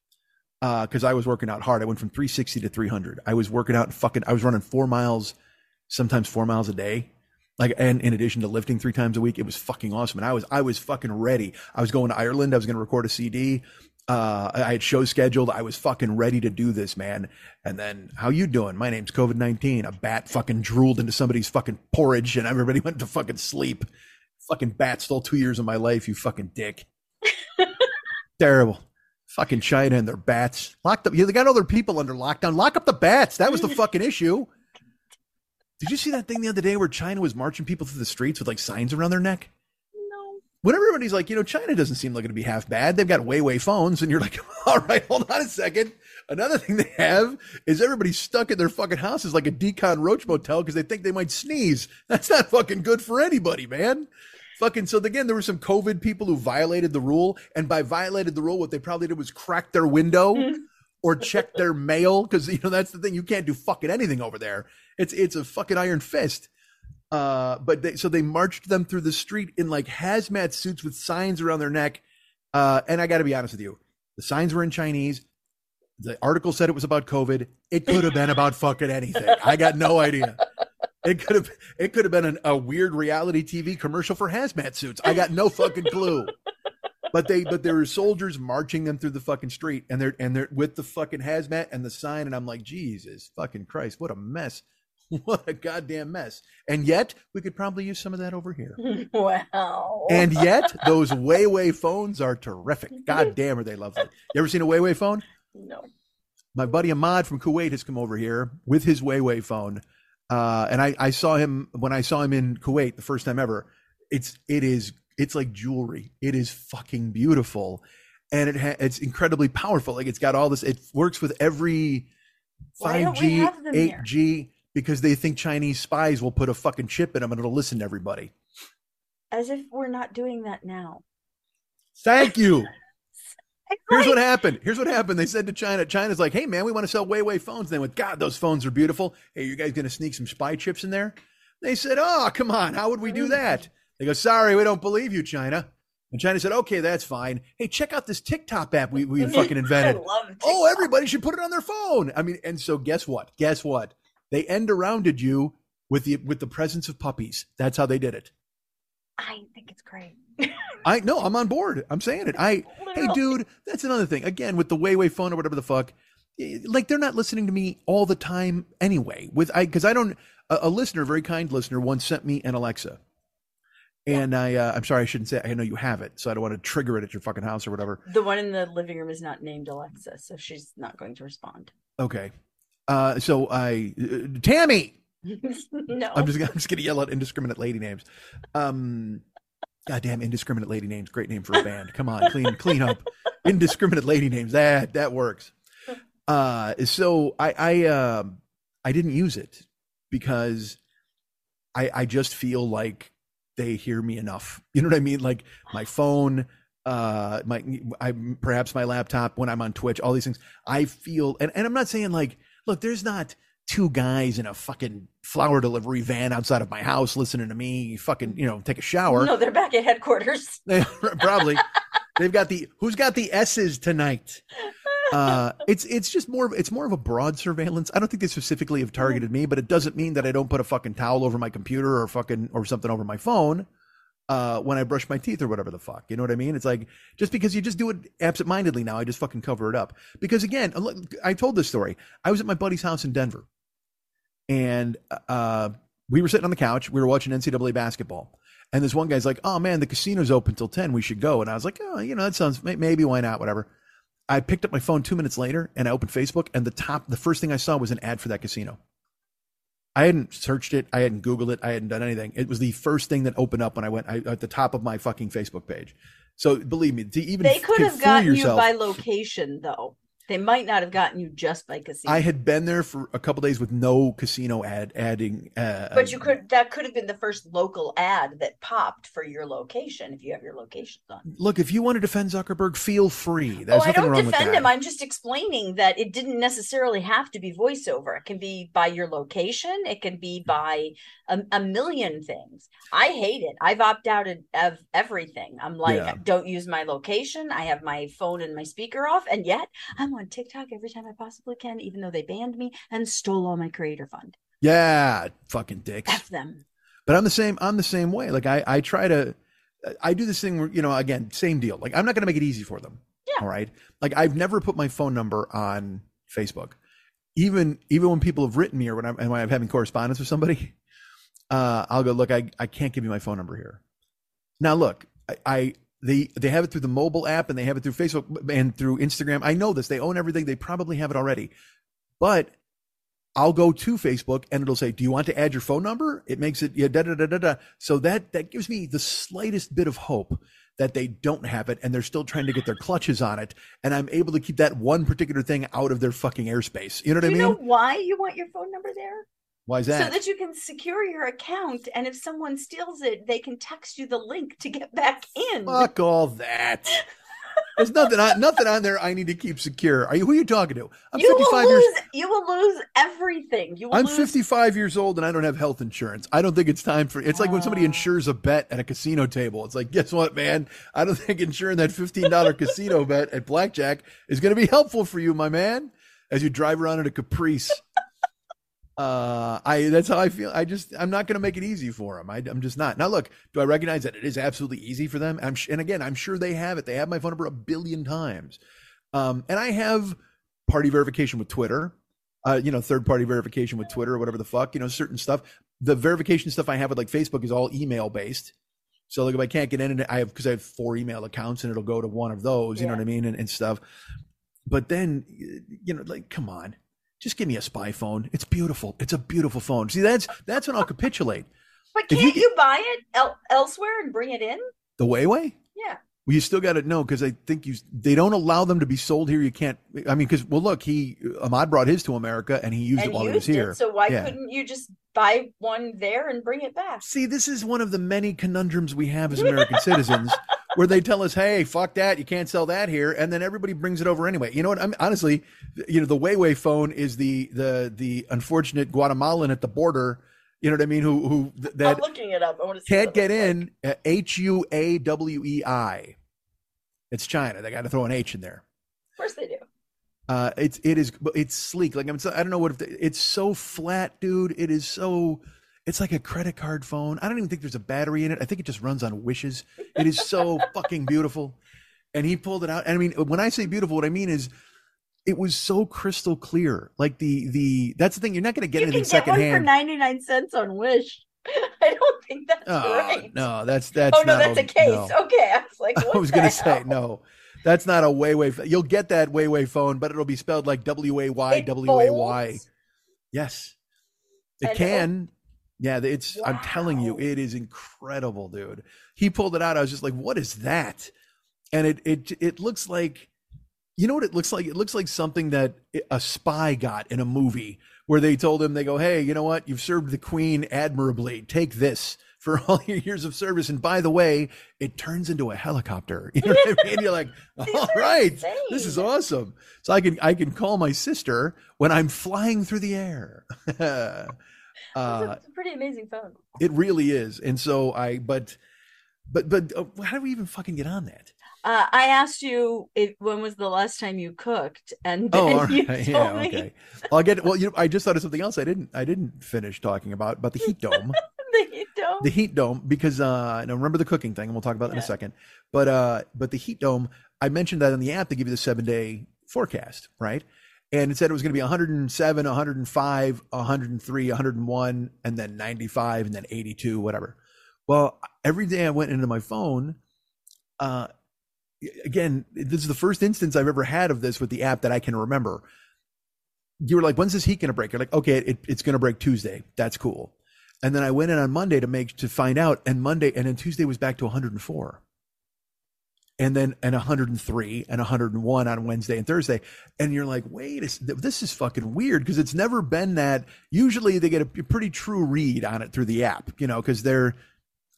because i was working out hard i went from 360 to 300 i was working out and fucking i was running four miles sometimes four miles a day like and in addition to lifting three times a week it was fucking awesome and i was i was fucking ready i was going to ireland i was going to record a cd uh, I had shows scheduled. I was fucking ready to do this, man. And then, how you doing? My name's COVID nineteen. A bat fucking drooled into somebody's fucking porridge, and everybody went to fucking sleep. Fucking bat stole two years of my life. You fucking dick. Terrible. Fucking China and their bats locked up. Yeah, they got other people under lockdown. Lock up the bats. That was the fucking issue. Did you see that thing the other day where China was marching people through the streets with like signs around their neck? No. when everybody's like, you know, China doesn't seem like it'd be half bad. They've got Huawei phones, and you're like, all right, hold on a second. Another thing they have is everybody's stuck in their fucking houses like a decon roach motel because they think they might sneeze. That's not fucking good for anybody, man. Fucking so again, there were some COVID people who violated the rule, and by violated the rule, what they probably did was crack their window mm. or check their mail because you know that's the thing. You can't do fucking anything over there. It's it's a fucking iron fist. Uh, but they, so they marched them through the street in like hazmat suits with signs around their neck. Uh, and I got to be honest with you, the signs were in Chinese. The article said it was about COVID. It could have been about fucking anything. I got no idea. It could have it could have been an, a weird reality TV commercial for hazmat suits. I got no fucking clue. But they but there were soldiers marching them through the fucking street and they're and they're with the fucking hazmat and the sign and I'm like Jesus fucking Christ what a mess. What a goddamn mess. And yet we could probably use some of that over here. Wow. And yet those Huawei phones are terrific. God damn are they lovely. You ever seen a Huawei phone? no. my buddy Ahmad from Kuwait has come over here with his Huawei phone, uh, and I, I saw him when I saw him in Kuwait the first time ever. It's it is it's like jewelry. It is fucking beautiful, and it ha- it's incredibly powerful. Like it's got all this. It works with every five G, eight? G because they think Chinese spies will put a fucking chip in them and it'll listen to everybody. As if we're not doing that now. Thank you. Here's what happened. Here's what happened. They said to China, China's like, hey, man, we want to sell Huawei phones. And They went, God, those phones are beautiful. Hey, you guys going to sneak some spy chips in there? They said, oh, come on. How would we do that? Mm. They go, sorry, we don't believe you, China. And China said, okay, that's fine. Hey, check out this TikTok app we, we fucking invented. I love oh, TikTok. Oh, everybody should put it on their phone. I mean, and so guess what? Guess what? They end arounded you with the with the presence of puppies. That's how they did it. I think it's great. I no, I'm on board. I'm saying it. I hey, dude, that's another thing. Again, with the way way phone or whatever the fuck, like they're not listening to me all the time anyway. With I because I don't. A, a listener, a very kind listener, once sent me an Alexa, and I uh, I'm sorry, I shouldn't say. It. I know you have it, so I don't want to trigger it at your fucking house or whatever. The one in the living room is not named Alexa, so she's not going to respond. Okay. Uh, so I, uh, Tammy, no. I'm just I'm just gonna yell out indiscriminate lady names. Um, goddamn indiscriminate lady names. Great name for a band. Come on, clean clean up. Indiscriminate lady names. That that works. Uh, so I I um I didn't use it because I I just feel like they hear me enough. You know what I mean? Like my phone, uh, my I perhaps my laptop when I'm on Twitch, all these things. I feel, and and I'm not saying like, look, there's not two guys in a fucking flower delivery van outside of my house listening to me fucking you know take a shower. no, they're back at headquarters. Probably. They've got the who's got the S's tonight. Uh, it's it's just more of it's more of a broad surveillance. I don't think they specifically have targeted me, but it doesn't mean that I don't put a fucking towel over my computer or fucking or something over my phone uh, when I brush my teeth or whatever the fuck. You know what I mean? It's like just because you just do it absentmindedly now, I just fucking cover it up. Because again, look, I told this story. I was at my buddy's house in Denver, and uh, we were sitting on the couch. We were watching NCAA basketball. And this one guy's like, "Oh man, the casino's open till ten. We should go." And I was like, "Oh, you know, that sounds maybe why not? Whatever." I picked up my phone two minutes later and I opened Facebook, and the top, the first thing I saw was an ad for that casino. I hadn't searched it, I hadn't Googled it, I hadn't done anything. It was the first thing that opened up when I went I, at the top of my fucking Facebook page. So believe me, to even they could have gotten yourself, you by location, though. They might not have gotten you just by casino. I had been there for a couple days with no casino ad adding. Uh, but you could that could have been the first local ad that popped for your location if you have your locations on. look. If you want to defend Zuckerberg, feel free. There's Oh, There's I don't defend him. I'm just explaining that it didn't necessarily have to be voiceover. It can be by your location. It can be by a, a million things. I hate it. I've opted out of- everything. I'm like, Yeah. don't use my location. I have my phone and my speaker off, and yet I'm on TikTok every time I possibly can, even though they banned me and stole all my creator fund. yeah, fucking dicks. F them. But I'm the same. I'm the same way. Like I, I try to, I do this thing where you know, again, same deal. Like I'm not going to make it easy for them. Yeah. All right. Like I've never put my phone number on Facebook, even even when people have written me or when I'm, and when I'm having correspondence with somebody, uh, I'll go look. I I can't give you my phone number here. Now look, I. I they, they have it through the mobile app and they have it through Facebook and through Instagram. I know this. They own everything. They probably have it already. But I'll go to Facebook and it'll say, "Do you want to add your phone number?" It makes it yeah da da da da da. So that that gives me the slightest bit of hope that they don't have it and they're still trying to get their clutches on it, and I'm able to keep that one particular thing out of their fucking airspace. You know what Do I you mean? know why you want your phone number there? Why is that? So that you can secure your account, and if someone steals it, they can text you the link to get back in. Fuck all that. There's nothing on nothing on there I need to keep secure. Are you who are you talking to? I'm you will 55 lose. years You will lose everything. You will I'm lose 55 years old and I don't have health insurance. I don't think it's time for it's like when somebody Oh. insures a bet at a casino table. It's like, guess what, man? I don't think insuring that $15 casino bet at blackjack is going to be helpful for you, my man, as you drive around in a Caprice. Uh, I that's how I feel. I just I'm not going to make it easy for them. I, I'm just not. Now, look, do I recognize that it is absolutely easy for them? I'm and again, I'm sure they have it. They have my phone number a billion times, um, and I have party verification with Twitter. Uh, you know, third party verification with Twitter or whatever the fuck. You know, certain stuff. The verification stuff I have with like Facebook is all email based. So like if I can't get in, and I have because I have four email accounts and it'll go to one of those. You know what I mean and, and stuff. But then, you know, like come on, just give me a spy phone. It's beautiful. It's a beautiful phone. See, that's that's when I'll capitulate. But can't you you, buy it el- elsewhere and bring it in? The Wayway. Yeah. Well, you still got to know because I think you they don't allow them to be sold here. You can't. I mean, because well, look, he Ahmad brought his to America and he used and it while he was here. it. So why Yeah. couldn't you just buy one there and bring it back? See, this is one of the many conundrums we have as American citizens, where they tell us, "Hey, fuck that, you can't sell that here," and then everybody brings it over anyway. You know what? I'm honestly, you know, the Huawei phone is the the the unfortunate Guatemalan at the border. You know what I mean? Who who th- I'm that looking it up. I want to see can't get in? H U A W E I. It's China. They got to throw an H in there. Of course they do. Uh, it's it is it's sleek. Like I'm, so, I don't know what if the, it's so flat, dude. It is so. It's like a credit card phone. I don't even think there's a battery in it. I think it just runs on wishes. It is so fucking beautiful. And he pulled it out. And I mean, when I say beautiful, what I mean is, it was so crystal clear. Like the the that's the thing. You're not going to get you can anything get one for 99 cents on Wish. I don't think that's Oh, right. no, that's that's. oh, no, that's a case. no. Okay. I was like, I was going to say no. That's not a Huawei. You'll get that Huawei phone, but it'll be spelled like W A Y It W A Y. Yes. It And- can. Yeah, it's. I'm telling you, it is incredible, dude. He pulled it out. I was just like, "What is that?" And it it it looks like, you know what it looks like? It looks like something that a spy got in a movie where they told him, they go, "Hey, you know what? You've served the queen admirably. Take this for all your years of service." And by the way, it turns into a helicopter. You know what I mean? You're like, all right, "All are right, this is awesome." So I can I can call my sister when I'm flying through the air. uh, it's a pretty amazing phone. it really is. And so I, but, but, but, uh, how do we even fucking get on that? Uh, I asked you if, when was the last time you cooked, and Oh, all you told Yeah, me okay. Well, I'll get, well, you know, I just thought of something else. I didn't, I didn't finish talking about, about the heat dome, the heat don't. the heat dome, because, uh, now remember the cooking thing and we'll talk about that in a second. But, uh, but the heat dome, I mentioned that on the app, they give you the seven day forecast, right? And it said it was going to be 107, 105, 103, 101, and then 95, and then 82, whatever. Well, every day I went into my phone. Uh, again, this is the first instance I've ever had of this with the app that I can remember. You were like, "When's this heat going to break?" You're like, "Okay, it, it's going to break Tuesday. That's cool." And then I went in on Monday to make to find out, and Monday and then Tuesday was back to 104 and then and 103 and 101 on Wednesday and Thursday. And you're like, wait, this is fucking weird because it's never been that. Usually they get a pretty true read on it through the app, you know, because they're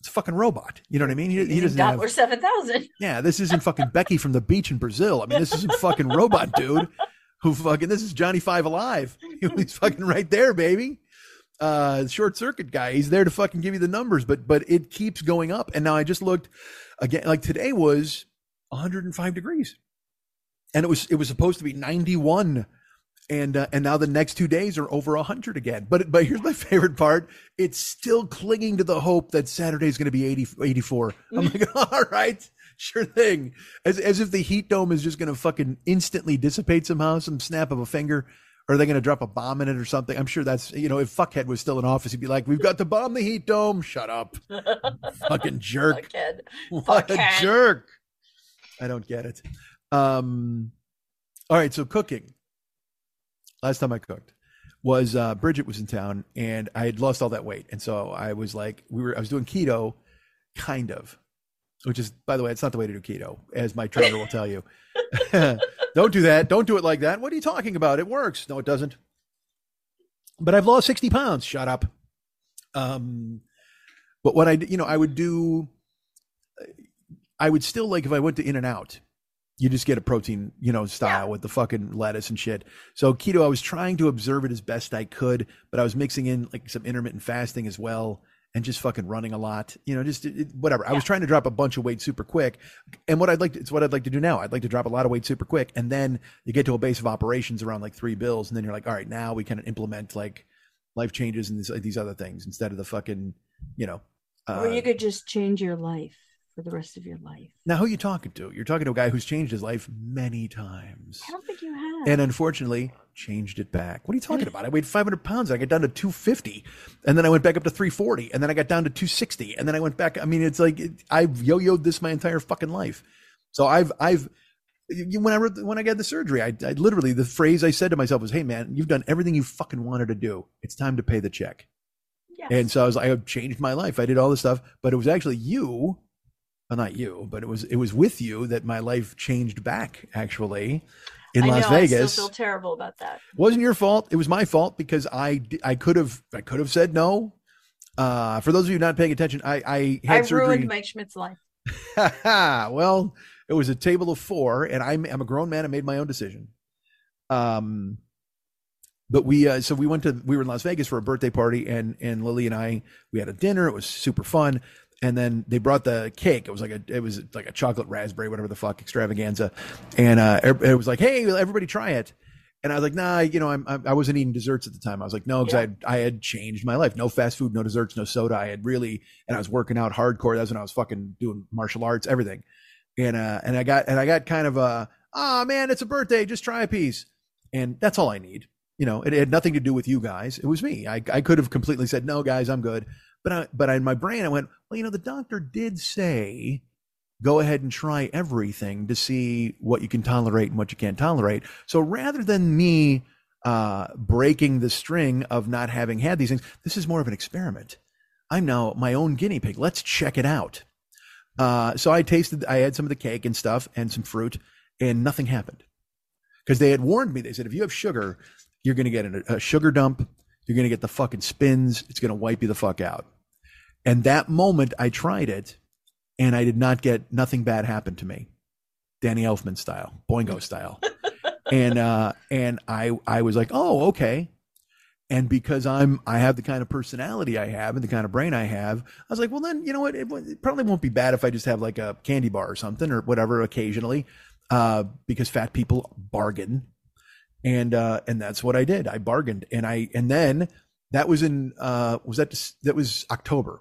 it's a fucking robot. You know what I mean? He, he doesn't have. Seven thousand. Yeah, this isn't fucking Becky from the beach in Brazil. I mean, this isn't fucking robot dude who fucking. This is Johnny Five Alive. He's fucking right there, baby. Uh, short circuit guy. He's there to fucking give you the numbers, but but it keeps going up. And now I just looked again. Like today was 105 degrees, and it was it was supposed to be 91. And uh, and now the next two days are over 100 again. But but here's my favorite part: it's still clinging to the hope that Saturday's going to be 80, 84. I'm like, all right, sure thing. As as if the heat dome is just going to fucking instantly dissipate somehow, some snap of a finger. Or are they going to drop a bomb in it or something? I'm sure that's you know if fuckhead was still in office, he'd be like, "We've got to bomb the heat dome." Shut up, fucking jerk. Fuckhead. What a Fuckhead. jerk. I don't get it. Um, all right, so cooking. Last time I cooked was uh, Bridget was in town and I had lost all that weight. And so I was like, we were, I was doing keto, kind of, which is, by the way, it's not the way to do keto, as my trainer will tell you. don't do that. Don't do it like that. What are you talking about? It works. No, it doesn't. But I've lost 60 pounds. Shut up. Um, but what I, you know, I would do, I would still like if I went to In and Out, you just get a protein, you know, style Yeah. with the fucking lettuce and shit. So keto, I was trying to observe it as best I could, but I was mixing in like some intermittent fasting as well and just fucking running a lot, you know, just it, whatever. I was trying to drop a bunch of weight super quick. And what I'd like to, it's what I'd like to do now. I'd like to drop a lot of weight super quick. And then you get to a base of operations around like three bills. And then you're like, all right, now we kind of implement like life changes and these, these other things instead of the fucking, you know, uh, or you could just change your life for the rest of your life. now, who are you talking to? You're talking to a guy who's changed his life many times. I don't think you have. And unfortunately, changed it back. What are you talking about? I weighed 500 pounds. I got down to 250. And then I went back up to 340. And then I got down to 260. And then I went back. I mean, it's like it, I've yo yoed this my entire fucking life. So I've, I've, when I wrote, when I got the surgery, I, I literally, the phrase I said to myself was, Hey man, you've done everything you fucking wanted to do. It's time to pay the check. Yes. And so I was like, I changed my life. I did all this stuff, but it was actually you, well, not you, but it was it was with you that my life changed back. Actually, in I Las know, Vegas, I still feel terrible about that. wasn't your fault. It was my fault because I I could have I could have said no. Uh, for those of you not paying attention, I I had I surgery. ruined Mike Schmidt's life. well, it was a table of four, and I'm I'm a grown man. I made my own decision. Um, but we uh, so we went to we were in Las Vegas for a birthday party, and and Lily and I we had a dinner. It was super fun, and then they brought the cake. It was like a it was like a chocolate raspberry, whatever the fuck extravaganza, and uh, it it was like, hey, everybody try it. And I was like, nah, you know, I'm, I'm I wasn't eating desserts at the time. I was like, no, because I had, I had changed my life. No fast food, no desserts, no soda. I had really, and I was working out hardcore. That's when I was fucking doing martial arts, everything. And uh, and I got and I got kind of a, ah, man, it's a birthday, just try a piece, and that's all I need. You know, it had nothing to do with you guys. It was me. I I could have completely said, no, guys, I'm good. But I, but in my brain, I went, well, you know, the doctor did say go ahead and try everything to see what you can tolerate and what you can't tolerate. So rather than me uh, breaking the string of not having had these things. This is more of an experiment. I'm now my own guinea pig. Let's check it out. Uh, so I tasted, I had some of the cake and stuff and some fruit, and nothing happened because they had warned me. They said, if you have sugar, you're going to get a, a sugar dump. You're going to get the fucking spins. It's going to wipe you the fuck out. And that moment I tried it and I did not get nothing bad happened to me. Danny Elfman style, Boingo style. and uh and I I was like, "Oh, okay." And because I'm I have the kind of personality I have and the kind of brain I have, I was like, "Well, then, you know what? It, it probably won't be bad if I just have like a candy bar or something or whatever occasionally." Uh because fat people bargain. And uh and that's what I did. I bargained and I and then that was in uh was that that was October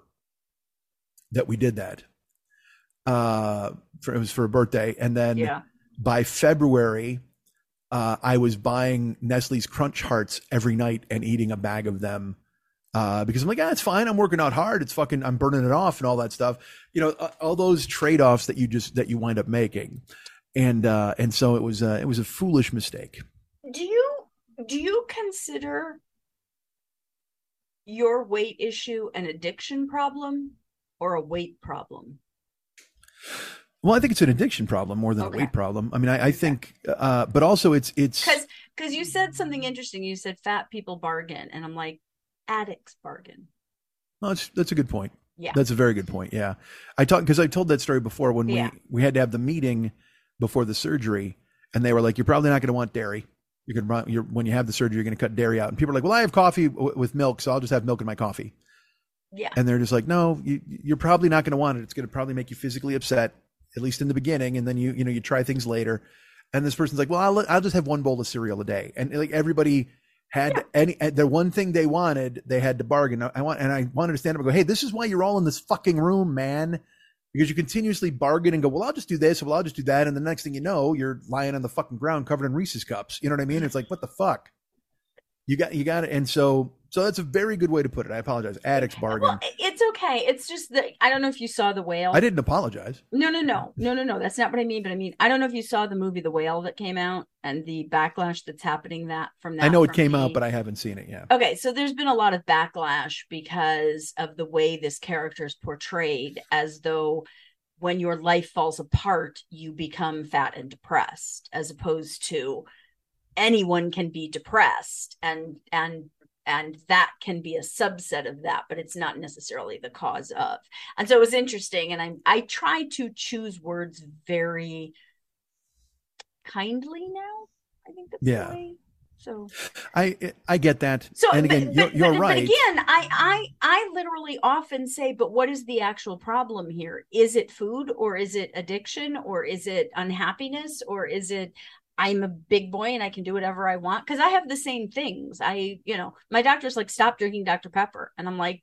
that we did that uh, for, it was for a birthday, and then Yeah. by February, uh, I was buying Nestle's Crunch Hearts every night and eating a bag of them. Uh, because I'm like, ah, it's fine. I'm working out hard. It's fucking, I'm burning it off and all that stuff. You know, all those trade offs that you just, that you wind up making. And, uh, and so it was, uh, it was a foolish mistake. Do you do you consider your weight issue an addiction problem or a weight problem? Well, I think it's an addiction problem more than Okay. a weight problem. I mean, I, I think, uh, but also it's, it's, Because because you said something interesting. You said fat people bargain, and I'm like, addicts bargain. No, it's, that's a good point. Yeah. That's a very good point. Yeah. I talked because I told that story before when Yeah. we, we had to have the meeting before the surgery and they were like, you're probably not going to want dairy. You're going to run, you're, when you have the surgery, you're going to cut dairy out. And people are like, well, I have coffee w- with milk, so I'll just have milk in my coffee. Yeah. And they're just like, no, you, you're probably not going to want it. It's going to probably make you physically upset, at least in the beginning. And then you, you know, you try things later. And this person's like, well, I'll, I'll just have one bowl of cereal a day. And like everybody had any, the one thing they wanted, they had to bargain. I want, and I wanted to stand up and go, Hey, this is why you're all in this fucking room, man. Because you continuously bargain and go, well, I'll just do this. Well, I'll just do that. And the next thing you know, you're lying on the fucking ground covered in Reese's cups. You know what I mean? It's like, what the fuck? You got, you got it. And so, so that's a very good way to put it. I apologize. Addicts bargain. Well, it's okay. It's just that I don't know if you saw the whale. I didn't apologize. No, no, no, no, no, no. That's not what I mean. But I mean, I don't know if you saw the movie The Whale that came out and the backlash that's happening that from that. I know it came the- out, but I haven't seen it yet. Okay, so there's been a lot of backlash because of the way this character is portrayed, as though when your life falls apart, you become fat and depressed, as opposed to anyone can be depressed and and and that can be a subset of that but it's not necessarily the cause of and so it was interesting and i i try to choose words very kindly now i think that's Yeah. the way so I I get that. so, and again, but, you're, but- you're but right. again, I, I, I literally often say, but what is the actual problem here? Is it food, or is it addiction, or is it unhappiness, or is it I'm a big boy and I can do whatever I want? Because I have the same things. I, you know, my doctor's like, stop drinking Dr Pepper, and I'm like.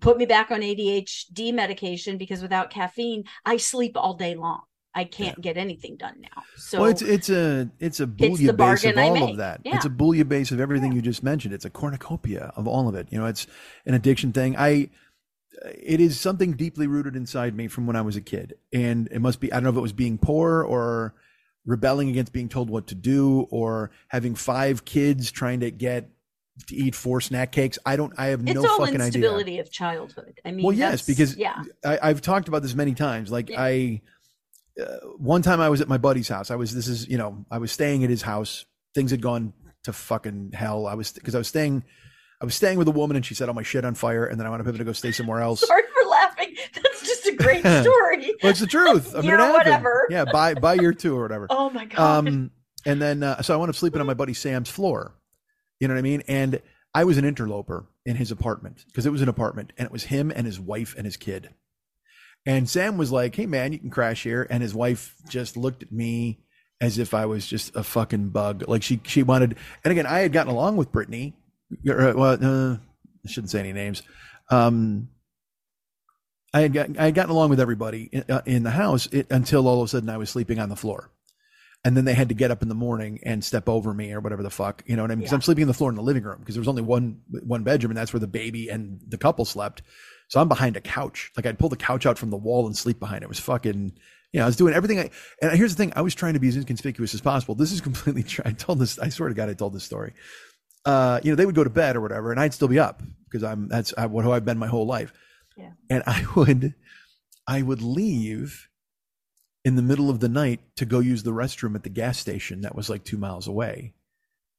Put me back on ADHD medication because without caffeine, I sleep all day long. I can't get anything done now. So well, it's it's a it's a the bouillabaisse of all of that. Yeah. It's a bouillabaisse of everything you just mentioned. It's a cornucopia of all of it. You know, it's an addiction thing. I it is something deeply rooted inside me from when I was a kid, and it must be. I don't know if it was being poor or rebelling against being told what to do, or having five kids trying to get to eat four snack cakes. I don't. I have it's no all fucking idea. instability of childhood. I mean, Well, yes, because yeah, I, I've talked about this many times. Like Yeah. I, uh, one time I was at my buddy's house. I was this is you know I was staying at his house. Things had gone to fucking hell. I was because I was staying. I was staying with a woman and she set all my shit on fire and then I wound up to go stay somewhere else. sorry for laughing. Just a great story. Well, it's the truth. I mean, whatever. Yeah, by by year two or whatever. oh my god. Um, and then uh, so I wound up sleeping on my buddy Sam's floor. You know what I mean? And I was an interloper in his apartment because it was an apartment, and it was him and his wife and his kid. And Sam was like, "Hey man, you can crash here," and his wife just looked at me as if I was just a fucking bug. Like she she wanted. And again, I had gotten along with Brittany. Uh, Well, uh, I shouldn't say any names. Um, I had got, I had gotten along with everybody in, uh, in the house it, until all of a sudden I was sleeping on the floor, and then they had to get up in the morning and step over me or whatever the fuck, you know what I mean? Because Yeah. I'm sleeping on the floor in the living room because there was only one one bedroom and that's where the baby and the couple slept. So I'm behind a couch, like I'd pull the couch out from the wall and sleep behind it. It was fucking, You know, I was doing everything. I, and here's the thing: I was trying to be as inconspicuous as possible. This is completely true. I told this. I swear to God, I told this story. Uh, you know, they would go to bed or whatever, and I'd still be up because I'm that's I, what who I've been my whole life. Yeah. And I would, I would leave in the middle of the night to go use the restroom at the gas station that was like two miles away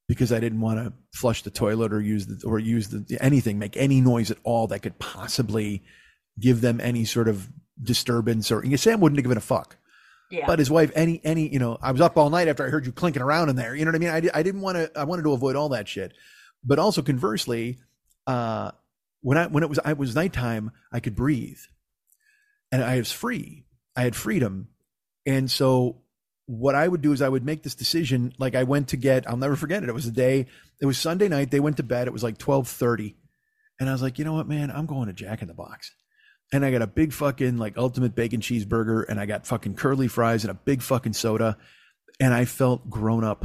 because I didn't want to flush the toilet or use the or use the anything, make any noise at all that could possibly give them any sort of disturbance or Sam wouldn't have given a fuck. Yeah. But his wife, any, any, you know, I was up all night after I heard you clinking around in there. You know what I mean? I, I didn't want to, I wanted to avoid all that shit. But also conversely, uh, when I, when it was, I was nighttime, I could breathe and I was free. I had freedom. And so what I would do is I would make this decision. Like I went to get, I'll never forget it. It was a day, it was Sunday night. They went to bed. It was like 1230. And I was like, you know what, man, I'm going to Jack in the Box and I got a big fucking like ultimate bacon cheeseburger and I got fucking curly fries and a big fucking soda and I felt grown up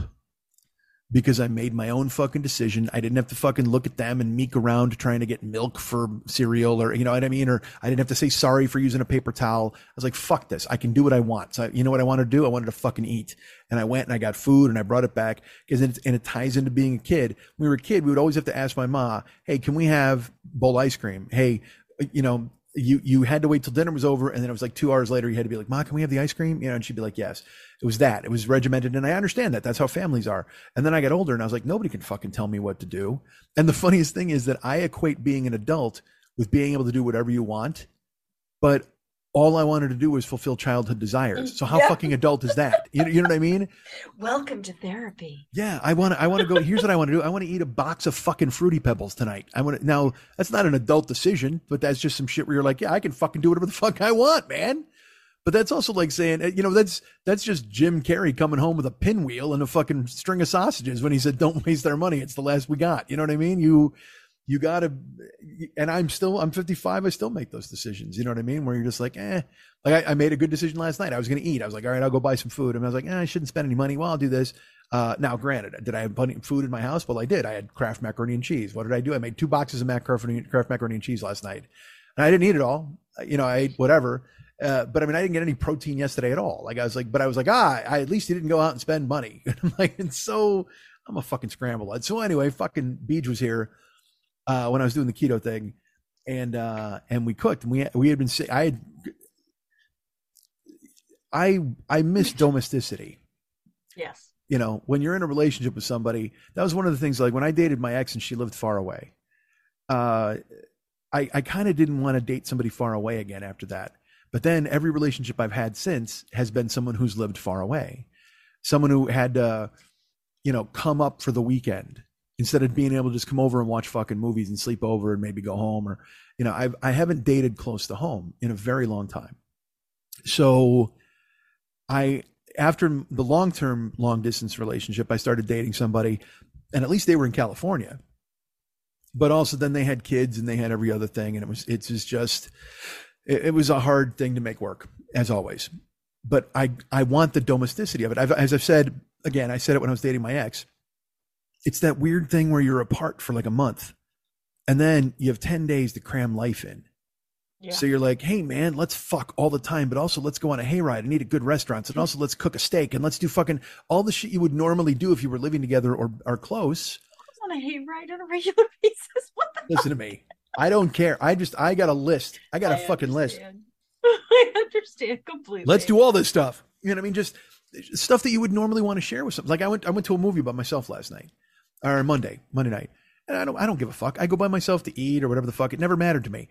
because I made my own fucking decision. I didn't have to fucking look at them and meek around trying to get milk for cereal or you know what I mean or I didn't have to say sorry for using a paper towel. I was like fuck this. I can do what I want. So you know what I wanted to do? I wanted to fucking eat. And I went and I got food and I brought it back because it, and it ties into being a kid. When we were a kid, we would always have to ask my ma, "Hey, can we have bowl ice cream?" Hey, you know, you you had to wait till dinner was over, and then it was like two hours later. You had to be like, "Ma, can we have the ice cream?" You know, and she'd be like, "Yes." It was that. It was regimented, and I understand that. That's how families are. And then I got older, and I was like, nobody can fucking tell me what to do. And the funniest thing is that I equate being an adult with being able to do whatever you want, but all I wanted to do was fulfill childhood desires. So how Yeah. fucking adult is that? You, you know what I mean? Welcome to therapy. Yeah, I want to. I want to go. Here's what I want to do. I want to eat a box of fucking fruity pebbles tonight. I want to. Now that's not an adult decision, but that's just some shit where you're like, yeah, I can fucking do whatever the fuck I want, man. But that's also like saying, eh, you know, that's that's just Jim Carrey coming home with a pinwheel and a fucking string of sausages when he said, "Don't waste our money. It's the last we got." You know what I mean? You you gotta. And I'm still. I'm 55. I still make those decisions. You know what I mean? Where you're just like, eh. Like I, I made a good decision last night. I was to eat. I was like, all right, I'll go buy some food. And I was like, eh, I shouldn't spend any money. Well, I'll do this. Uh, now, granted, did I have plenty of food in my house? Well, I did. I had Kraft macaroni and cheese. What did I do? I made two boxes of macaroni, Kraft macaroni and cheese last night, and I didn't eat it all. You know, I ate whatever. Uh, but I mean, I didn't get any protein yesterday at all. Like I was like, but I was like, ah, I, at least he didn't go out and spend money. And I'm like, and so I'm a fucking scramble. So anyway, fucking Beej was here uh, when I was doing the keto thing, and uh, and we cooked. And we we had been. I had. I I miss domesticity Yes. you know, when you're in a relationship with somebody, that was one of the things. Like when I dated my ex and she lived far away, uh, I I kind of didn't want to date somebody far away again after that. But then every relationship I've had since has been someone who's lived far away, someone who had to, you know, come up for the weekend instead of being able to just come over and watch fucking movies and sleep over and maybe go home or, you know, I I haven't dated close to home in a very long time. So, I after the long term long distance relationship, I started dating somebody, and at least they were in California. But also, then they had kids and they had every other thing, and it was it's just just it, it was a hard thing to make work as always. But I I want the domesticity of it. I've, as I've said again, I said it when I was dating my ex. It's that weird thing where you're apart for like a month, and then you have ten days to cram life in. Yeah. So you're like, hey man, let's fuck all the time, but also let's go on a hayride and eat at good restaurants, and also let's cook a steak and let's do fucking all the shit you would normally do if you were living together or are close. on a hayride on a regular basis. What the Listen to me. I don't care. I just I got a list. I got a I fucking list. I understand completely. Let's do all this stuff. You know what I mean? Just stuff that you would normally want to share with something. Like I went I went to a movie by myself last night. Or Monday, Monday night. And I don't I don't give a fuck. I go by myself to eat or whatever the fuck. It never mattered to me.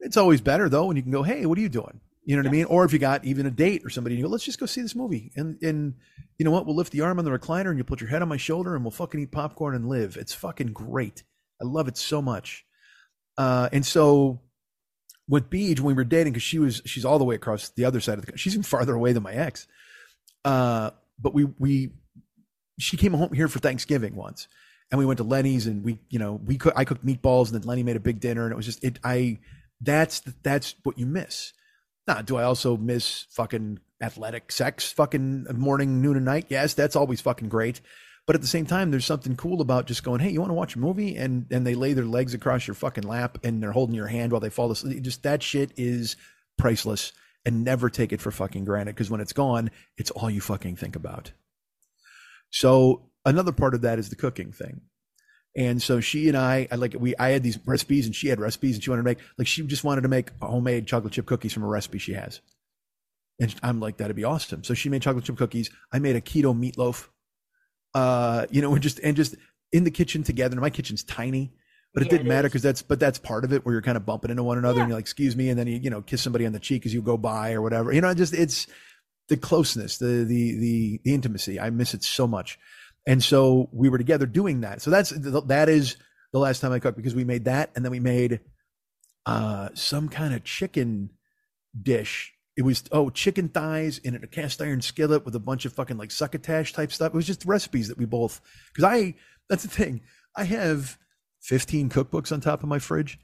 It's always better though when you can go, "Hey, what are you doing?" You know what I mean? Or if you got even a date or somebody, you go, "Let's just go see this movie." And and you know what? We'll lift the arm on the recliner and you put your head on my shoulder and we'll fucking eat popcorn and live. It's fucking great. I love it so much. Uh, and so with Beej, when we were dating, because she was she's all the way across the other side of the country. She's even farther away than my ex. Uh, but we we she came home here for Thanksgiving once, and we went to Lenny's and we you know we cook I cooked meatballs and then Lenny made a big dinner and it was just it I that's that's what you miss. Now, do I also miss fucking athletic sex, fucking morning, noon, and night? Yes, that's always fucking great. But at the same time, there's something cool about just going, hey, you want to watch a movie? And and they lay their legs across your fucking lap and they're holding your hand while they fall asleep. Just that shit is priceless. and never take it for fucking granted because when it's gone, it's all you fucking think about. So another part of that is the cooking thing. And so she and I, I like we, I had these recipes and she had recipes and she wanted to make, like she just wanted to make homemade chocolate chip cookies from a recipe she has. And I'm like, that'd be awesome. So she made chocolate chip cookies. I made a keto meatloaf. Uh, you know, and just, and just in the kitchen together. My kitchen's tiny, but it Yeah, didn't it matter because that's, but that's part of it where you're kind of bumping into one another and you're like, excuse me. And then you, you know, kiss somebody on the cheek as you go by or whatever. You know, just, it's the closeness, the, the, the, the intimacy. I miss it so much. And so we were together doing that. So that's, that is the last time I cooked because we made that and then we made, uh, some kind of chicken dish. It was oh chicken thighs in a cast iron skillet with a bunch of fucking like succotash type stuff. It was just recipes that we both because I that's the thing. I have 15 cookbooks on top of my fridge.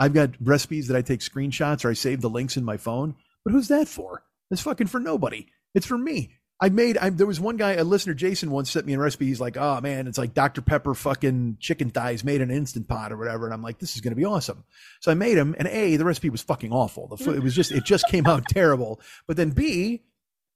I've got recipes that I take screenshots or I save the links in my phone. But who's that for? It's fucking for nobody. It's for me. I made. I, there was one guy, a listener, Jason, once sent me a recipe. He's like, "Oh man, it's like Dr Pepper fucking chicken thighs made in an instant pot or whatever." And I'm like, "This is going to be awesome." So I made them, and a the recipe was fucking awful. The it was just it just came out terrible. But then b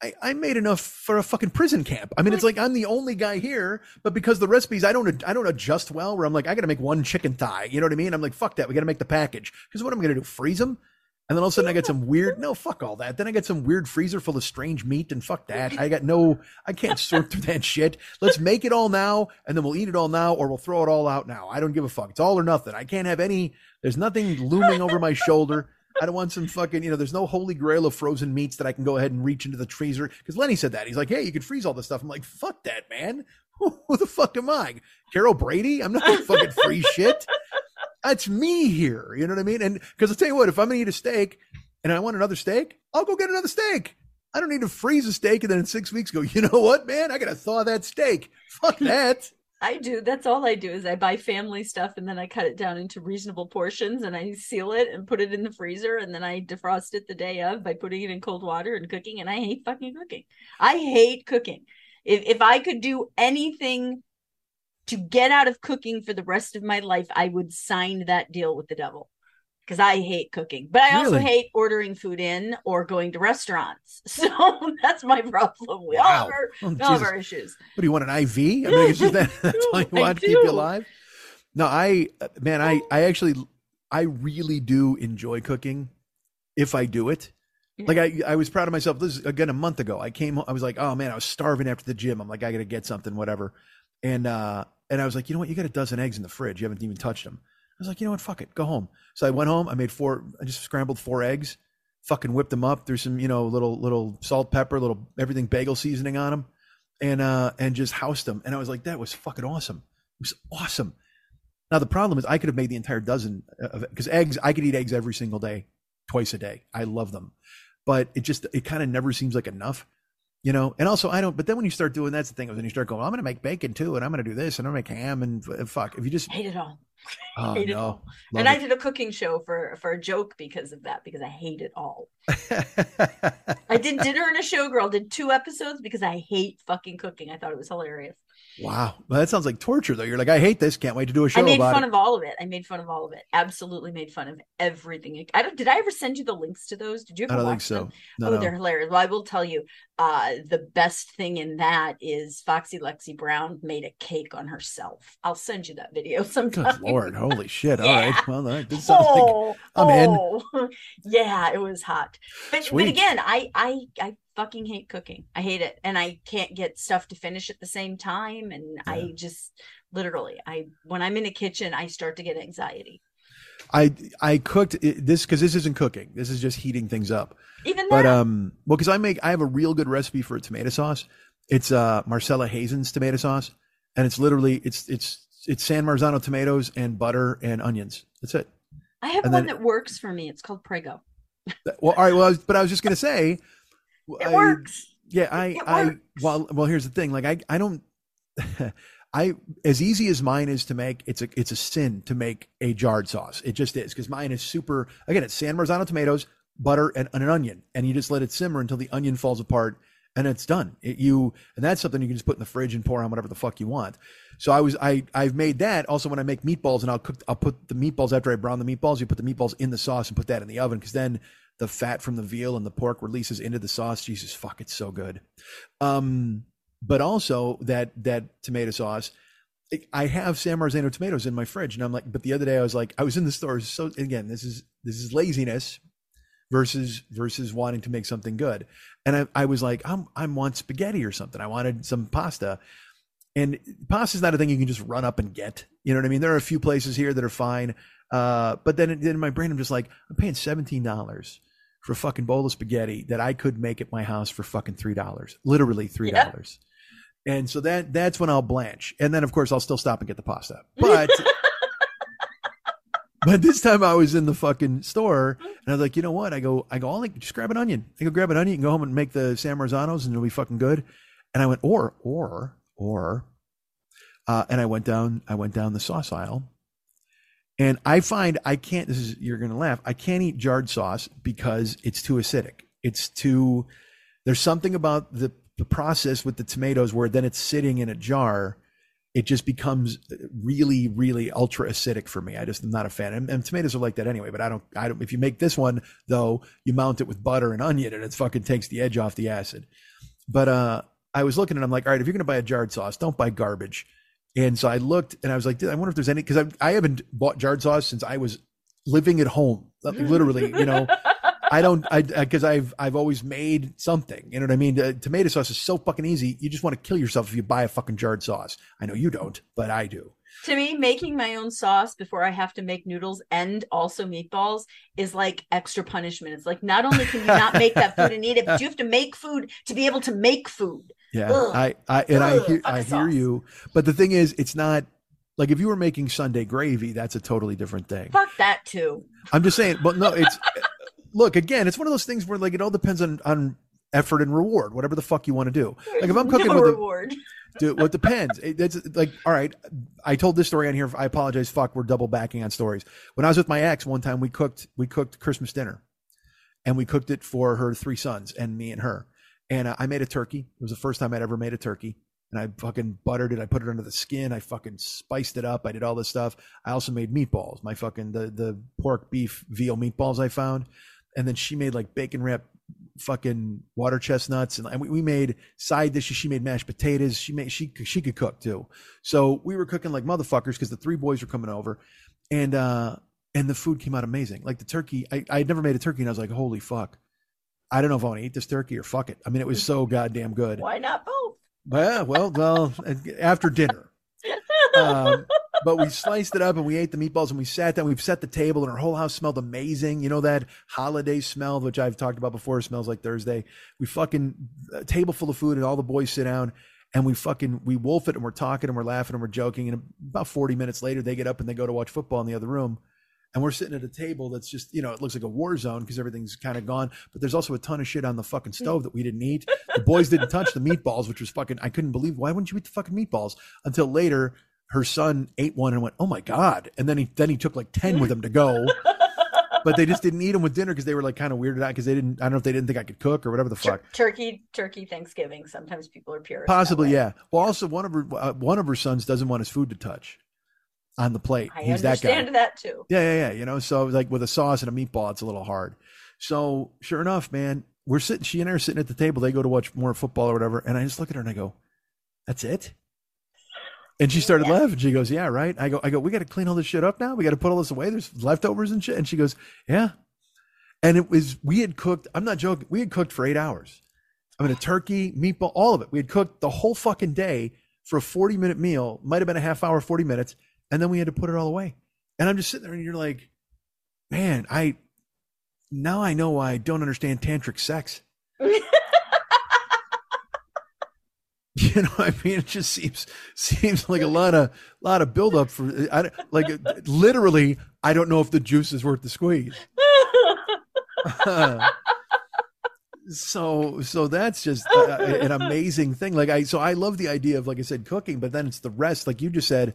I, I made enough for a fucking prison camp. I mean, it's like I'm the only guy here, but because the recipes I don't I don't adjust well. Where I'm like, I got to make one chicken thigh. You know what I mean? I'm like, fuck that. We got to make the package because what am I going to do? Freeze them? And then all of a sudden I get some weird no fuck all that. Then I get some weird freezer full of strange meat and fuck that. I got no I can't sort through that shit. Let's make it all now and then we'll eat it all now or we'll throw it all out now. I don't give a fuck. It's all or nothing. I can't have any there's nothing looming over my shoulder. I don't want some fucking, you know, there's no holy grail of frozen meats that I can go ahead and reach into the freezer. Because Lenny said that. He's like, hey, you can freeze all this stuff. I'm like, fuck that, man. Who the fuck am I? Carol Brady? I'm not gonna fucking freeze shit. That's me here. You know what I mean? And because I'll tell you what, if I'm gonna eat a steak and I want another steak, I'll go get another steak. I don't need to freeze a steak and then in six weeks go, you know what, man? I gotta thaw that steak. Fuck that. I do. That's all I do is I buy family stuff and then I cut it down into reasonable portions and I seal it and put it in the freezer and then I defrost it the day of by putting it in cold water and cooking. And I hate fucking cooking. I hate cooking. If if I could do anything to get out of cooking for the rest of my life, I would sign that deal with the devil. Because I hate cooking, but I also Really? hate ordering food in or going to restaurants. So that's my problem. We all Wow. have our, Oh, all have our issues. What do you want? An IV? I mean, it's just that, that's all you want to keep you alive. No, I man, I oh. I actually I really do enjoy cooking if I do it. Like I, I was proud of myself. This is again a month ago. I came. I was like, oh man, I was starving after the gym. I'm like, I got to get something, whatever. And uh, and I was like, you know what? You got a dozen eggs in the fridge. You haven't even touched them. I was like, you know what? Fuck it. Go home. So I went home. I made four. I just scrambled four eggs. Fucking whipped them up. There's some, you know, little little salt, pepper, little everything bagel seasoning on them, and uh and just housed them. And I was like, that was fucking awesome. It was awesome. Now the problem is, I could have made the entire dozen of because eggs. I could eat eggs every single day, twice a day. I love them, but it just it kind of never seems like enough, you know. And also, I don't. But then when you start doing that's the thing. When you start going, I'm going to make bacon too, and I'm going to do this, and I'm going to make ham, and fuck. If you just Hate it all. oh hate it no, all. Love and I did a cooking show for for a joke because of that because I hate it all. I did dinner and a showgirl. Did two episodes because I hate fucking cooking. I thought it was hilarious. Wow, well, that sounds like torture though. You're like, I hate this. Can't wait to do a show I made fun it. of all of it. I made fun of all of it. Absolutely made fun of everything. I don't. Did I ever send you the links to those? Did you I ever don't watch think so. them? No, oh, no. they're hilarious. Well, I will tell you, uh, the best thing in that is Foxy Lexi Brown made a cake on herself. I'll send you that video sometime. Good lord, holy shit! All Yeah. right, well, that sounds like oh, I'm in. oh. yeah, it was hot. But but again, I I I fucking hate cooking. I hate it, and I can't get stuff to finish at the same time. And I just literally, I when I'm in a kitchen, I start to get anxiety. I I cooked this because this isn't cooking. This is just heating things up. Even But that, um, well, because I make I have a real good recipe for a tomato sauce. It's uh Marcella Hazan's tomato sauce, and it's literally it's it's it's San Marzano tomatoes and butter and onions. That's it. I have and one then- that works for me. It's called Prego. Well, all right. Well, I was, but I was just gonna say, It I- works. Yeah, I, I, well, well, here's the thing. Like, I, I don't, I, as easy as mine is to make, it's a, it's a sin to make a jarred sauce. It just is because mine is super. Again, it's San Marzano tomatoes, butter, and, and an onion, and you just let it simmer until the onion falls apart, and it's done. It, you, and that's something you can just put in the fridge and pour on whatever the fuck you want. So I was, I, I've made that. Also, when I make meatballs, and I'll cook, I'll put the meatballs after I brown the meatballs. You put the meatballs in the sauce and put that in the oven because then the fat from the veal and the pork releases into the sauce. Jesus fuck, it's so good. Um, but also that that tomato sauce. I have San Marzano tomatoes in my fridge, and I'm like, but the other day I was like, I was in the store. So again, this is this is laziness versus versus wanting to make something good. And I, I was like, I'm I want spaghetti or something. I wanted some pasta. And pasta is not a thing you can just run up and get. You know what I mean? There are a few places here that are fine. Uh, but then in my brain, I'm just like, I'm paying $17 for a fucking bowl of spaghetti that I could make at my house for fucking $3. Literally $3. Yeah. And so that that's when I'll blanch. And then of course I'll still stop and get the pasta. But but this time I was in the fucking store and I was like, you know what? I go, I go, I'll like, just grab an onion. I go grab an onion and go home and make the San Marzanos and it'll be fucking good. And I went, or, or, or, uh, and I went down, I went down the sauce aisle and I find I can't, this is, you're to laugh. I can't eat jarred sauce because it's too acidic. It's too, there's something about the, the process with the tomatoes where then it's sitting in a jar it just becomes really, really ultra acidic for me. I just am not a fan. And, and, tomatoes are like that anyway. But I don't. I don't. If you make this one though, you mount it with butter and onion, and it fucking takes the edge off the acid. But uh, I was looking and I'm like, all right, if you're gonna buy a jarred sauce, don't buy garbage. And so I looked and I was like, I wonder if there's any because I, I haven't bought jarred sauce since I was living at home, literally. You know. I don't, I because I've I've always made something. You know what I mean? Uh, tomato sauce is so fucking easy. You just want to kill yourself if you buy a fucking jarred sauce. I know you don't, but I do. To me, making my own sauce before I have to make noodles and also meatballs is like extra punishment. It's like not only can you not make that food and eat it, but you have to make food to be able to make food. Yeah, Ugh. I, I and Ugh, I hear I hear you, but the thing is, it's not like if you were making Sunday gravy, that's a totally different thing. Fuck that too. I'm just saying, but no, it's look again. It's one of those things where like it all depends on on effort and reward, whatever the fuck you want to do. Like if I'm cooking no with reward. A, dude, well, it depends. It's like, all right, I told this story on here. I apologize. Fuck, we're double backing on stories. When I was with my ex, one time we cooked, we cooked Christmas dinner, and we cooked it for her three sons and me and her. And uh, I made a turkey. It was the first time I'd ever made a turkey. And I fucking buttered it. I put it under the skin. I fucking spiced it up. I did all this stuff. I also made meatballs. My fucking the the pork beef veal meatballs I found and then she made like bacon wrap fucking water chestnuts and, and we, we, made side dishes she made mashed potatoes she made she she could cook too so we were cooking like motherfuckers because the three boys were coming over and uh and the food came out amazing like the turkey i i had never made a turkey and i was like holy fuck i don't know if i want to eat this turkey or fuck it i mean it was so goddamn good why not both well well well after dinner um, but we sliced it up and we ate the meatballs and we sat down. We've set the table and our whole house smelled amazing. You know that holiday smell, which I've talked about before, smells like Thursday. We fucking a table full of food and all the boys sit down and we fucking we wolf it and we're talking and we're laughing and we're joking. And about 40 minutes later, they get up and they go to watch football in the other room. And we're sitting at a table that's just, you know, it looks like a war zone because everything's kind of gone. But there's also a ton of shit on the fucking stove that we didn't eat. The boys didn't touch the meatballs, which was fucking, I couldn't believe. Why wouldn't you eat the fucking meatballs? Until later, her son ate one and went, "Oh my god!" And then he then he took like ten with him to go. but they just didn't eat them with dinner because they were like kind of weirded out because they didn't. I don't know if they didn't think I could cook or whatever the fuck. Turkey, turkey Thanksgiving. Sometimes people are pure. Possibly, yeah. Well, also one of her uh, one of her sons doesn't want his food to touch on the plate. I He's understand that, guy. that too. Yeah, yeah, yeah. You know, so like with a sauce and a meatball, it's a little hard. So sure enough, man, we're sitting. She and I are sitting at the table. They go to watch more football or whatever, and I just look at her and I go, "That's it." And she started yeah. laughing. She goes, "Yeah, right." I go, "I go. We got to clean all this shit up now. We got to put all this away. There's leftovers and shit." And she goes, "Yeah." And it was we had cooked. I'm not joking. We had cooked for eight hours. I mean, a turkey, meatball, all of it. We had cooked the whole fucking day for a 40 minute meal. Might have been a half hour, 40 minutes, and then we had to put it all away. And I'm just sitting there, and you're like, "Man, I now I know why I don't understand tantric sex." You know, I mean, it just seems seems like a lot of lot of buildup for. I like literally. I don't know if the juice is worth the squeeze. so so that's just uh, an amazing thing. Like I so I love the idea of like I said cooking, but then it's the rest. Like you just said,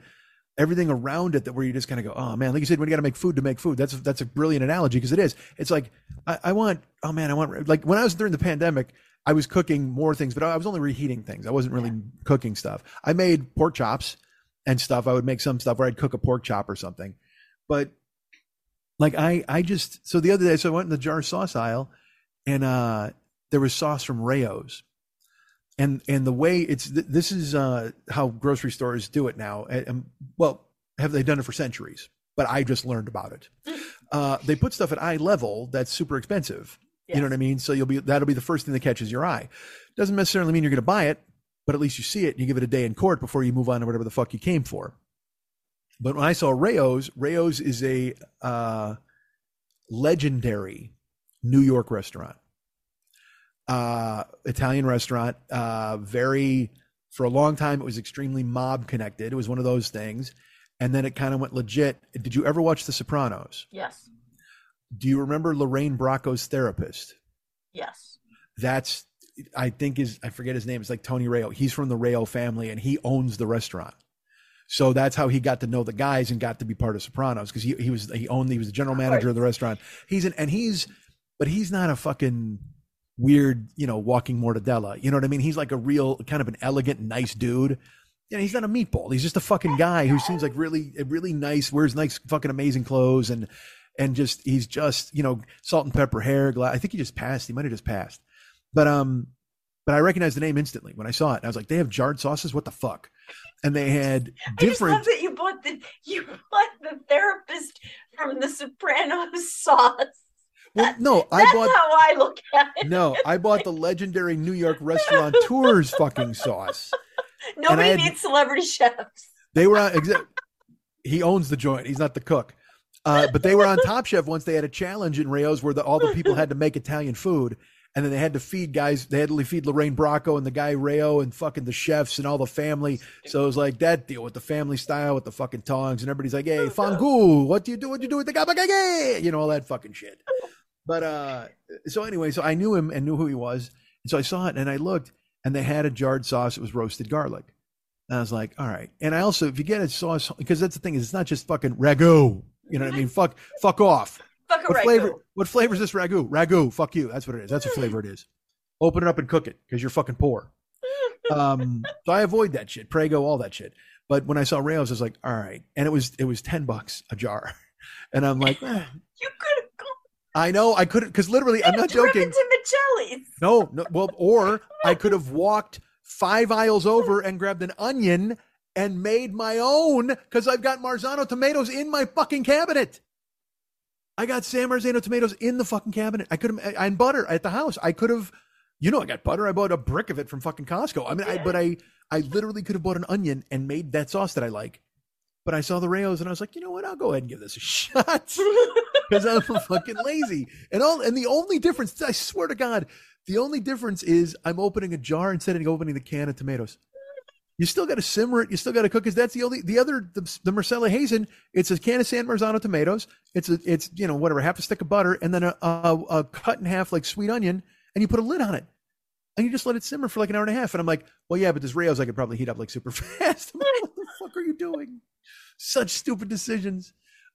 everything around it that where you just kind of go, oh man, like you said, when you got to make food to make food, that's that's a brilliant analogy because it is. It's like I, I, want, oh man, I want like when I was during the pandemic, I was cooking more things, but I was only reheating things. I wasn't really yeah. cooking stuff. I made pork chops and stuff. I would make some stuff where I'd cook a pork chop or something. But Like I, I just so the other day, so I went in the jar sauce aisle, and uh there was sauce from Rao's, and and the way it's th- this is uh how grocery stores do it now. And, and, well, have they done it for centuries? But I just learned about it. Uh, they put stuff at eye level that's super expensive. You know what I mean? So you'll be that'll be the first thing that catches your eye. Doesn't necessarily mean you're going to buy it, but at least you see it and you give it a day in court before you move on to whatever the fuck you came for. But when I saw Rao's, Rao's is a uh, legendary New York restaurant, uh, Italian restaurant. Uh, very for a long time, it was extremely mob connected. It was one of those things, and then it kind of went legit. Did you ever watch The Sopranos? Yes. Do you remember Lorraine Bracco's therapist? Yes. That's I think is I forget his name. It's like Tony Rayo. He's from the Rao family and he owns the restaurant. So that's how he got to know the guys and got to be part of Sopranos because he he was he owned he was the general manager of the restaurant. He's an and he's but he's not a fucking weird you know walking mortadella. You know what I mean? He's like a real kind of an elegant nice dude. You know, he's not a meatball. He's just a fucking guy who seems like really really nice, wears nice fucking amazing clothes and and just he's just you know salt and pepper hair. Gla- I think he just passed. He might have just passed. But um, but I recognized the name instantly when I saw it. I was like, they have jarred sauces. What the fuck? And they had different. I just love that you bought the you bought the therapist from the Sopranos sauce. Well, no, I That's bought how I look at it. no, I bought the legendary New York restaurateurs fucking sauce. Nobody had- needs celebrity chefs. They were on. Exa- he owns the joint. He's not the cook. Uh, but they were on Top Chef once. They had a challenge in Rios where the, all the people had to make Italian food, and then they had to feed guys. They had to feed Lorraine Bracco and the guy Rao and fucking the chefs and all the family. So it was like that deal with the family style with the fucking tongs, and everybody's like, "Hey, Fangu, what do you do? What do you do with the gabagage?" You know all that fucking shit. But uh, so anyway, so I knew him and knew who he was, and so I saw it and I looked, and they had a jarred sauce. It was roasted garlic. And I was like, all right. And I also, if you get a sauce, because that's the thing is, it's not just fucking ragu. You know what I mean? Fuck, fuck off. Fuck a What ragu. flavor? What flavor is this ragu? Ragu. Fuck you. That's what it is. That's what flavor it is. Open it up and cook it because you're fucking poor. Um, so I avoid that shit, Prego, all that shit. But when I saw Rao's, I was like, all right. And it was it was ten bucks a jar, and I'm like, eh. You could I know I couldn't because literally, I'm not joking. to Michelli's. No, no. Well, or I could have walked five aisles over and grabbed an onion and made my own because I've got Marzano tomatoes in my fucking cabinet. I got San Marzano tomatoes in the fucking cabinet. I could have, and butter at the house. I could have, you know, I got butter. I bought a brick of it from fucking Costco. I mean, I, but I, I literally could have bought an onion and made that sauce that I like. But I saw the Rao's and I was like, you know what? I'll go ahead and give this a shot because I'm fucking lazy. And all and the only difference, I swear to God, the only difference is I'm opening a jar instead of opening the can of tomatoes. You still got to simmer it. You still got to cook. Because that's the only the other the, the Marcella Hazan. It's a can of San Marzano tomatoes. It's a it's you know whatever half a stick of butter and then a, a a cut in half like sweet onion and you put a lid on it and you just let it simmer for like an hour and a half. And I'm like, well, yeah, but this Rao's I could probably heat up like super fast. Like, what the fuck are you doing? Such stupid decisions.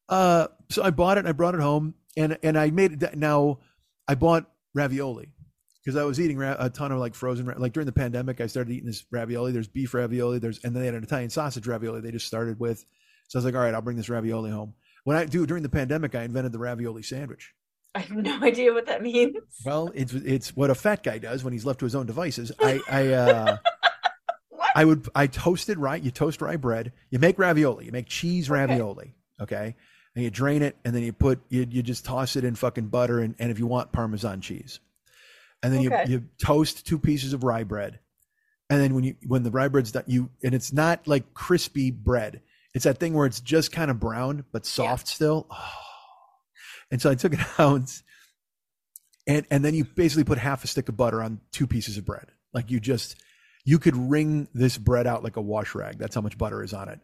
Uh, so I bought it and I brought it home and and I made it. Now I bought ravioli because I was eating ra- a ton of like frozen ra- like during the pandemic. I started eating this ravioli. There's beef ravioli. There's and then they had an Italian sausage ravioli. They just started with. So I was like, all right, I'll bring this ravioli home. When I do during the pandemic, I invented the ravioli sandwich. I have no idea what that means. Well, it's it's what a fat guy does when he's left to his own devices. I I uh? I would I toasted rye. You toast rye bread. You make ravioli. You make cheese ravioli. Okay, and you drain it, and then you put you you just toss it in fucking butter, and, and if you want Parmesan cheese, and then Okay. you you toast two pieces of rye bread, and then when you when the rye bread's done, you and it's not like crispy bread. It's that thing where it's just kind of brown but soft still. Oh. And so I took it out, and and then you basically put half a stick of butter on two pieces of bread. Like you just you could wring this bread out like a wash rag. That's how much butter is on it.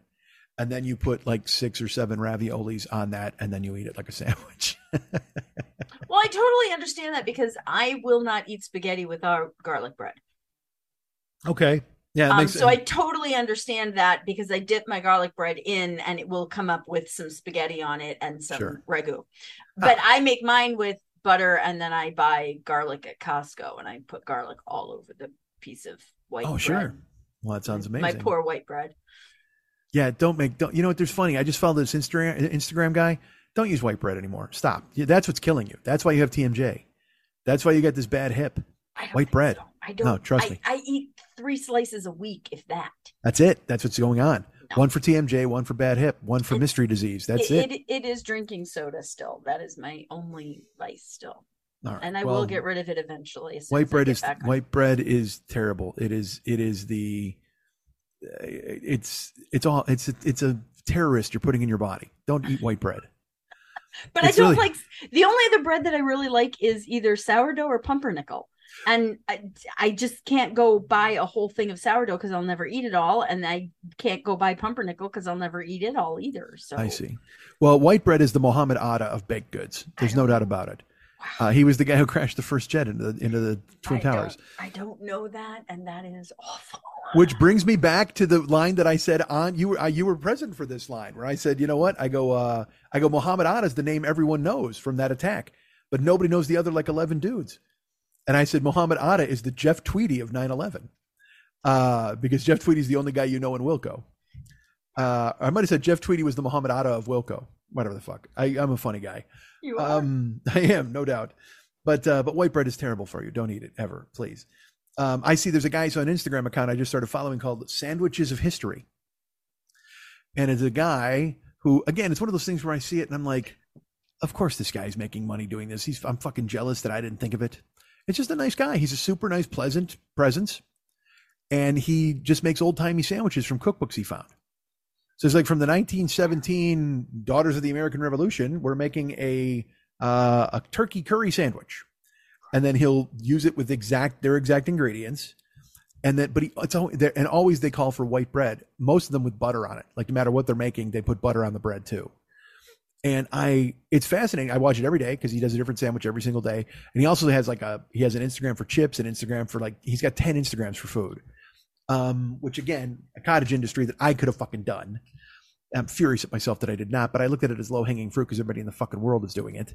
And then you put like six or seven raviolis on that, and then you eat it like a sandwich. Well, I totally understand that because I will not eat spaghetti with our garlic bread. okay. Yeah. Um, so I totally understand that because I dip my garlic bread in and it will come up with some spaghetti on it and some Sure. ragu. But I make mine with butter and then I buy garlic at Costco and I put garlic all over the piece of white Oh, bread. sure. Well, that sounds mm-hmm. amazing. My poor white bread. Yeah, don't make don't. You know what? There's funny. I just followed this Instagram Instagram guy. Don't use white bread anymore. Stop. That's what's killing you. That's why you have TMJ. That's why you got this bad hip. White bread. so. I don't. No, trust I, me. I eat three slices a week, if that. That's it. That's what's going on. One for TMJ, one for bad hip, one for mystery disease. That's it. It, it is drinking soda still. That is my only vice still, right. and I Well, will get rid of it eventually. white bread is white bread is terrible. It is it is the it's it's all it's a, it's a terrorist you're putting in your body. Don't eat white bread. But I don't really- like the only other bread that I really like is either sourdough or pumpernickel. And I, I just can't go buy a whole thing of sourdough because I'll never eat it all, and I can't go buy pumpernickel because I'll never eat it all either. So I see. Well, white bread is the Mohammed Atta of baked goods. There's no doubt about it. Uh, he was the guy who crashed the first jet into the, into the Twin I Towers. Don't, I don't know that, and that is awful. Which brings me back to the line that I said on you were uh, you were present for this line where I said, you know what? I go uh I go Muhammad Atta is the name everyone knows from that attack, but nobody knows the other like 11 dudes. And I said Muhammad Atta is the Jeff Tweedy of 9/11. Uh because Jeff Tweedy is the only guy you know in Wilco. Uh I might have said Jeff Tweedy was the Muhammad Atta of Wilco. Whatever the fuck. I, I'm a funny guy. You are. Um, I am, no doubt. But uh, but white bread is terrible for you. Don't eat it ever, please. Um, I see there's a guy on Instagram account I just started following called Sandwiches of History, and it's a guy who, again, it's one of those things where I see it and I'm like, of course this guy's making money doing this. He's I'm fucking jealous that I didn't think of it. It's just a nice guy. He's a super nice, pleasant presence, and he just makes old timey sandwiches from cookbooks he found. So it's like from the 1917 Daughters of the American Revolution, we're making a uh, a turkey curry sandwich, and then he'll use it with exact their exact ingredients, and then but he, it's al- and always they call for white bread. Most of them with butter on it. Like no matter what they're making, they put butter on the bread too. And I, it's fascinating. I watch it every day because he does a different sandwich every single day, and he also has like a he has an Instagram for chips, an Instagram for like he's got ten Instagrams for food um, which again, a cottage industry that I could have fucking done. I'm furious at myself that I did not, but I looked at it as low hanging fruit because everybody in the fucking world is doing it.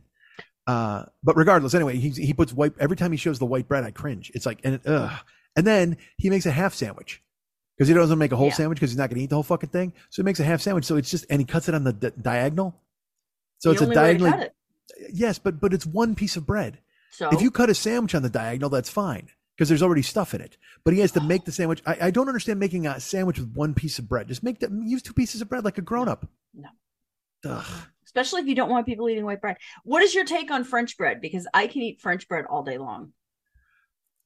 Uh, but regardless, anyway, he he puts white every time he shows the white bread, I cringe. It's like and ugh. And then he makes a half sandwich because he doesn't make a whole Yeah. sandwich because he's not going to eat the whole fucking thing. So he makes a half sandwich. So it's just and he cuts it on the di- diagonal. So The it's a only way to it. Yes, but but it's one piece of bread. So If you cut a sandwich on the diagonal, that's fine because there's already stuff in it. But he has to make the sandwich. I, I don't understand making a sandwich with one piece of bread. Just make that. Use two pieces of bread like a grown up. No. Ugh. especially if you don't want people eating white bread. What is your take on French bread? Because I can eat French bread all day long.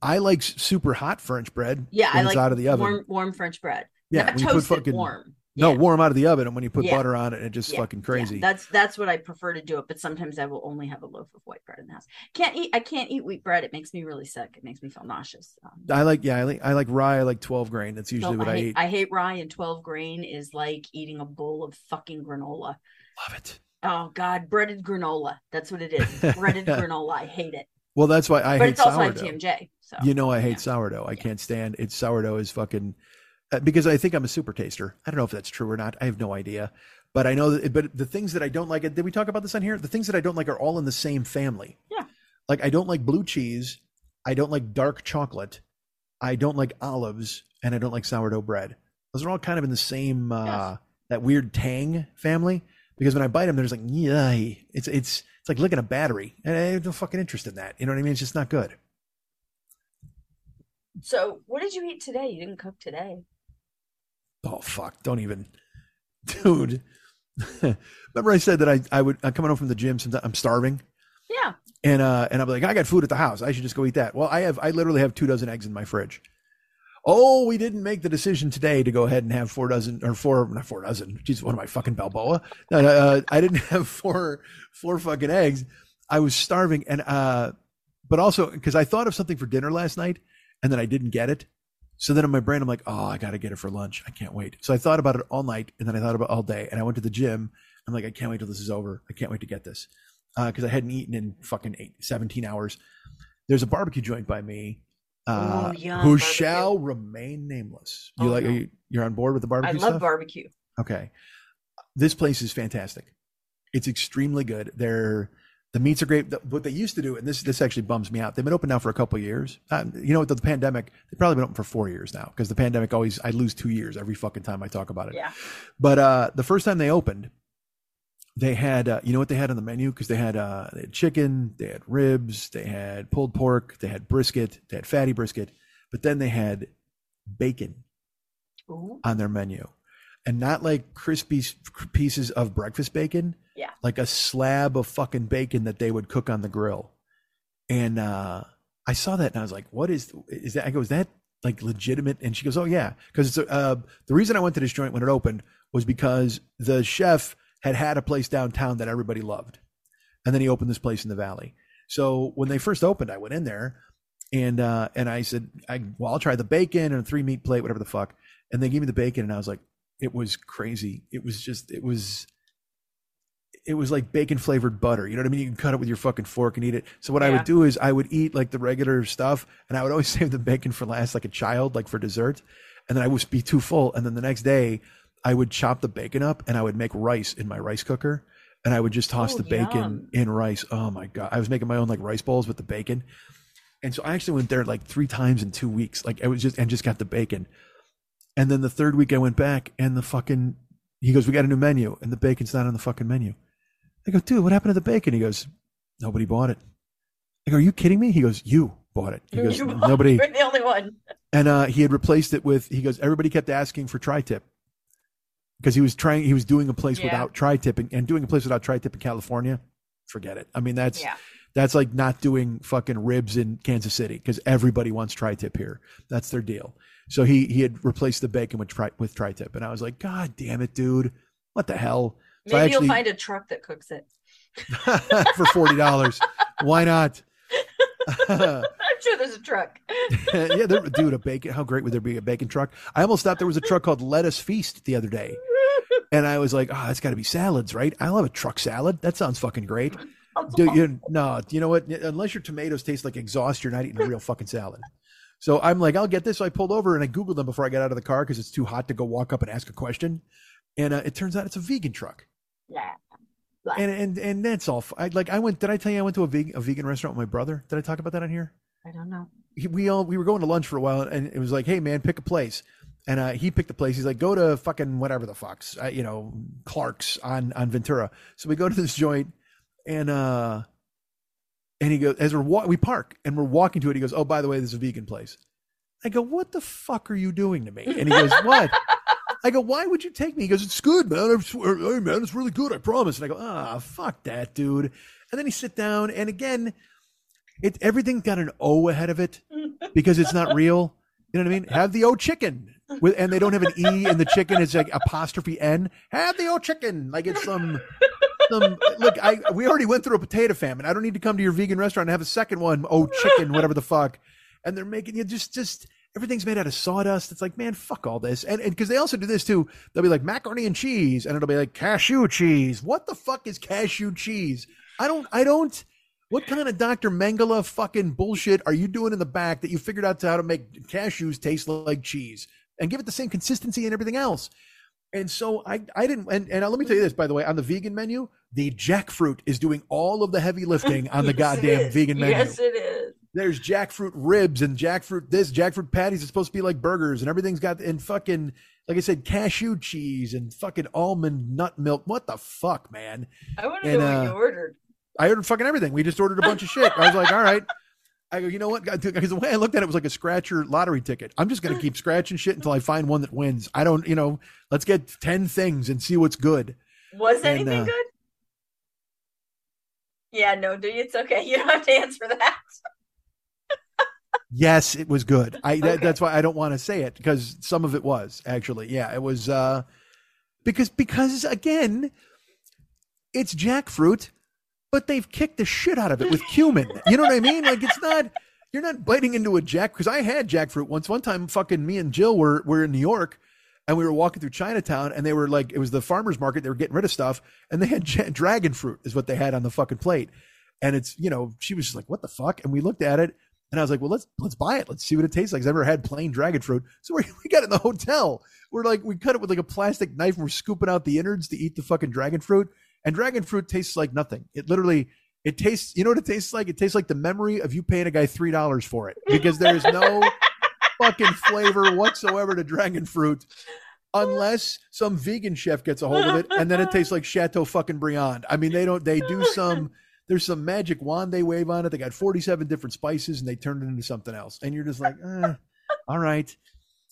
I like super hot French bread. Yeah, I like out of the oven. warm, warm French bread. Yeah, Not when you put toasted, fucking- warm. No, Yeah. warm out of the oven, and when you put Yeah. butter on it, it's just Yeah, fucking crazy. that's that's what I prefer to do it. But sometimes I will only have a loaf of white bread in the house. Can't eat. I can't eat wheat bread. It makes me really sick. It makes me feel nauseous. Um, I like yeah, I like I like rye. I like twelve grain. That's usually no, what I, I, hate, eat. I hate rye and twelve grain is like eating a bowl of fucking granola. Love it. Oh God, breaded granola. That's what it is. Breaded granola. I hate it. Well, that's why I but hate it's also sourdough. TMJ. So You know, I hate yeah. sourdough. I Yeah. can't stand it. sourdough is fucking because I think I'm a super taster. I don't know if that's true or not. I have no idea. But I know that, but the things that I don't like, did we talk about this on here? The things that I don't like are all in the same family. Yeah. Like I don't like blue cheese. I don't like dark chocolate. I don't like olives and I don't like sourdough bread. Those are all kind of in the same, uh, Yes. that weird tang family. Because when I bite them, there's like, yeah, it's, it's, it's like licking a battery. And I have no fucking interest in that. You know what I mean? It's just not good. So, what did you eat today? You didn't cook today. Oh fuck! Don't even, dude. Remember I said that I I would I'm coming home from the gym. Sometimes I'm starving, Yeah. and uh and I'm like I got food at the house. I should just go eat that. Well, I have I literally have two dozen eggs in my fridge. Oh, we didn't make the decision today to go ahead and have four dozen or four not four dozen. Jeez, what am I fucking Balboa? No, no, uh, I didn't have four four fucking eggs. I was starving, and uh, but also because I thought of something for dinner last night, and then I didn't get it. So then in my brain, I'm like, oh, I got to get it for lunch. I can't wait. So I thought about it all night, and then I thought about it all day, and I went to the gym. I'm like, I can't wait till this is over. I can't wait to get this because I hadn't eaten in fucking eight, 17 hours. There's a barbecue joint by me. Uh, who barbecue. shall remain nameless? You Oh, like? no. Are you, you're on board with the barbecue I love stuff? barbecue. Okay. This place is fantastic. It's extremely good. They're the meats are great. The- What they used to do, and this this actually bums me out. They've been open now for a couple of years. Uh, you know, with the pandemic, they've probably been open for four years now because the pandemic always I lose two years every fucking time I talk about it. Yeah. But uh, the first time they opened, they had uh, you know what they had on the menu because they had uh, they had chicken, they had ribs, they had pulled pork, they had brisket, they had fatty brisket, but then they had bacon Ooh. on their menu, and not like crispy pieces of breakfast bacon, Yeah. like a slab of fucking bacon that they would cook on the grill, and uh, I saw that and I was like, what is is that? I go, is that like legitimate? And she goes, oh yeah, because it's uh, the reason I went to this joint when it opened was because the chef had had a place downtown that everybody loved, and then he opened this place in the valley. So when they first opened, I went in there, and uh, and I said, I, well, I'll try the bacon and a three meat plate, whatever the fuck. And they gave me the bacon, and I was like, it was crazy. It was just, it was. It was like bacon flavored butter. You know what I mean? You can cut it with your fucking fork and eat it. So what I would do is I would eat like the regular stuff, and I would always save the bacon for last, like a child, like for dessert. And then I would be too full. And then the next day, I would chop the bacon up and I would make rice in my rice cooker, and I would just toss Oh, the bacon yum. in rice. Oh my god! I was making my own like rice balls with the bacon, and so I actually went there like three times in two weeks. Like I was just and just got the bacon, and then the third week I went back and the fucking he goes, "We got a new menu," and the bacon's not on the fucking menu. I go, "Dude, what happened to the bacon?" He goes, "Nobody bought it." I go, "Are you kidding me?" He goes, "You bought it." He goes, You- "Nobody." You're the only one. and uh, he had replaced it with he goes everybody kept asking for tri-tip because he was trying he was doing a place Yeah. without tri-tip and, and doing a place without tri-tip in california forget it i mean that's Yeah. that's like not doing fucking ribs in kansas city because everybody wants tri-tip here that's their deal so he he had replaced the bacon with tri with tri-tip and i was like god damn it dude what the hell So Maybe actually- you'll find a truck that cooks it. for $40 why not I'm sure there's a truck. yeah, there, dude, a bacon. How great would there be a bacon truck? I almost thought there was a truck called Lettuce Feast the other day, and I was like, oh, that's got to be salads, right? I'll have a truck salad. That sounds fucking great. Dude, you, no, you know what? Unless your tomatoes taste like exhaust, you're not eating a real fucking salad. So I'm like, I'll get this. So I pulled over and I googled them before I got out of the car because it's too hot to go walk up and ask a question. And uh, it turns out it's a vegan truck. Yeah. And and and that's all. I like. I went. Did I tell you I went to a vegan a vegan restaurant with my brother? Did I talk about that on here? I don't know. he, we all we were going to lunch for a while, and it was like, "Hey, man, pick a place." And uh, he picked a place. He's like, "Go to fucking whatever the fuck's, uh, you know, Clark's on on Ventura." So we go to this joint, and uh, and he goes as we're wa- we park and we're walking to it. He goes, "Oh, by the way, this is a vegan place." I go, "What the fuck are you doing to me?" And he goes, "What?" I go, "Why would you take me?" He goes, "It's good, man. I swear, hey, man, it's really good. I promise." And I go, "Ah, fuck that, dude." And then he sit down, and again, it everything got an O ahead of it because it's not real. You know what I mean? Have the O chicken with, and they don't have an E in the chicken. It's like apostrophe N. Have the O chicken, like it's some. Look, I we already went through a potato famine. I don't need to come to your vegan restaurant and have a second one. Oh, chicken, whatever the fuck. And they're making you just just everything's made out of sawdust. It's like, man, fuck all this. And because they also do this too. They'll be like macaroni and cheese, and it'll be like cashew cheese. What the fuck is cashew cheese? I don't. I don't. What kind of Dr. Mengele fucking bullshit are you doing in the back that you figured out how to make cashews taste like cheese and give it the same consistency and everything else? And so I, I didn't, and, and uh, let me tell you this, by the way, on the vegan menu, the jackfruit is doing all of the heavy lifting on the Yes, goddamn vegan menu. Yes, it is. There's jackfruit ribs and jackfruit this, jackfruit patties. It's supposed to be like burgers and everything's got, and fucking, like I said, cashew cheese and fucking almond nut milk. What the fuck, man? I want to know what uh, you ordered. I ordered fucking everything. We just ordered a bunch of shit. I was like, all right. I go, you know what? Because the way I looked at it was like a scratcher lottery ticket. I'm just going to keep scratching shit until I find one that wins. I don't, you know, let's get 10 things and see what's good. Was and, anything uh, good? Yeah, no, dude, it's okay. You don't have to answer that. Yes, it was good. I that, Okay. that's why I don't want to say it because some of it was actually. Yeah, it was uh because because again, it's jackfruit, but they've kicked the shit out of it with cumin. You know what I mean? Like it's not you're not biting into a jack because I had jackfruit once. One time, fucking me and Jill were were in New York. And we were walking through Chinatown, and they were like, it was the farmers market. They were getting rid of stuff, and they had dragon fruit, is what they had on the fucking plate. And it's, you know, she was just like, "What the fuck?" And we looked at it, and I was like, well, let's let's buy it. Let's see what it tastes like. I've never had plain dragon fruit. So we, we got it in the hotel. We're like, we cut it with like a plastic knife and we're scooping out the innards to eat the fucking dragon fruit. And dragon fruit tastes like nothing. It literally, it tastes, you know what it tastes like? It tastes like the memory of you paying a guy $3 for it because there is no fucking flavor whatsoever to dragon fruit. unless some vegan chef gets a hold of it and then it tastes like Chateau fucking Briand. I mean, they don't. They do some. There's some magic wand they wave on it. They got 47 different spices and they turn it into something else. And you're just like, eh, all right.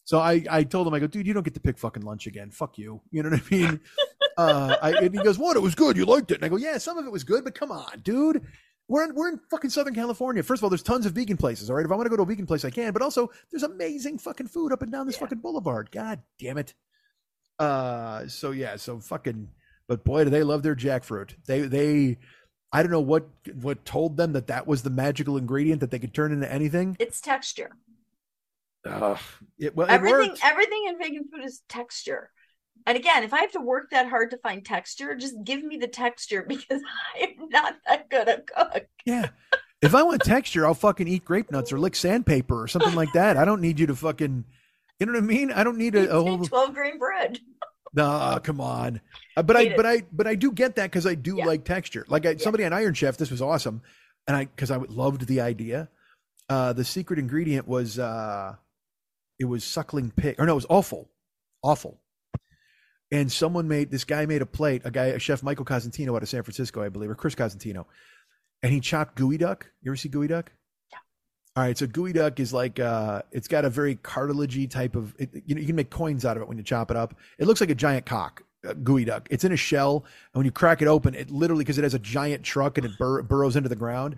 So I, I told him, I go, dude, you don't get to pick fucking lunch again. Fuck you. You know what I mean? uh, I, and he goes, what? It was good. You liked it. And I go, yeah, some of it was good, but come on, dude. We're in, we're in fucking Southern California. First of all, there's tons of vegan places. All right. If I want to go to a vegan place, I can. But also, there's amazing fucking food up and down this Yeah. fucking boulevard. God damn it. Uh, so yeah, so fucking, but boy, do they love their jackfruit. They, they, I don't know what, what told them that that was the magical ingredient that they could turn into anything. It's texture. Ugh. It, well, everything everything in vegan food is texture. And again, if I have to work that hard to find texture, just give me the texture because I'm not that good a cook. Yeah. If I want texture, I'll fucking eat grape nuts or lick sandpaper or something like that. I don't need you to fucking, you know what I mean? I don't need a, a whole. 12 grain bread. Nah, come on. Uh, But I, Eat it. but I, but I do get that because I do Yeah. like texture. Like I, somebody on Iron Chef, this was awesome, and I because I loved the idea. Uh, the secret ingredient was uh, it was suckling pig, or no, it was awful, awful. And someone made this guy made a plate, a guy, a chef Michael Cosentino out of San Francisco, I believe, or Chris Cosentino, and he chopped geoduck. You ever see geoduck? Yeah. All right, so geoduck is like uh, it's got a very cartilagey type of. It, you know, you can make coins out of it when you chop it up. It looks like a giant cock, uh, geoduck. It's in a shell, and when you crack it open, it literally because it has a giant truck and it bur- burrows into the ground.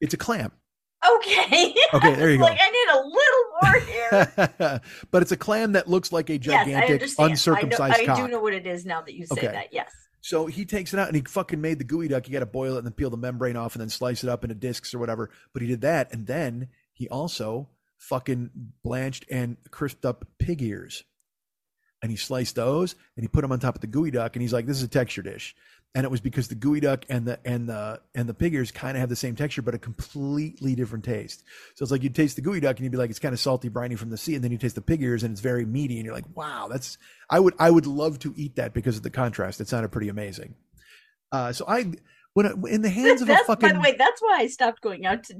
It's a clam. Okay. Okay, there you go. like I need a little here. but it's a clam that looks like a yes, I gigantic uncircumcised I, know, I cock. do know what it is now that you say Okay. that. Yes. So he takes it out and he fucking made the geoduck. You got to boil it and then peel the membrane off and then slice it up into discs or whatever. But he did that. And then he also fucking blanched and crisped up pig ears. And he sliced those and he put them on top of the geoduck. And he's like, this is a texture dish. And it was because the geoduck and the and the and the pig ears kind of have the same texture, but a completely different taste. So it's like you'd taste the geoduck and you'd be like, it's kind of salty, briny from the sea, and then you taste the pig ears and it's very meaty, and you're like, wow, that's I would I would love to eat that because of the contrast. It sounded pretty amazing. Uh, so I when I, in the hands of a fucking by the way, that's why I stopped going out to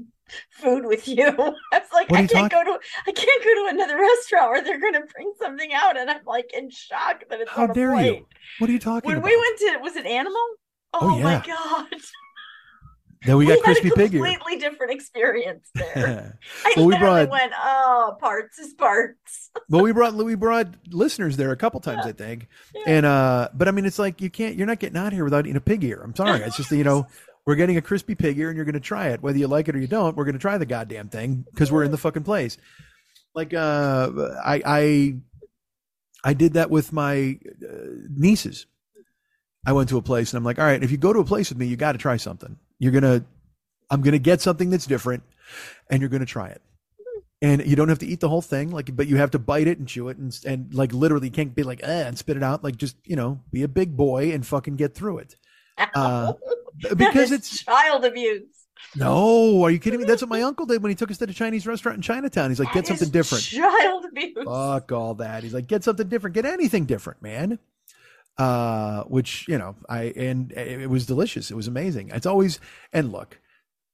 food with you. I was like, I can't talking- go to I can't go to another restaurant where they're gonna bring something out and I'm like in shock that it's how dare you? What are you talking When about? we went to was it Animal? Oh, Oh, my god. then we got had crispy pig ear. completely different experience there. I Well, we brought- went, oh, parts is parts. well, we brought we brought listeners there a couple times, I think. And uh, but I mean, it's like you can't. You're not getting out here without eating a pig ear. I'm sorry. It's just you know. We're getting a crispy pig ear, and you're going to try it, whether you like it or you don't. We're going to try the goddamn thing because we're in the fucking place. Like, uh, I, I, I did that with my uh, nieces. I went to a place, and I'm like, all right, if you go to a place with me, you got to try something. You're gonna, I'm gonna get something that's different, and you're gonna try it. And you don't have to eat the whole thing, like, but you have to bite it and chew it, and and like literally, can't be like, eh, and spit it out. Like, just you know, be a big boy and fucking get through it. Uh, because it's child abuse. no, are you kidding me? That's what my uncle did when he took us to the Chinese restaurant in Chinatown. He's like, get That is something different. Child abuse. Fuck all that. He's like, get something different. Get anything different, man. Uh, which you know, I and it was delicious. It was amazing. It's always and look.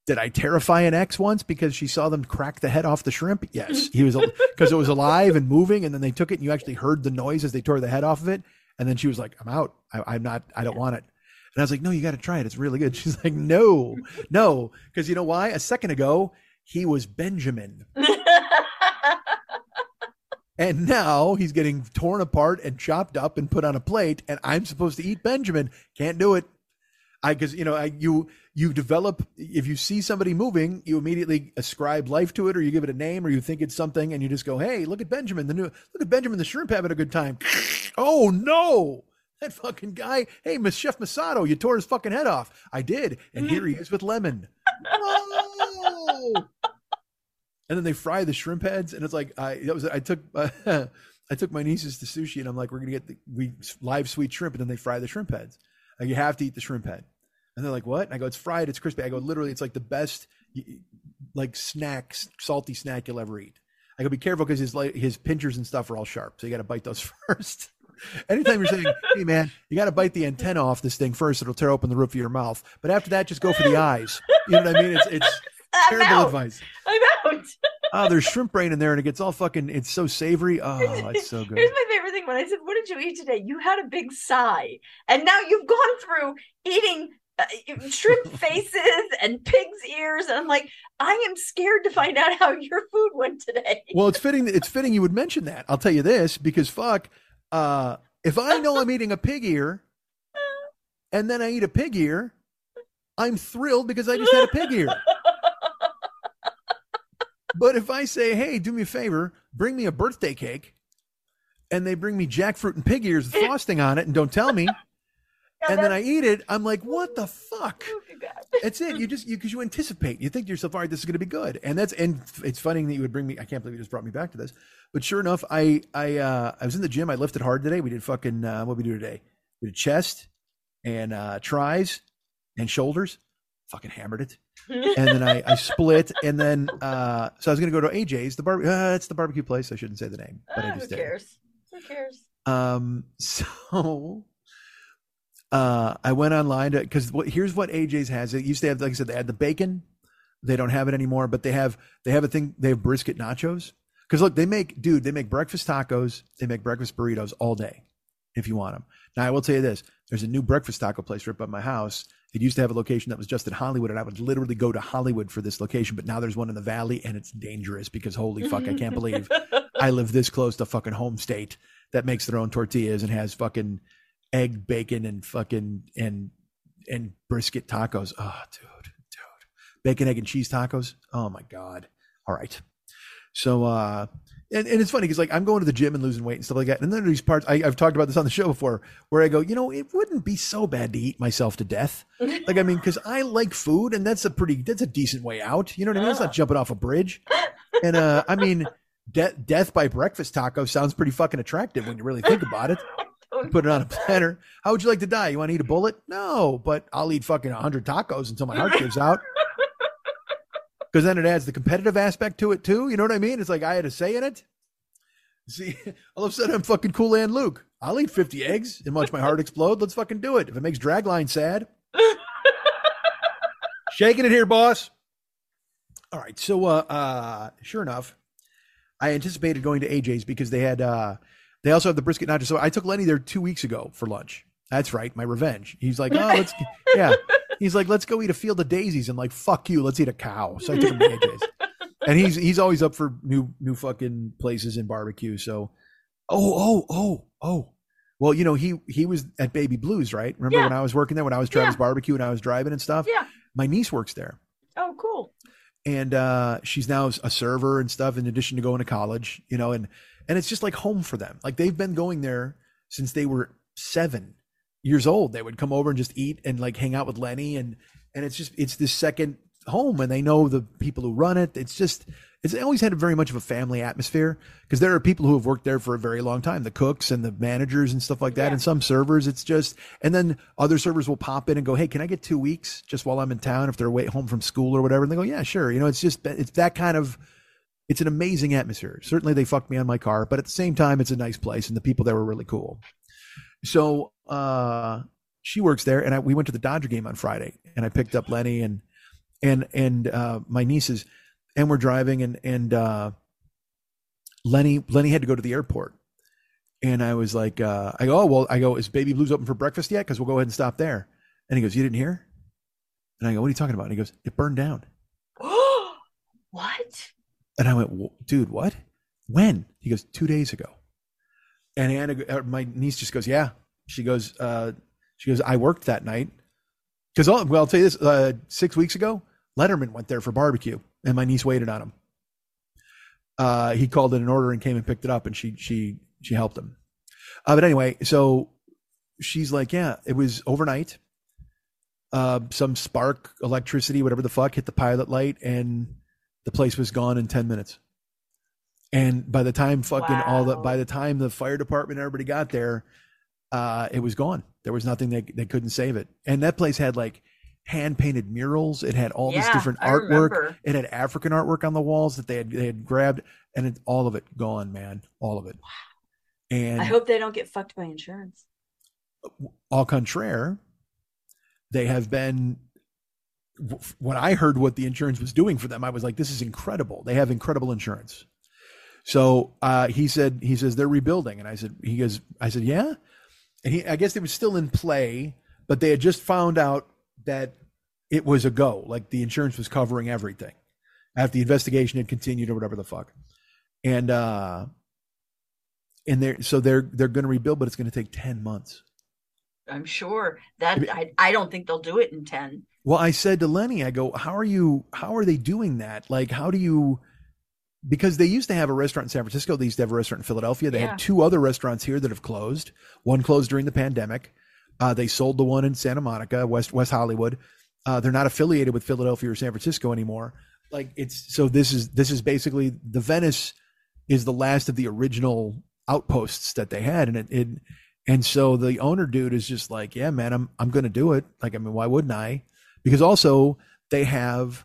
Did I terrify an ex once because she saw them crack the head off the shrimp? Yes, he was because it was alive and moving, and then they took it and you actually heard the noise as they tore the head off of it. And then she was like, "I'm out. I, I'm not. I don't want it." And I was like, "No, you got to try it. It's really good." She's like, "No, no," because you know why? A second ago he was Benjamin, and now he's getting torn apart and chopped up and put on a plate, and I'm supposed to eat Benjamin. Can't do it. I because you know I you you develop if you see somebody moving, you immediately ascribe life to it, or you give it a name, or you think it's something, and you just go, "Hey, look at Benjamin, the new look at Benjamin the shrimp having a good time." oh no, that fucking guy! Hey, Miss Chef Masato, you tore his fucking head off. I did, and here he is with lemon. No. And then they fry the shrimp heads, and it's like I that was I took. Uh, I took my nieces to sushi, and I'm like, we're gonna get the we live sweet shrimp, and then they fry the shrimp heads. Like you have to eat the shrimp head. And they're like, what? And I go, it's fried, it's crispy. I go, literally, it's like the best like snack, salty snack you'll ever eat. I go, be careful because his like his pinchers and stuff are all sharp, so you got to bite those first. Anytime you're saying, hey man, you got to bite the antenna off this thing first, it'll tear open the roof of your mouth. But after that, just go for the eyes. You know what I mean? It's it's terrible out. advice. I'm out. Oh, there's shrimp brain in there, and it gets all fucking. It's so savory. Oh, it's so good. Here's my favorite thing when I said, "What did you eat today?" You had a big sigh, and now you've gone through eating uh, shrimp faces and pig's ears, and I'm like, I am scared to find out how your food went today. Well, it's fitting. It's fitting you would mention that. I'll tell you this because fuck, uh, if I know I'm eating a pig ear, and then I eat a pig ear, I'm thrilled because I just had a pig ear. But if I say, "Hey, do me a favor, bring me a birthday cake," and they bring me jackfruit and pig ears with frosting on it, and don't tell me, and then I eat it, I'm like, "What the fuck?" That's it. You just you because you anticipate. You think to yourself, all right, this is going to be good, and that's and it's funny that you would bring me. I can't believe you just brought me back to this, but sure enough, I I uh, I was in the gym. I lifted hard today. We did fucking uh, what we do today. We did chest and uh, tries and shoulders. Fucking hammered it, and then I, I split, and then uh, so I was going to go to AJ's, the bar. Uh, it's the barbecue place. I shouldn't say the name, but I Ah, just who did. cares? Who cares? Um, so uh, I went online to because what, here's what AJ's has. It used to have, like I said, they had the bacon. They don't have it anymore, but they have they have a thing. They have brisket nachos. Because look, they make dude, they make breakfast tacos. They make breakfast burritos all day, if you want them. Now I will tell you this: there's a new breakfast taco place right by my house. It used to have a location that was just in Hollywood, and I would literally go to Hollywood for this location. But now there's one in the Valley, and it's dangerous because holy fuck, I can't believe I live this close to fucking HomeState that makes their own tortillas and has fucking egg bacon and fucking and and brisket tacos. Oh, dude, dude. Bacon, egg, and cheese tacos. Oh my God. All right. So uh and, and it's funny because like I'm going to the gym and losing weight and stuff like that. And then there's these parts I, I've talked about this on the show before where I go, you know, it wouldn't be so bad to eat myself to death. Like I mean, because I like food and that's a pretty that's a decent way out. You know what I mean? That's not jumping off a bridge. And uh I mean de- death by breakfast taco sounds pretty fucking attractive when you really think about it. Put it on a platter. How would you like to die? You want to eat a bullet? No, but I'll eat fucking 100 tacos until my heart gives out. Because then it adds the competitive aspect to it too. You know what I mean? It's like I had a say in it. See, all of a sudden I'm fucking Cool Hand Luke. I'll eat 50 eggs and watch my heart explode. Let's fucking do it. If it makes Dragline sad. Shaking it here, boss. All right. So uh uh sure enough, I anticipated going to AJ's because they had uh they also have the brisket nachos. So I took Lenny there two weeks ago for lunch. That's right, my revenge. He's like, oh, let's yeah. He's like, let's go eat a field of daisies. And like, fuck you, let's eat a cow. So I took him to AJ's. And he's he's always up for new new fucking places in barbecue. So oh, oh, oh, oh. Well, you know, he he was at Baby Blues, right? Remember Yeah. when I was working there, when I was Travis Yeah. Barbecue and I was driving and stuff? Yeah. My niece works there Oh, cool. and uh, she's now a server and stuff in addition to going to college you know and and it's just like home for them like they've been going there since they were seven years old they would come over and just eat and like hang out with lenny and and it's just it's this second home and they know the people who run it. It's just it's always had a very much of a family atmosphere because there are people who have worked there for a very long time the cooks and the managers and stuff like that Yeah. and some servers it's just and then other servers will pop in and go hey can i get two weeks just while i'm in town if they're away home from school or whatever? And they go yeah sure. You know it's just it's that kind of it's an amazing atmosphere. Certainly they fucked me on my car but at the same time it's a nice place and the people there were really cool. So uh she works there and I, we went to the dodger game on friday and i picked up lenny and and and uh my nieces and we're driving and and uh lenny lenny had to go to the airport and i was like uh i go oh well i go is baby blues open for breakfast yet because we'll go ahead and stop there and he goes you didn't hear and i go what are you talking about and he goes it burned down what? and I went, dude, what? When? He goes, two days ago. And Anna, uh, my niece just goes, yeah. She goes, uh, she goes, I worked that night. Because, well, I'll tell you this, uh, six weeks ago, Letterman went there for barbecue and my niece waited on him. Uh, he called in an order and came and picked it up and she, she, she helped him. Uh, but anyway, so she's like, yeah, it was overnight. Uh, some spark electricity, whatever the fuck, hit the pilot light and the place was gone in 10 minutes. And by the time fucking all the, by the time the fire department, everybody got there, uh, it was gone. There was nothing they, they couldn't save it. And that place had like hand painted murals. It had all this different artwork. It had African artwork on the walls that they had, they had grabbed and it, all of it gone, man. All of it. And I hope they don't get fucked by insurance. au contraire, they have been. When I heard what the insurance was doing for them, I was like, "This is incredible." They have incredible insurance. So uh, he said, he says they're rebuilding, and I said, he goes, I said, yeah, and he, I guess it was still in play, but they had just found out that it was a go, like the insurance was covering everything after the investigation had continued or whatever the fuck, and uh, and they're so they're they're going to rebuild, but it's going to take ten months. I'm sure that I, I don't think they'll do it in 10. Well, I said to Lenny, I go, how are you, how are they doing that? Like, how do you, because they used to have a restaurant in San Francisco. They used to have a restaurant in Philadelphia. They Yeah. had two other restaurants here that have closed. One closed during the pandemic. Uh, they sold the one in Santa Monica, West, West Hollywood. Uh, they're not affiliated with Philadelphia or San Francisco anymore. Like it's, so this is, this is basically the Venice is the last of the original outposts that they had. And it, it and so the owner dude is just like, yeah, man, I'm I'm going to do it. Like, I mean, why wouldn't I? Because also they have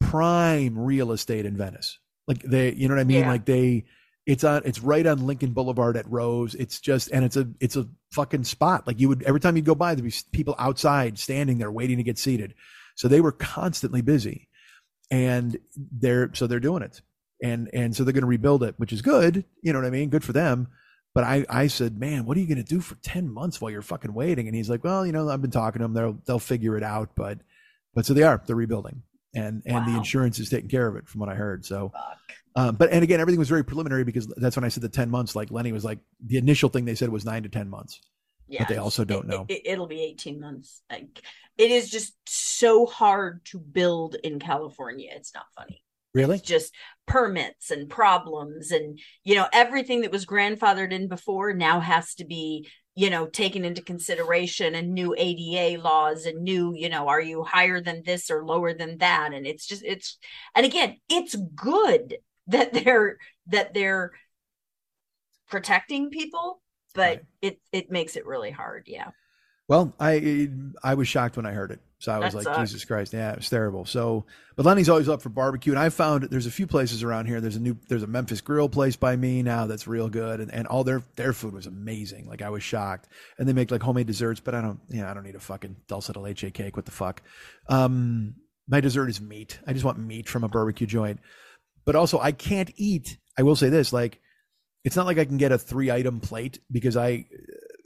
prime real estate in Venice. Like they, you know what I mean? Yeah. Like they, it's on, it's right on Lincoln Boulevard at Rose. It's just, and it's a, it's a fucking spot. Like you would every time you go by, there'd be people outside standing there waiting to get seated. So they were constantly busy, and they're so they're doing it, and and so they're going to rebuild it, which is good. You know what I mean? Good for them. But I, I said, man, what are you going to do for 10 months while you're fucking waiting? And he's like, well, you know, I've been talking to them. They'll, they'll figure it out. But, but so they are, they're rebuilding and, and the insurance is taking care of it from what I heard. So, um, but, and again, everything was very preliminary because that's when I said the 10 months, like Lenny was like, the initial thing they said was nine to 10 months. Yeah. they also don't know. It, it, will be 18 months. Like, it is just so hard to build in California. It's not funny. Really? It's just permits and problems and you know everything that was grandfathered in before now has to be you know taken into consideration and new ADA laws and new you know are you higher than this or lower than that? And it's just it's and again it's good that they're that they're protecting people but Right. it it makes it really hard. Yeah Well, I I was shocked when I heard it. So I was That like, sucks. Jesus Christ, yeah, it was terrible. So, but Lenny's always up for barbecue, and I found there's a few places around here. There's a new there's a Memphis Grill place by me now that's real good, and, and all their their food was amazing. Like I was shocked, and they make like homemade desserts. But I don't, yeah, I don't need a fucking dulce de leche cake. What the fuck? Um, my dessert is meat. I just want meat from a barbecue joint. But also, I can't eat. I will say this, like, it's not like I can get a three item plate because I.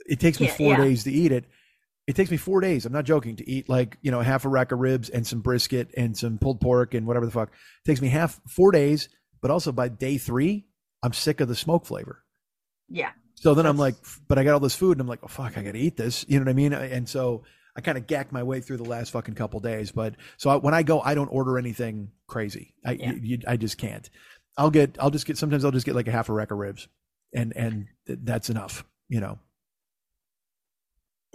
It takes me Can't- four yeah. days to eat it it takes me four days. I'm not joking to eat like, you know, half a rack of ribs and some brisket and some pulled pork and whatever the fuck. It takes me half four days, but also by day three, I'm sick of the smoke flavor. yeah So then I'm like, but I got all this food and I'm like, oh fuck, I gotta eat this. You know what I mean? And so I kind of gack my way through the last fucking couple days. But so I, when I go, I don't order anything crazy. I Yeah. you, I just can't. I'll get I'll just get sometimes I'll just get like a half a rack of ribs, and and th- that's enough. You know.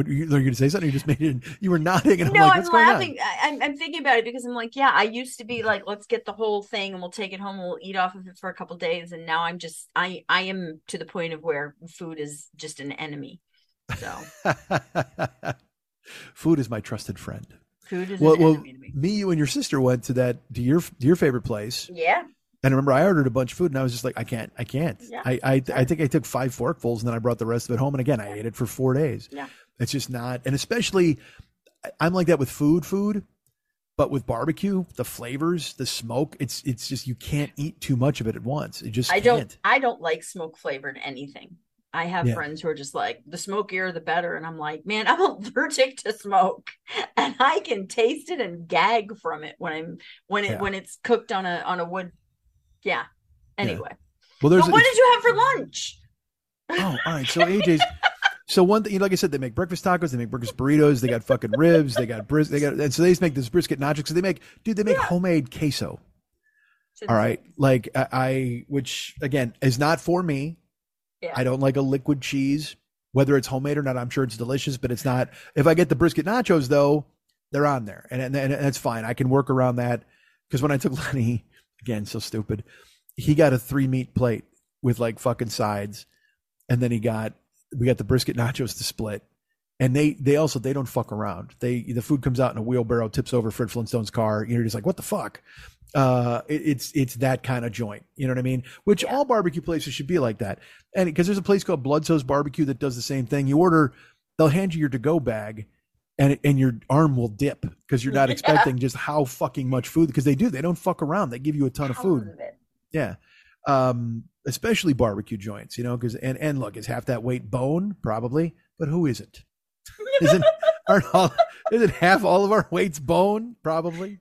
But you, are you going to say something? You just made it. You were nodding, and I'm no, like, I'm going laughing. I, I'm, I'm thinking about it because I'm like, yeah, I used to be like, let's get the whole thing and we'll take it home. and We'll eat off of it for a couple days, and now I'm just, I, I am to the point of where food is just an enemy. So? Food is my trusted friend. food is Well, an well, enemy to me. me, you, and your sister went to that to your to your favorite place, Yeah, and I remember, I ordered a bunch of food, and I was just like, I can't, I can't. Yeah, I, I, I think I took five forkfuls, and then I brought the rest of it home, and again, I ate it for four days. Yeah. It's just not, and especially, I'm like that with food, food, but with barbecue, the flavors, the smoke, it's it's just you can't eat too much of it at once. It just I can't. don't, I don't like smoke flavored anything. I have Yeah. friends who are just like, the smokier the better, and I'm like, man, I'm allergic to smoke, and I can taste it and gag from it when I'm when it Yeah. when it's cooked on a on a wood. Yeah. Anyway. Well, there's But what did you have for lunch? Oh, all right. So AJ's. So one thing, like I said, they make breakfast tacos, they make breakfast burritos, they got fucking ribs, they got bris, they got, and so they just make this brisket nachos. So they make, dude, they make homemade queso. All right, like I, I, which again is not for me. Yeah. I don't like a liquid cheese, whether it's homemade or not. I'm sure it's delicious, but it's not. If I get the brisket nachos, though, they're on there, and and, and that's fine. I can work around that because when I took Lenny, again, so stupid, he got a three meat plate with like fucking sides, and then he got we got the brisket nachos to split. And they they also they don't fuck around. They the food comes out in a wheelbarrow, tips over Fred Flintstone's car. You're just like, what the fuck? Uh, it, it's it's that kind of joint. You know what I mean? Which all barbecue places should be like that. And because there's a place called Bludso's Barbecue that does the same thing. You order, they'll hand you your to go bag, and and your arm will dip because you're not Yeah. expecting just how fucking much food. Because they do, they don't fuck around. They give you a ton of food. of. Yeah. Um, especially barbecue joints, you know, because and and look, is half that weight bone probably, but who isn't? Isn't aren't all isn't half all of our weights bone probably?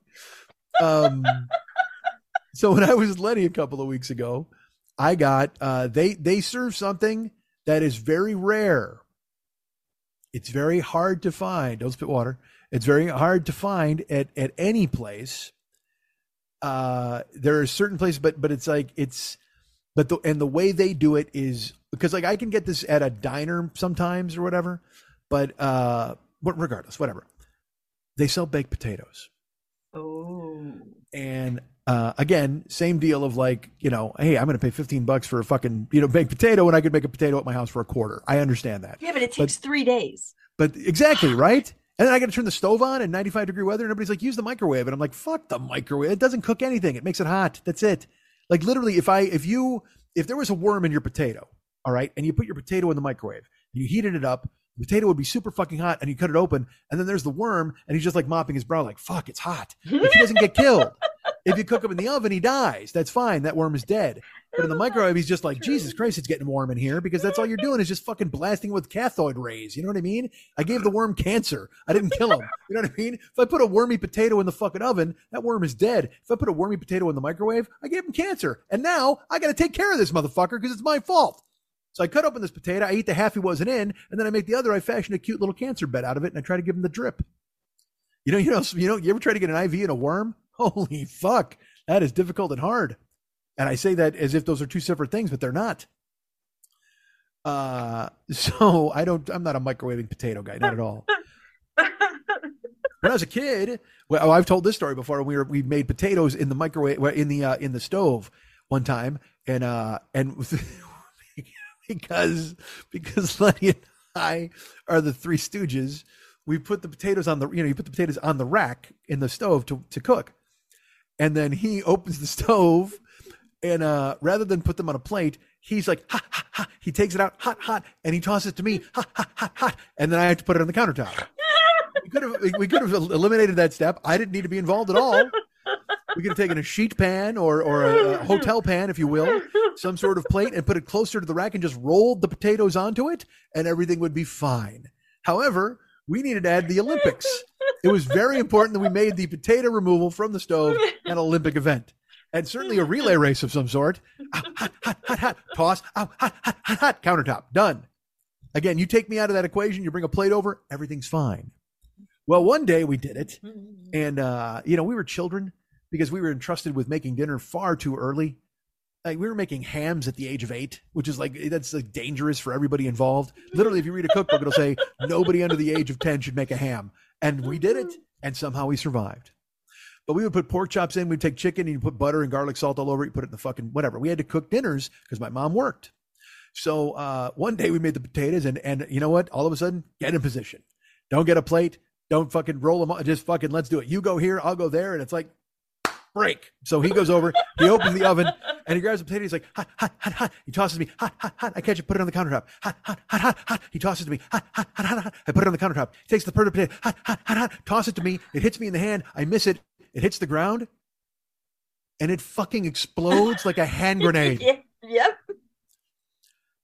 Um, so when I was Lenny a couple of weeks ago, I got uh, they they serve something that is very rare. It's very hard to find. Don't spit water. It's very hard to find at at any place. Uh, there are certain places, but but it's like it's but the and the way they do it is because like I can get this at a diner sometimes or whatever, but uh, but regardless, whatever. They sell baked potatoes, Oh. and uh, again, same deal of like you know, hey, I'm going to pay 15 bucks for a fucking you know baked potato and I could make a potato at my house for a quarter. I understand that, Yeah, but it But- takes three days. but exactly right. And then I got to turn the stove on in 95 degree weather, and everybody's like, use the microwave, and I'm like, fuck the microwave. It doesn't cook anything. It makes it hot. That's it. Like literally, if I if you if there was a worm in your potato, all right, and you put your potato in the microwave, you heated it up, the potato would be super fucking hot, and you cut it open, and then there's the worm, and he's just like mopping his brow, like, fuck, it's hot. If he doesn't get killed, if you cook him in the oven, he dies. That's fine. That worm is dead. But in the microwave, he's just like, Jesus Christ, it's getting warm in here because that's all you're doing is just fucking blasting with cathode rays. You know what I mean? I gave the worm cancer. I didn't kill him. You know what I mean? If I put a wormy potato in the fucking oven, that worm is dead. If I put a wormy potato in the microwave, I gave him cancer. And now I got to take care of this motherfucker because it's my fault. So I cut open this potato, I eat the half he wasn't in, and then I make the other. I fashion a cute little cancer bed out of it, and I try to give him the drip. You know, you know, you know. You ever try to get an IV in a worm? Holy fuck, that is difficult and hard. And I say that as if those are two separate things, but they're not. Uh, so I don't. I'm not a microwaving potato guy, not at all. when I was a kid, well, I've told this story before. We were we made potatoes in the microwave in the uh, in the stove one time, and uh and because because Lenny and I are the three stooges, we put the potatoes on the you know you put the potatoes on the rack in the stove to to cook, and then he opens the stove, and uh rather than put them on a plate. He's like, ha, ha, ha. He takes it out, hot, hot, and he tosses it to me, hot, hot, hot, hot. And then I have to put it on the countertop we could have we could have eliminated that step. I didn't need to be involved at all. We could have taken a sheet pan or or a, a hotel pan, if you will, some sort of plate, and put it closer to the rack and just rolled the potatoes onto it, and everything would be fine. However, we needed to add the Olympics. It was very important that we made the potato removal from the stove an Olympic event. And certainly a relay race of some sort. Ah, hot, hot, hot, hot, toss, ah, hot, hot, hot, hot, countertop, done. Again, you take me out of that equation, you bring a plate over, everything's fine. Well, one day we did it, and uh, you know we were children because we were entrusted with making dinner far too early. Like we were making hams at the age of eight, which is like that's like dangerous for everybody involved. Literally, if you read a cookbook, it'll say nobody under the age of ten should make a ham, and we did it, and somehow we survived. But we would put pork chops in, we'd take chicken, and you put butter and garlic salt all over it, you put it in the fucking whatever. We had to cook dinners because my mom worked. So uh, one day we made the potatoes, and and you know what? All of a sudden, get in position. Don't get a plate. Don't fucking roll them. Just fucking let's do it. You go here, I'll go there, and it's like break. So he goes over, he opens the oven, and he grabs the potato. He's like, hot, hot, hot, hot. He tosses me, hot, hot, hot. I catch it, put it on the countertop. Hot, hot, hot, hot, hot. He tosses to me, hot, hot, hot, hot, hot. I put it on the countertop. He takes the potato, hot, hot, hot, hot. Toss it to me. It hits me in the hand. I miss it. It hits the ground, and it fucking explodes like a hand grenade. Yeah, yep.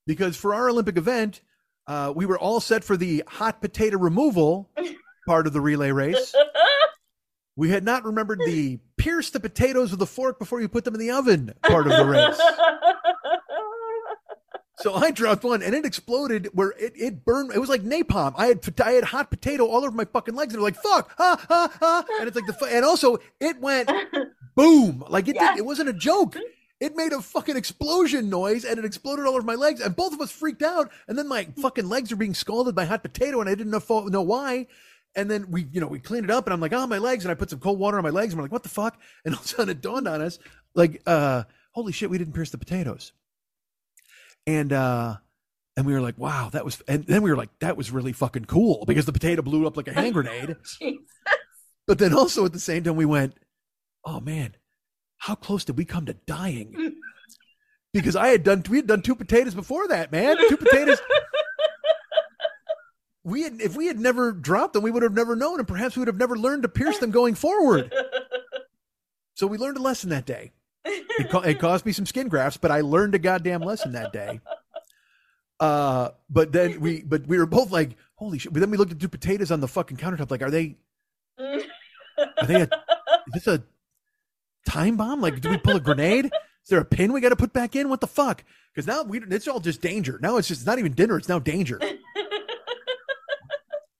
because for our Olympic event, uh, we were all set for the hot potato removal part of the relay race. We had not remembered the pierce the potatoes with a fork before you put them in the oven part of the race. So I dropped one and it exploded where it, it burned. It was like napalm. I had I had hot potato all over my fucking legs and they're like fuck, ah, ah, ah. and it's like the and also it went boom like it Yeah. did, it wasn't a joke. It made a fucking explosion noise and it exploded all over my legs and both of us freaked out and then my fucking legs are being scalded by hot potato and I didn't know know why. And then we, you know, we cleaned it up and I'm like, oh, my legs. And I put some cold water on my legs and we're like, what the fuck? And all of a sudden it dawned on us, like, uh, holy shit, we didn't pierce the potatoes. And, uh, and we were like, wow, that was, and then we were like, that was really fucking cool because the potato blew up like a hand grenade. But then also at the same time, we went, oh man, how close did we come to dying? Because I had done, we had done two potatoes before that, man. Two potatoes. We had, if we had never dropped them, we would have never known, and perhaps we would have never learned to pierce them going forward. So we learned a lesson that day. It, co- it cost me some skin grafts, but I learned a goddamn lesson that day. Uh, but then we, but we were both like, "Holy shit!" But then we looked at two potatoes on the fucking countertop. Like, are they? Are they? A, is this a time bomb? Like, do we pull a grenade? Is there a pin we got to put back in? What the fuck? Because now we, it's all just danger. Now it's just not even dinner. It's now danger.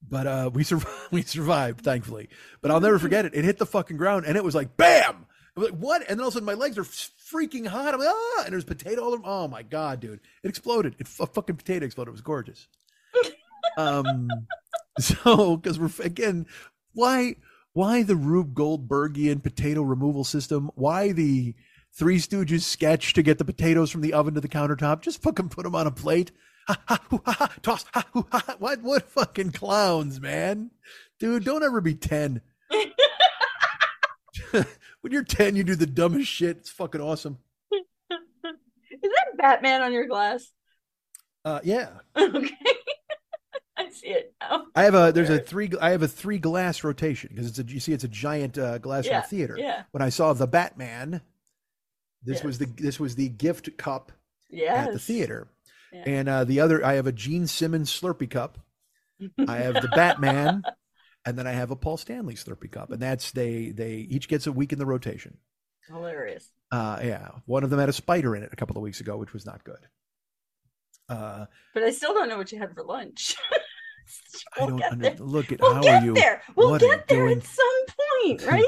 But uh, we survived. We survived, thankfully. But I'll never forget it. It hit the fucking ground, and it was like bam. I was like, what? And then all of a sudden, my legs are freaking hot. I'm like, ah! And there's potato all over. Oh my god, dude! It exploded. It a fucking potato exploded. It was gorgeous. um, so because we're again, why, why the Rube Goldbergian potato removal system? Why the Three Stooges sketch to get the potatoes from the oven to the countertop? Just fucking put them on a plate. Ha, ha, hoo, ha, ha, toss. Ha, hoo, ha, ha. What? What fucking clowns, man? Dude, don't ever be ten. when you're 10, you do the dumbest shit. It's fucking awesome. Is that Batman on your glass? Uh, yeah. Okay. I see it now. I have a there's a three I have a three glass rotation because it's a you see it's a giant uh, glass Yeah, theater. yeah. When I saw the Batman, this Yes. was the this was the gift cup Yes. at the theater, Yeah. and uh, the other I have a Gene Simmons Slurpee cup. I have the Batman, and then I have a Paul Stanley Slurpee cup, and that's they they each gets a week in the rotation. Hilarious. Uh, yeah, one of them had a spider in it a couple of weeks ago, which was not good. Uh, But I still don't know what you had for lunch. I We'll don't get under, there. look at We'll how get are you? there. We'll what get there doing? at some point, right?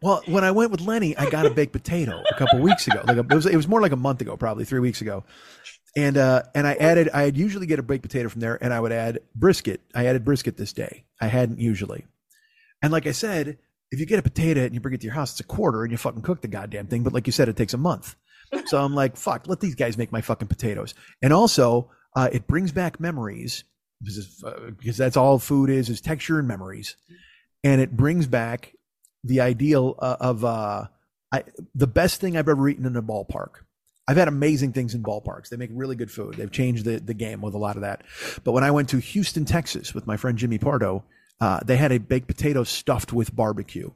Well, when I went with Lenny, I got a baked potato a couple weeks ago. Like a, it was, it was more like a month ago, probably three weeks ago. And uh, and I added, I would usually get a baked potato from there, and I would add brisket. I added brisket this day. I hadn't usually. And like I said, if you get a potato and you bring it to your house, it's a quarter, and you fucking cook the goddamn thing. But like you said, it takes a month. So I'm like, fuck, let these guys make my fucking potatoes. And also, uh, it brings back memories because, uh, because that's all food is is texture and memories, and it brings back the ideal uh, of uh, I, the best thing I've ever eaten in a ballpark. I've had amazing things in ballparks. They make really good food. They've changed the, the game with a lot of that. But when I went to Houston, Texas with my friend Jimmy Pardo, uh, they had a baked potato stuffed with barbecue,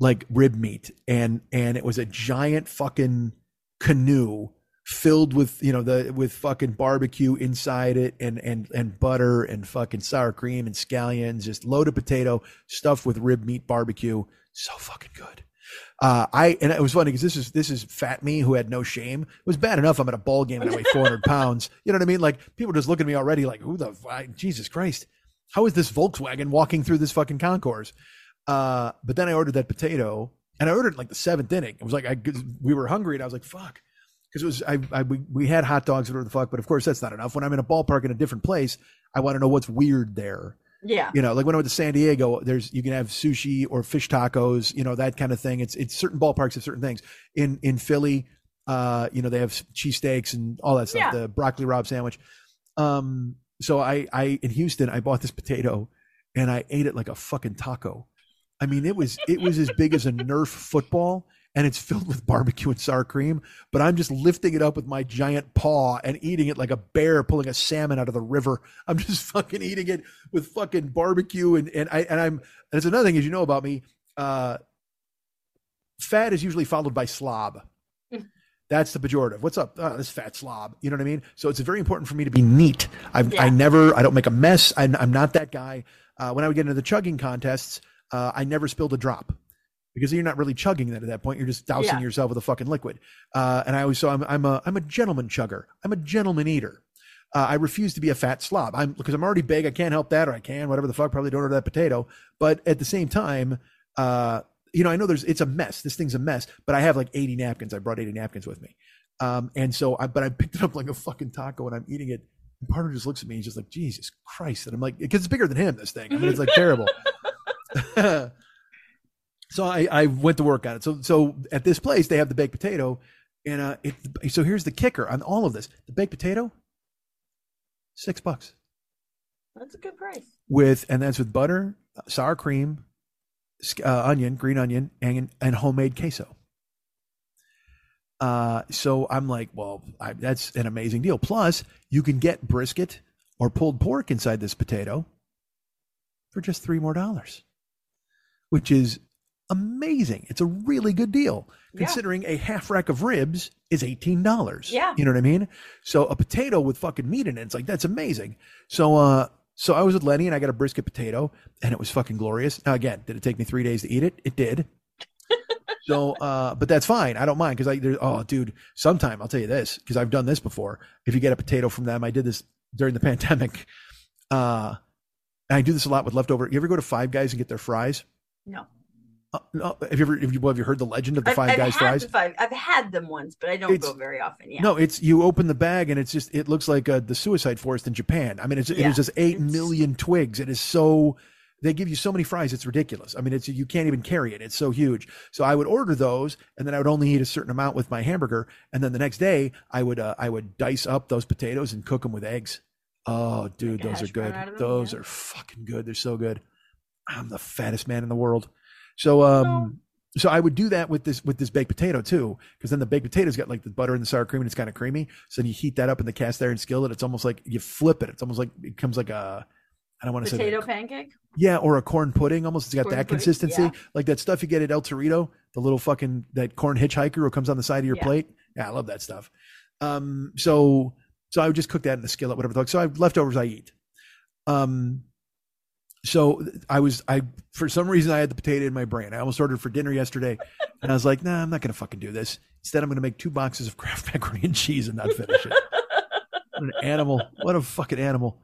like rib meat. And, and it was a giant fucking canoe filled with, you know, the, with fucking barbecue inside it and, and, and butter and fucking sour cream and scallions, just loaded potato stuffed with rib meat barbecue. So fucking good. Uh, I and it was funny because this is this is fat me who had no shame. It was bad enough I'm at a ball game and I weigh 400 pounds. You know what I mean? Like people just looking at me already like, who the I- Jesus Christ? How is this Volkswagen walking through this fucking concourse? Uh, but then I ordered that potato and I ordered it like the seventh inning. It was like I we were hungry and I was like, fuck. Because it was I, I we, we had hot dogs whatever the fuck, but of course that's not enough. When I'm in a ballpark in a different place, I want to know what's weird there Yeah. you know like when i went to san diego there's you can have sushi or fish tacos you know that kind of thing it's it's certain ballparks have certain things in in philly uh you know they have cheesesteaks and all that stuff Yeah. the broccoli rabe sandwich um so i i in houston i bought this potato and i ate it like a fucking taco i mean it was it was as big as a nerf football and it's filled with barbecue and sour cream but i'm just lifting it up with my giant paw and eating it like a bear pulling a salmon out of the river. I'm just fucking eating it with fucking barbecue and and i and i'm and it's another thing as you know about me uh fat is usually followed by slob. That's the pejorative. What's up? Oh, this fat slob. You know what i mean? So it's very important for me to be neat. I've, i never i don't make a mess. I'm, I'm not that guy. Uh, when i would get into the chugging contests uh, i never spilled a drop because you're not really chugging that at that point. You're just dousing Yeah. yourself with a fucking liquid. Uh, and I always so I'm I'm a I'm a gentleman chugger. I'm a gentleman eater. Uh, I refuse to be a fat slob. I'm because I'm already big. I can't help that, or I can whatever the fuck. Probably don't order that potato. But at the same time, uh, you know, I know there's it's a mess. This thing's a mess. But I have like 80 napkins. I brought 80 napkins with me. Um, and so I but I picked it up like a fucking taco, and I'm eating it. And part of it just looks at me. He's just like Jesus Christ, and I'm like, because it's bigger than him. This thing. I mean, it's like terrible. so I, I went to work on it. So so at this place they have the baked potato, and uh, it, so here's the kicker on all of this: the baked potato, six bucks That's a good price. with, and that's with butter, sour cream, uh, onion, green onion, and and homemade queso. Uh, so I'm like, well, I, that's an amazing deal. Plus, you can get brisket or pulled pork inside this potato for just three more dollars, which is amazing. It's a really good deal Yeah. considering a half rack of ribs is eighteen dollars. Yeah. you know what I mean. So a potato with fucking meat in it, it's like that's amazing. So uh, so I was with Lenny and I got a brisket potato and it was fucking glorious. Now again, did it take me three days to eat it? It did. So, uh, but that's fine. I don't mind because I, there, oh, dude, sometime I'll tell you this because I've done this before. If you get a potato from them, I did this during the pandemic. Uh, and I do this a lot with leftover. You ever go to Five Guys and get their fries? No. Uh, no, have you ever have you, have you heard the legend of the I've, Five I've Guys fries? five. I've had them once, but I don't It's- go very often. Yeah. No, it's you open the bag and it's just it looks like uh, the suicide forest in Japan. I mean, it's Yeah, is just eight it's- million twigs. It is so they give you so many fries, it's ridiculous. I mean, it's you can't even carry it. It's so huge. So I would order those, and then I would only eat a certain amount with my hamburger, and then the next day I would uh, I would dice up those potatoes and cook them with eggs. Oh, dude, those are good. them, Those yeah. are fucking good. They're so good. I'm the fattest man in the world. So um so I would do that with this with this baked potato too, because then the baked potato's got like the butter and the sour cream and it's kind of creamy. So then you heat that up in the cast iron skillet. It's almost like you flip it. It's almost like it becomes like a I don't want to say Potato pancake. yeah, or a corn pudding. Almost, it's got Corn that pudding, consistency, yeah. like that stuff you get at El Torito, the little fucking that corn hitchhiker who comes on the side of your Yeah. plate. Yeah, I love that stuff. Um, so so I would just cook that in the skillet, whatever. the fuck. So I have leftovers I eat. Um, so I was I for some reason I had the potato in my brain. I almost ordered for dinner yesterday, and I was like, nah, I'm not gonna fucking do this. Instead, I'm gonna make two boxes of Kraft macaroni and cheese and not finish it. What an animal! What a fucking animal!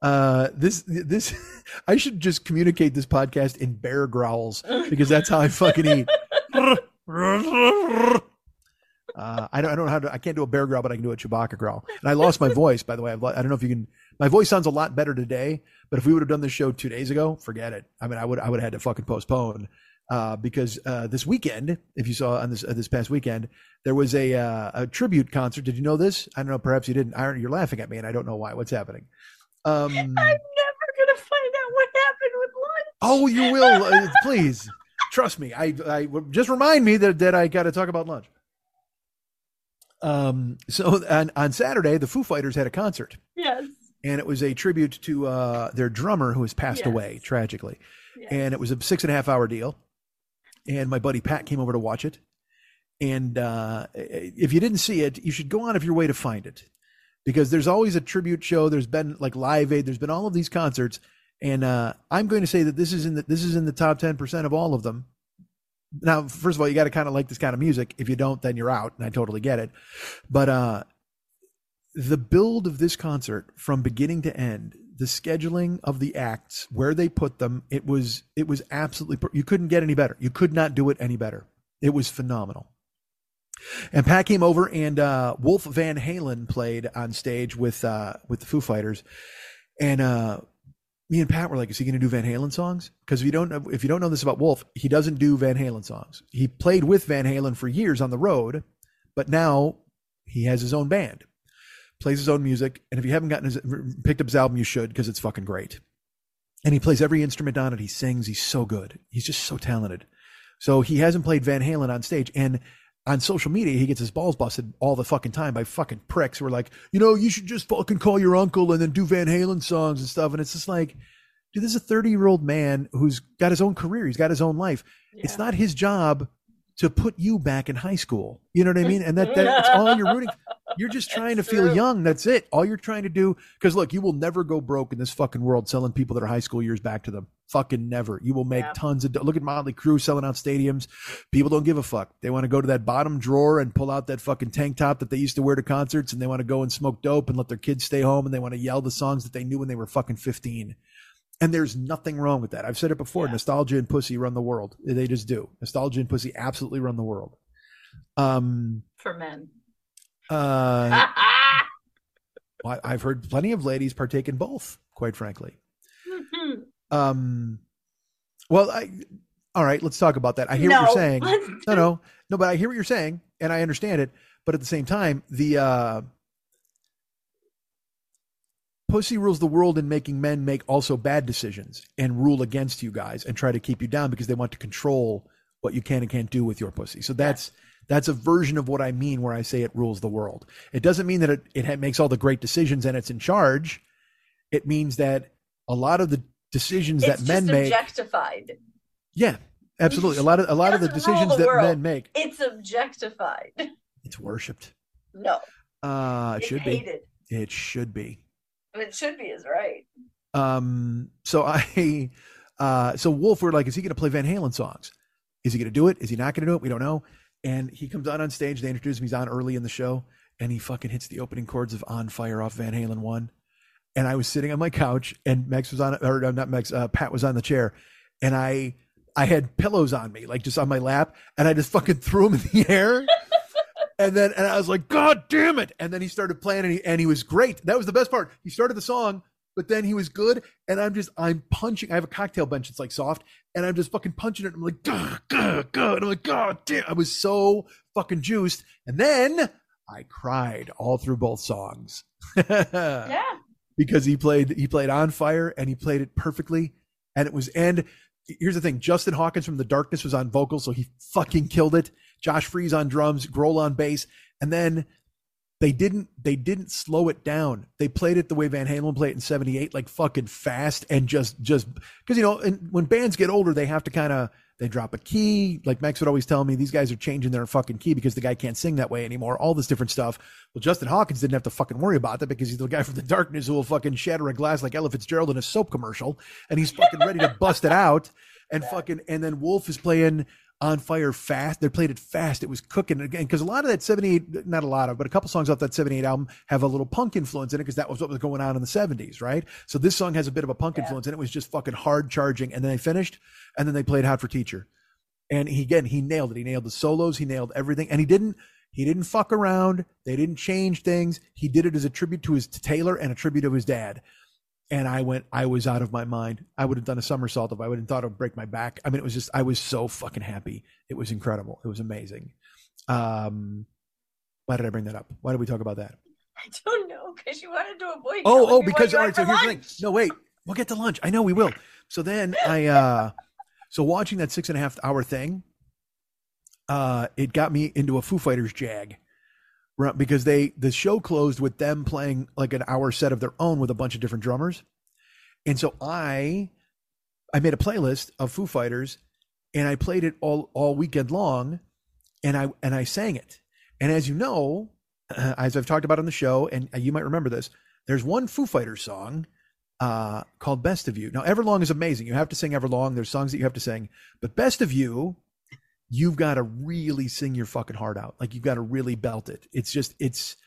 Uh, this this I should just communicate this podcast in bear growls because that's how I fucking eat. Uh, I don't I don't know how to I can't do a bear growl, but I can do a Chewbacca growl. And I lost my voice, by the way. I've, I don't know if you can. My voice sounds a lot better today, but if we would have done this show two days ago, forget it. I mean, I would I would have had to fucking postpone uh, because uh, this weekend, if you saw on this uh, this past weekend, there was a uh, a tribute concert. Did you know this? I don't know. Perhaps you didn't. Iron, you're laughing at me, and I don't know why. What's happening? Um, I'm never gonna find out what happened with lunch. oh, you will. Uh, please trust me. I I just remind me that that I got to talk about lunch. Um. So on on Saturday, the Foo Fighters had a concert. Yes. and it was a tribute to uh, their drummer who has passed Yes. away tragically. yes. And it was a six and a half hour deal. And my buddy Pat came over to watch it. And uh, if you didn't see it, you should go on of your way to find it because there's always a tribute show. There's been like Live Aid. There's been all of these concerts, and uh, I'm going to say that this is in the this is in the top ten percent of all of them. Now, first of all, you got to kind of like this kind of music. If you don't, then you're out, and I totally get it. But uh, the build of this concert from beginning to end the scheduling of the acts where they put them it was it was absolutely you couldn't get any better you could not do it any better it was phenomenal and pat came over and uh wolf van halen played on stage with uh with the foo fighters and uh me and pat were like is he going to do van halen songs because if you don't know if you don't know this about wolf he doesn't do van halen songs he played with van halen for years on the road but now he has his own band plays his own music, and if you haven't gotten his picked up his album, you should because it's fucking great. And he plays every instrument on it. He sings. He's so good. He's just so talented. So he hasn't played Van Halen on stage, and on social media, he gets his balls busted all the fucking time by fucking pricks who are like, you know, you should just fucking call your uncle and then do Van Halen songs and stuff. And it's just like, dude, this is a 30 year old man who's got his own career. He's got his own life. It's not his job to put you back in high school. You know what I mean? And that that's all you're rooting. You're just trying to feel true. young. That's it. All you're trying to do. Because look, you will never go broke in this fucking world selling people that are high school years back to them. Fucking never. You will make Yeah. tons of. Look at Motley Crue selling out stadiums. People don't give a fuck. They want to go to that bottom drawer and pull out that fucking tank top that they used to wear to concerts, and they want to go and smoke dope and let their kids stay home, and they want to yell the songs that they knew when they were fucking 15. And there's nothing wrong with that. I've said it before. Yeah. Nostalgia and pussy run the world. They just do. Nostalgia and pussy absolutely run the world. Um. for men. Uh. I've heard plenty of ladies partake in both. Quite frankly. Um. Well, I. All right. Let's talk about that. I hear what you're saying. No, no, no. But I hear what you're saying, and I understand it. But at the same time, the uh, pussy rules the world in making men make also bad decisions and rule against you guys and try to keep you down because they want to control what you can and can't do with your pussy. So that's that's a version of what I mean where I say it rules the world. It doesn't mean that it, it makes all the great decisions and it's in charge. It means that a lot of the decisions It's that men make objectified. yeah. absolutely. A lot of a lot of the decisions the that men make, It's objectified. it's worshipped. No, Uh, it it's should be. It should be. It should be his right. Um, so I, uh, so Wolf, we're like, is he going to play Van Halen songs? Is he going to do it? Is he not going to do it? We don't know. And he comes out on stage. They introduce him. He's on early in the show, and he fucking hits the opening chords of "On Fire" off Van Halen one. And I was sitting on my couch, and Max was on, or uh, not Max, uh, Pat was on the chair, and I, I had pillows on me, like just on my lap, and I just fucking threw them in the air. And then, and I was like, God damn it. And then he started playing and he, and he was great. That was the best part. He started the song, but then he was good. And I'm just, I'm punching. I have a cocktail bench. It's like soft. And I'm just fucking punching it. I'm like, gah, gah, gah. And I'm like, God damn. I was so fucking juiced. And then I cried all through both songs. Yeah. because he played he played on fire and he played it perfectly and it was and here's the thing justin hawkins from the darkness was on vocals so he fucking killed it josh freese on drums grohl on bass. And then they didn't they didn't slow it down. They played it the way van halen played it in 78 like fucking fast and just just because you know and when bands get older they have to kind of they drop a key. Like max would always tell me these guys are changing their fucking key because the guy can't sing that way anymore. All this different stuff. Well justin hawkins didn't have to fucking worry about that because he's the guy from the darkness who will fucking shatter a glass like ella fitzgerald in a soap commercial. And he's fucking ready to bust it out. And fucking and then wolf is playing on fire fast. They played it fast. It was cooking again because a lot of that 78 not a lot of but a couple songs off that 78 album have a little punk influence in it because that was what was going on in the 70s right? So this song has a bit of a punk influence and it was just fucking hard charging and then they finished and then they played hot for teacher. And he again he nailed it. He nailed the solos he nailed everything and he didn't he didn't fuck around. They didn't change things. He did it as a tribute to his to taylor and a tribute to his dad and I went, I was out of my mind. I would have done a somersault if I would have thought it would break my back. I mean, it was just, I was so fucking happy. It was incredible. It was amazing. Um, why did I bring that up? Why did we talk about that? I don't know because you wanted to avoid. Oh, oh, because all had. So here's the thing. No, wait. We'll get to lunch. I know we will. So then I, uh, so watching that six and a half hour thing, uh, it got me into a Foo Fighters jag, right? Because they the show closed with them playing like an hour set of their own with a bunch of different drummers, and so I, I made a playlist of Foo Fighters, and I played it all all weekend long, and I and I sang it, and as you know, as I've talked about on the show, and you might remember this, there's one Foo Fighters song uh, called Best of You. Now, Everlong is amazing. You have to sing Everlong. There's songs that you have to sing, but Best of You, you've got to really sing your fucking heart out. Like you've got to really belt it. It's just, it's,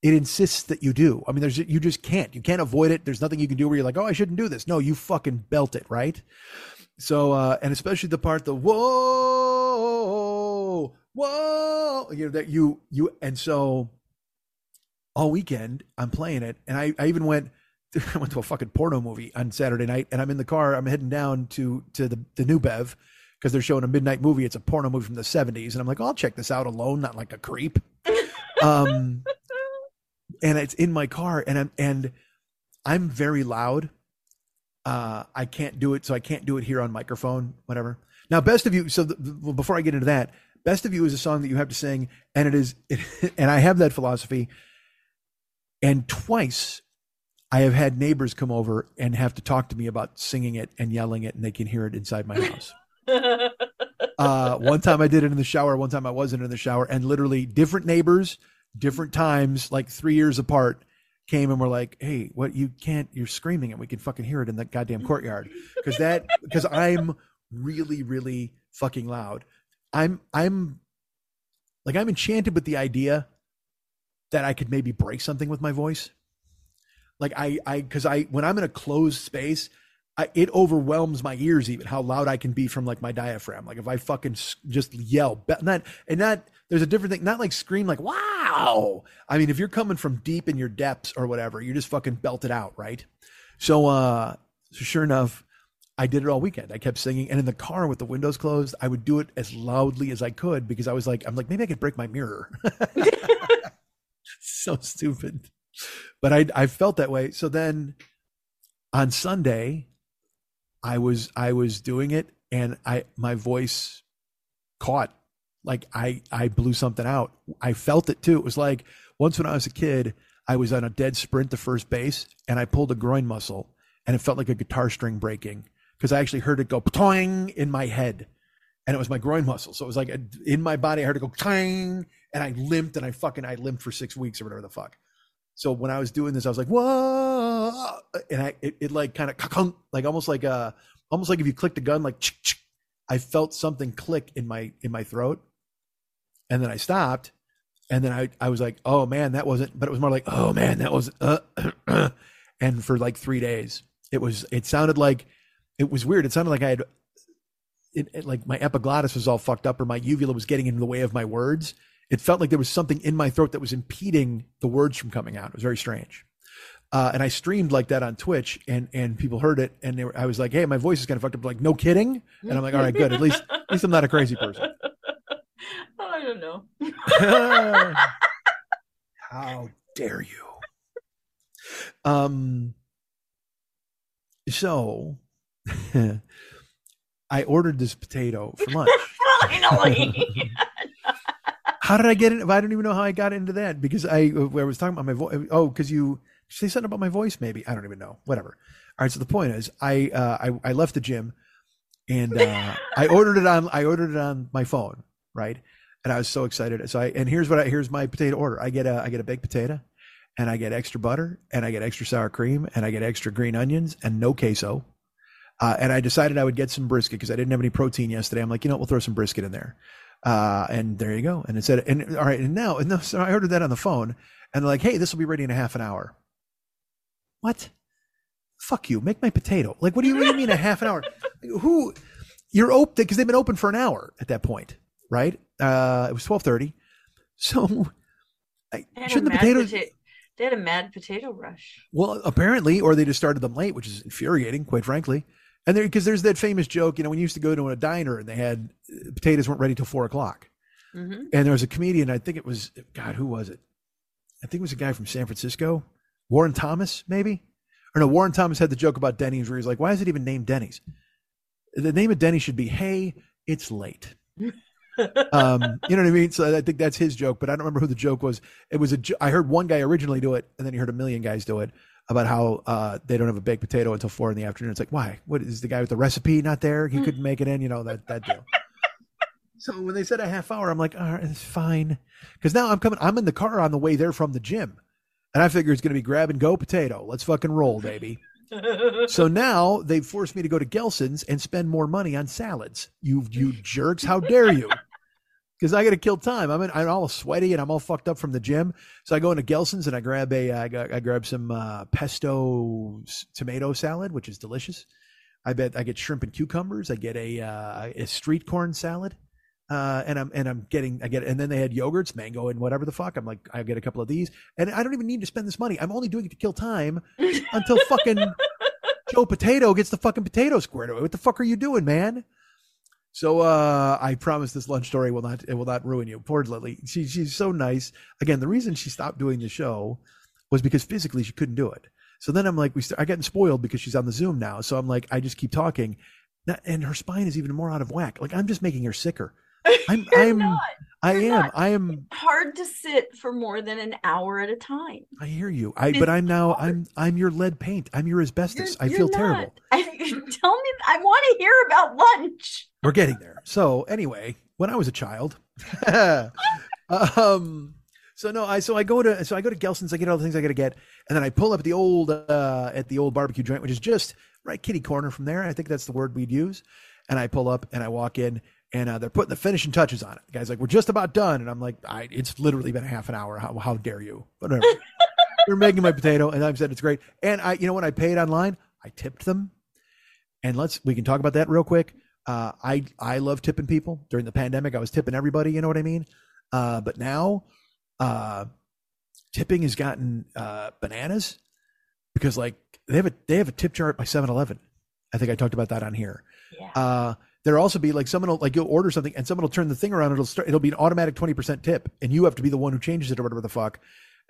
it insists that you do. I mean, there's, you just can't, you can't avoid it. There's nothing you can do where you're like, oh, I shouldn't do this. No, you fucking belt it, right? So, uh, and especially the part, the whoa, whoa, you know, that you, you, and so all weekend I'm playing it. And I, I even went, I went to a fucking porno movie on Saturday night and I'm in the car. I'm heading down to, to the, the new Bev because they're showing a midnight movie. It's a porno movie from the 70s. And I'm like, oh, I'll check this out alone, not like a creep. um, and it's in my car and I'm, and I'm very loud. Uh, I can't do it. So I can't do it here on microphone, whatever. Now, best of you. So the, well, before I get into that, best of you is a song that you have to sing. And it is, and I have that philosophy. And twice I have had neighbors come over and have to talk to me about singing it and yelling it, and they can hear it inside my house. uh, one time I did it in the shower, one time I wasn't in the shower, and literally different neighbors, different times, like three years apart, came and were like, "Hey, what? You can't? You're screaming, and we can fucking hear it in the goddamn courtyard." Because that, because I'm really, really fucking loud. I'm, I'm, like, I'm enchanted with the idea that I could maybe break something with my voice. Like I, I, because I, when I'm in a closed space, I, it overwhelms my ears even how loud I can be from like my diaphragm. Like if I fucking just yell, not and not there's a different thing. Not like scream like wow. I mean, if you're coming from deep in your depths or whatever, you just fucking belt it out, right? So, uh, so sure enough, I did it all weekend. I kept singing, and in the car with the windows closed, I would do it as loudly as I could because I was like, I'm like, maybe I could break my mirror. so stupid, but I I felt that way. So then on Sunday, I was I was doing it, and I my voice caught like I I blew something out. I felt it too. It was like once when I was a kid, I was on a dead sprint to first base, and I pulled a groin muscle, and it felt like a guitar string breaking because I actually heard it go toing in my head. and it was my groin muscle. So it was like a, in my body, I heard it go clang, and I limped, and I fucking I limped for six weeks or whatever the fuck. So when I was doing this, I was like, whoa, and I it, it like kind of like almost like a almost like if you clicked a gun, like I felt something click in my in my throat, and then I stopped, and then I I was like, oh man, that wasn't, but it was more like, oh man, that was, uh, and for like three days, it was it sounded like it was weird. It sounded like I had it, it, like my epiglottis was all fucked up or my uvula was getting in the way of my words. It felt like there was something in my throat that was impeding the words from coming out. It was very strange. Uh, and I streamed like that on Twitch, and and people heard it, and were, I was like, "Hey, my voice is kind of fucked up." Like, no kidding. And I'm like, "All right, good. At least at least I'm not a crazy person." I don't know. How dare you? Um. So, I ordered this potato for lunch. Finally. How did I get it? I don't even know how I got into that because I, I was talking about my voice. Oh, because you say something about my voice, maybe. I don't even know. Whatever. All right. So the point is, I uh, I, I left the gym, and uh, I ordered it on I ordered it on my phone, right? And I was so excited. So I and here's what I here's my potato order. I get a I get a baked potato, and I get extra butter, and I get extra sour cream, and I get extra green onions, and no queso. Uh, and I decided I would get some brisket because I didn't have any protein yesterday. I'm like, you know, what, we'll throw some brisket in there. Uh, and there you go. And it said, and all right, and now, and so I ordered that on the phone, and they're like, hey, this will be ready in a half an hour. What? Fuck you. Make my potato. Like, what do you, what do you mean a half an hour? Who? You're open because they've been open for an hour at that point, right? Uh, it was twelve thirty. So, I, They had a shouldn't the potatoes? pota- they had a mad potato rush. Well, apparently, or they just started them late, which is infuriating, quite frankly. And there, because there's that famous joke, you know, when you used to go to a diner and they had uh, potatoes weren't ready till four o'clock. hmm And there was a comedian, I think it was, God, who was it? I think it was a guy from San Francisco, Warren Thomas, maybe? Or no, Warren Thomas had the joke about Denny's where he's like, why is it even named Denny's? The name of Denny should be, hey, it's late. um, you know what I mean? So I think that's his joke, but I don't remember who the joke was. It was a. jo- I heard one guy originally do it, and then you heard a million guys do it about how uh, they don't have a baked potato until four in the afternoon. It's like, why? What is the guy with the recipe not there? He couldn't make it in. You know that that deal. so when they said a half hour, I'm like, all right, it's fine, because now I'm coming. I'm in the car on the way there from the gym, and I figure it's going to be grab and go potato. Let's fucking roll, baby. So now they've forced me to go to Gelson's and spend more money on salads. You you jerks! How dare you? Because I got to kill time. I'm in, I'm all sweaty and I'm all fucked up from the gym. So I go into Gelson's and I grab a I, grab some uh, pesto tomato salad, which is delicious. I bet I get shrimp and cucumbers. I get a uh, a street corn salad. Uh, and I'm and I'm getting I get and then they had yogurts, mango, and whatever the fuck. I'm like I get a couple of these, and I don't even need to spend this money. I'm only doing it to kill time until fucking Joe Potato gets the fucking potato squared away. What the fuck are you doing, man? So uh, I promise this lunch story will not it will not ruin you. Poor Lily. She she's so nice. Again, the reason she stopped doing the show was because physically she couldn't do it. So then I'm like, we st- I getting spoiled because she's on the Zoom now. So I'm like, I just keep talking, and her spine is even more out of whack. Like I'm just making her sicker. I'm You're I'm not. I You're am not. I am Hard to sit for more than an hour at a time. I hear you. I but I'm now I'm I'm your lead paint. I'm your asbestos. You're- I feel you're terrible. I, tell me, I want to hear about lunch. We're getting there. So anyway, when I was a child, um, so no, I so I go to so I go to Gelson's. I get all the things I got to get, and then I pull up at the old uh, at the old barbecue joint, which is just right kitty corner from there. I think that's the word we'd use. And I pull up and I walk in, and uh, they're putting the finishing touches on it. The guy's like, "We're just about done," and I'm like, I, "It's literally been a half an hour. How, how dare you?" Whatever. They're making my potato, and I've said it's great. And I, you know, when I paid online, I tipped them. And let's we can talk about that real quick. Uh, I I love tipping people during the pandemic. I was tipping everybody. You know what I mean? Uh, but now, uh, tipping has gotten uh, bananas because like they have a they have a tip jar by 7-Eleven. I think I talked about that on here. Yeah. There'll also be like someone will like you'll order something and someone will turn the thing around. It'll start. It'll be an automatic twenty percent tip, and you have to be the one who changes it or whatever the fuck.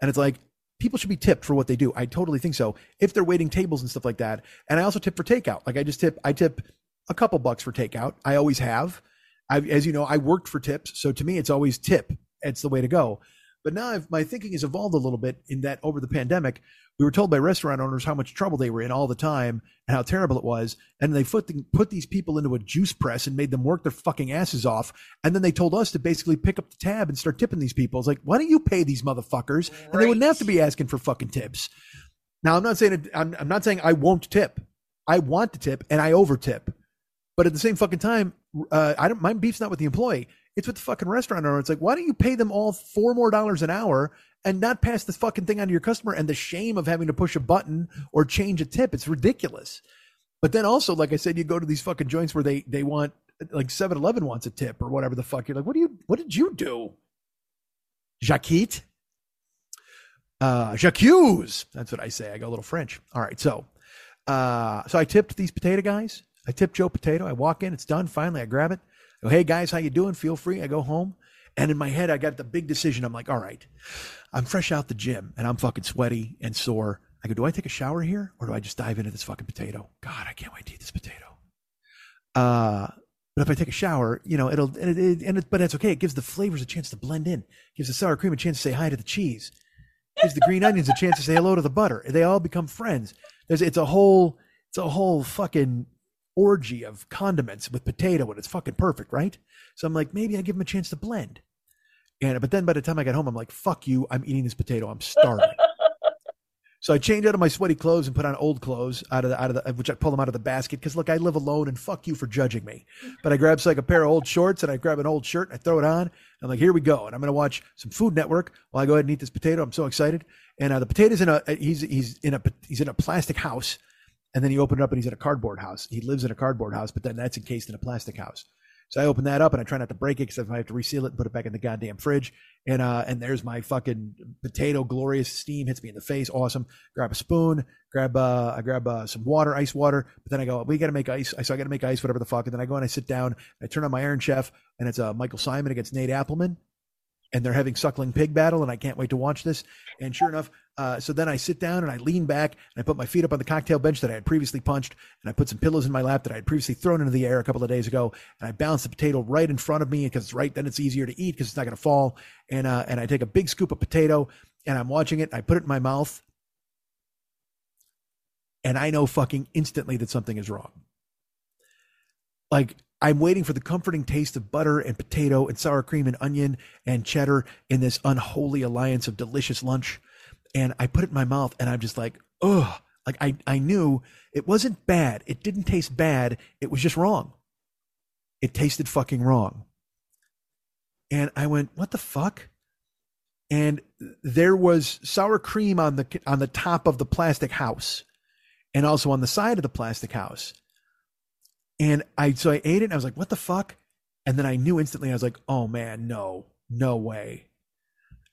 And it's like people should be tipped for what they do. I totally think so. If they're waiting tables and stuff like that, and I also tip for takeout. Like I just tip. I tip a couple bucks for takeout. I always have. I, as you know, I worked for tips, so to me, it's always tip. It's the way to go. But now I've, my thinking has evolved a little bit in that over the pandemic, we were told by restaurant owners how much trouble they were in all the time and how terrible it was. And they put, the, put these people into a juice press and made them work their fucking asses off. And then they told us to basically pick up the tab and start tipping these people. It's like, why don't you pay these motherfuckers? And they wouldn't have to be asking for fucking tips. Now, I'm not saying it, I'm, I'm not saying I won't tip. I want to tip and I over tip. But at the same fucking time, uh, I don't. My beef's not with the employee. It's with the fucking restaurant owner. It's like, why don't you pay them all four more dollars an hour and not pass this fucking thing on to your customer? And the shame of having to push a button or change a tip, it's ridiculous. But then also, like I said, you go to these fucking joints where they they want like 7-Eleven wants a tip or whatever the fuck. You're like, what do you? What did you do, Jacquette? Uh, Jacques. That's what I say. I go a little French. All right, so uh, so I tipped these potato guys. I tipped Joe Potato. I walk in. It's done. Finally, I grab it. I go, hey guys, how you doing? Feel free. I go home, and in my head, I got the big decision. I'm like, all right, I'm fresh out the gym, and I'm fucking sweaty and sore. I go, do I take a shower here, or do I just dive into this fucking potato? God, I can't wait to eat this potato. Uh, but if I take a shower, you know, it'll, and it, it, and it, but that's okay. It gives the flavors a chance to blend in. gives the sour cream a chance to say hi to the cheese. gives the green onions a chance to say hello to the butter. They all become friends. There's, it's a whole, it's a whole fucking orgy of condiments with potato and it's fucking perfect, right? So I'm like, maybe I give them a chance to blend. And but then by the time I got home, I'm like, fuck you, I'm eating this potato. I'm starving. so I changed out of my sweaty clothes and put on old clothes out of the out of the which I pull them out of the basket because look, I live alone and fuck you for judging me. But I grab like a pair of old shorts and I grab an old shirt and I throw it on. I'm like, here we go. And I'm gonna watch some Food Network while I go ahead and eat this potato. I'm so excited. And uh, the potato's in a he's he's in a he's in a plastic house and then he opened it up and he's in a cardboard house. He lives in a cardboard house, but then that's encased in a plastic house. So I open that up and I try not to break it because if I have to reseal it and put it back in the goddamn fridge. And uh, and there's my fucking potato, glorious steam hits me in the face, awesome. Grab a spoon, grab uh, I grab uh, some water, ice water. But then I go, we got to make ice. I so I got to make ice, whatever the fuck. And then I go and I sit down. I turn on my Iron Chef, and it's uh, Michael Symon against Nate Appleman and they're having suckling pig battle and i can't wait to watch this. And sure enough uh, so then i sit down and i lean back and i put my feet up on the cocktail bench that i had previously punched and i put some pillows in my lap that i had previously thrown into the air a couple of days ago and i balance the potato right in front of me because it's right then it's easier to eat because it's not going to fall. And uh, and i take a big scoop of potato and i'm watching it i put it in my mouth and i know fucking instantly that something is wrong. Like I'm waiting for the comforting taste of butter and potato and sour cream and onion and cheddar in this unholy alliance of delicious lunch. And I put it in my mouth and I'm just like, ugh. Like I, I knew it wasn't bad. It didn't taste bad. It was just wrong. It tasted fucking wrong. And I went, what the fuck? And there was sour cream on the on the top of the plastic house and also on the side of the plastic house. And I so I ate it and I was like, what the fuck? And then I knew instantly, I was like, oh man, no, no way.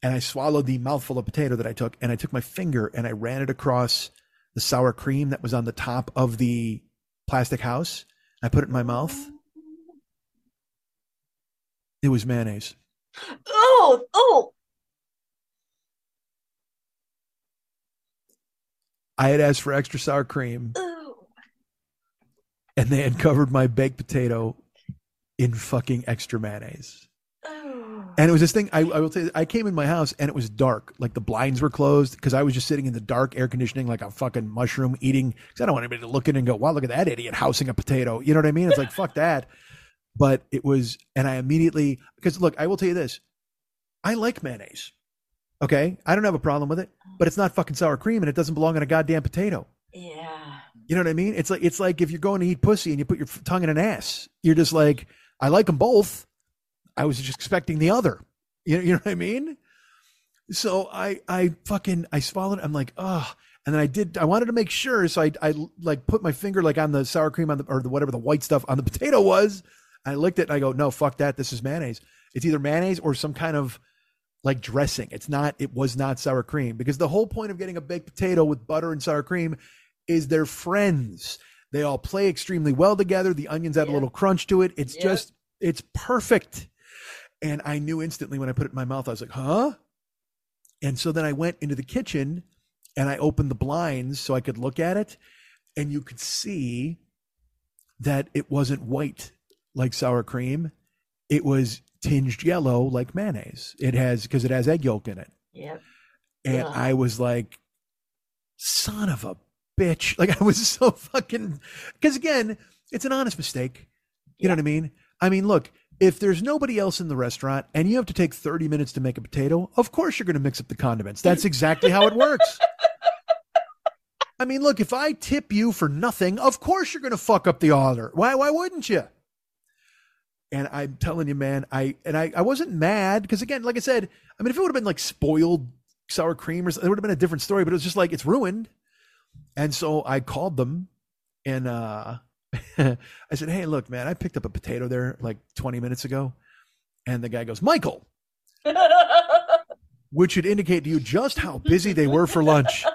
And I swallowed the mouthful of potato that I took, and I took my finger and I ran it across the sour cream that was on the top of the plastic house. I put it in my mouth. It was mayonnaise. Oh, oh. I had asked for extra sour cream. oh. And they had covered my baked potato in fucking extra mayonnaise. Oh. And it was this thing. I, I will tell you, I came in my house and it was dark, like the blinds were closed because I was just sitting in the dark air conditioning, like a fucking mushroom eating. Because I don't want anybody to look in and go, "Wow, look at that idiot housing a potato." You know what I mean? It's like fuck that. But it was, and I immediately because look, I will tell you this: I like mayonnaise. Okay, I don't have a problem with it, but it's not fucking sour cream, and it doesn't belong on a goddamn potato. Yeah. You know what I mean? It's like it's like if you're going to eat pussy and you put your tongue in an ass. You're just like, I like them both. I was just expecting the other. You, you know what I mean? So I I fucking I swallowed. I'm like, oh. And then I did. I wanted to make sure, so I I like put my finger like on the sour cream on the or the whatever the white stuff on the potato was. I licked it and I go, no, fuck that. This is mayonnaise. It's either mayonnaise or some kind of like dressing. It's not. It was not sour cream because the whole point of getting a baked potato with butter and sour cream is they're friends. They all play extremely well together. The onions add a little crunch to it. It's Yeah. just, it's perfect. And I knew instantly when I put it in my mouth, I was like, huh? And so then I went into the kitchen and I opened the blinds so I could look at it. And you could see that it wasn't white like sour cream. It was tinged yellow like mayonnaise. It has because it has egg yolk in it. Yep. And. I was like, son of a bitch. Like I was so fucking because again, it's an honest mistake. You know what I mean? I mean, look, if there's nobody else in the restaurant and you have to take 30 minutes to make a potato, of course you're going to mix up the condiments. That's exactly how it works. I mean, look, if I tip you for nothing, of course you're going to fuck up the order. Why why wouldn't you? And I'm telling you, man, I and I, I wasn't mad because again, like I said, I mean, if it would have been like spoiled sour cream or something, it would have been a different story. But it was just like it's ruined. And so I called them, and uh, I said, "Hey, look, man, I picked up a potato there like 20 minutes ago," and the guy goes, "Michael," which should indicate to you just how busy they were for lunch.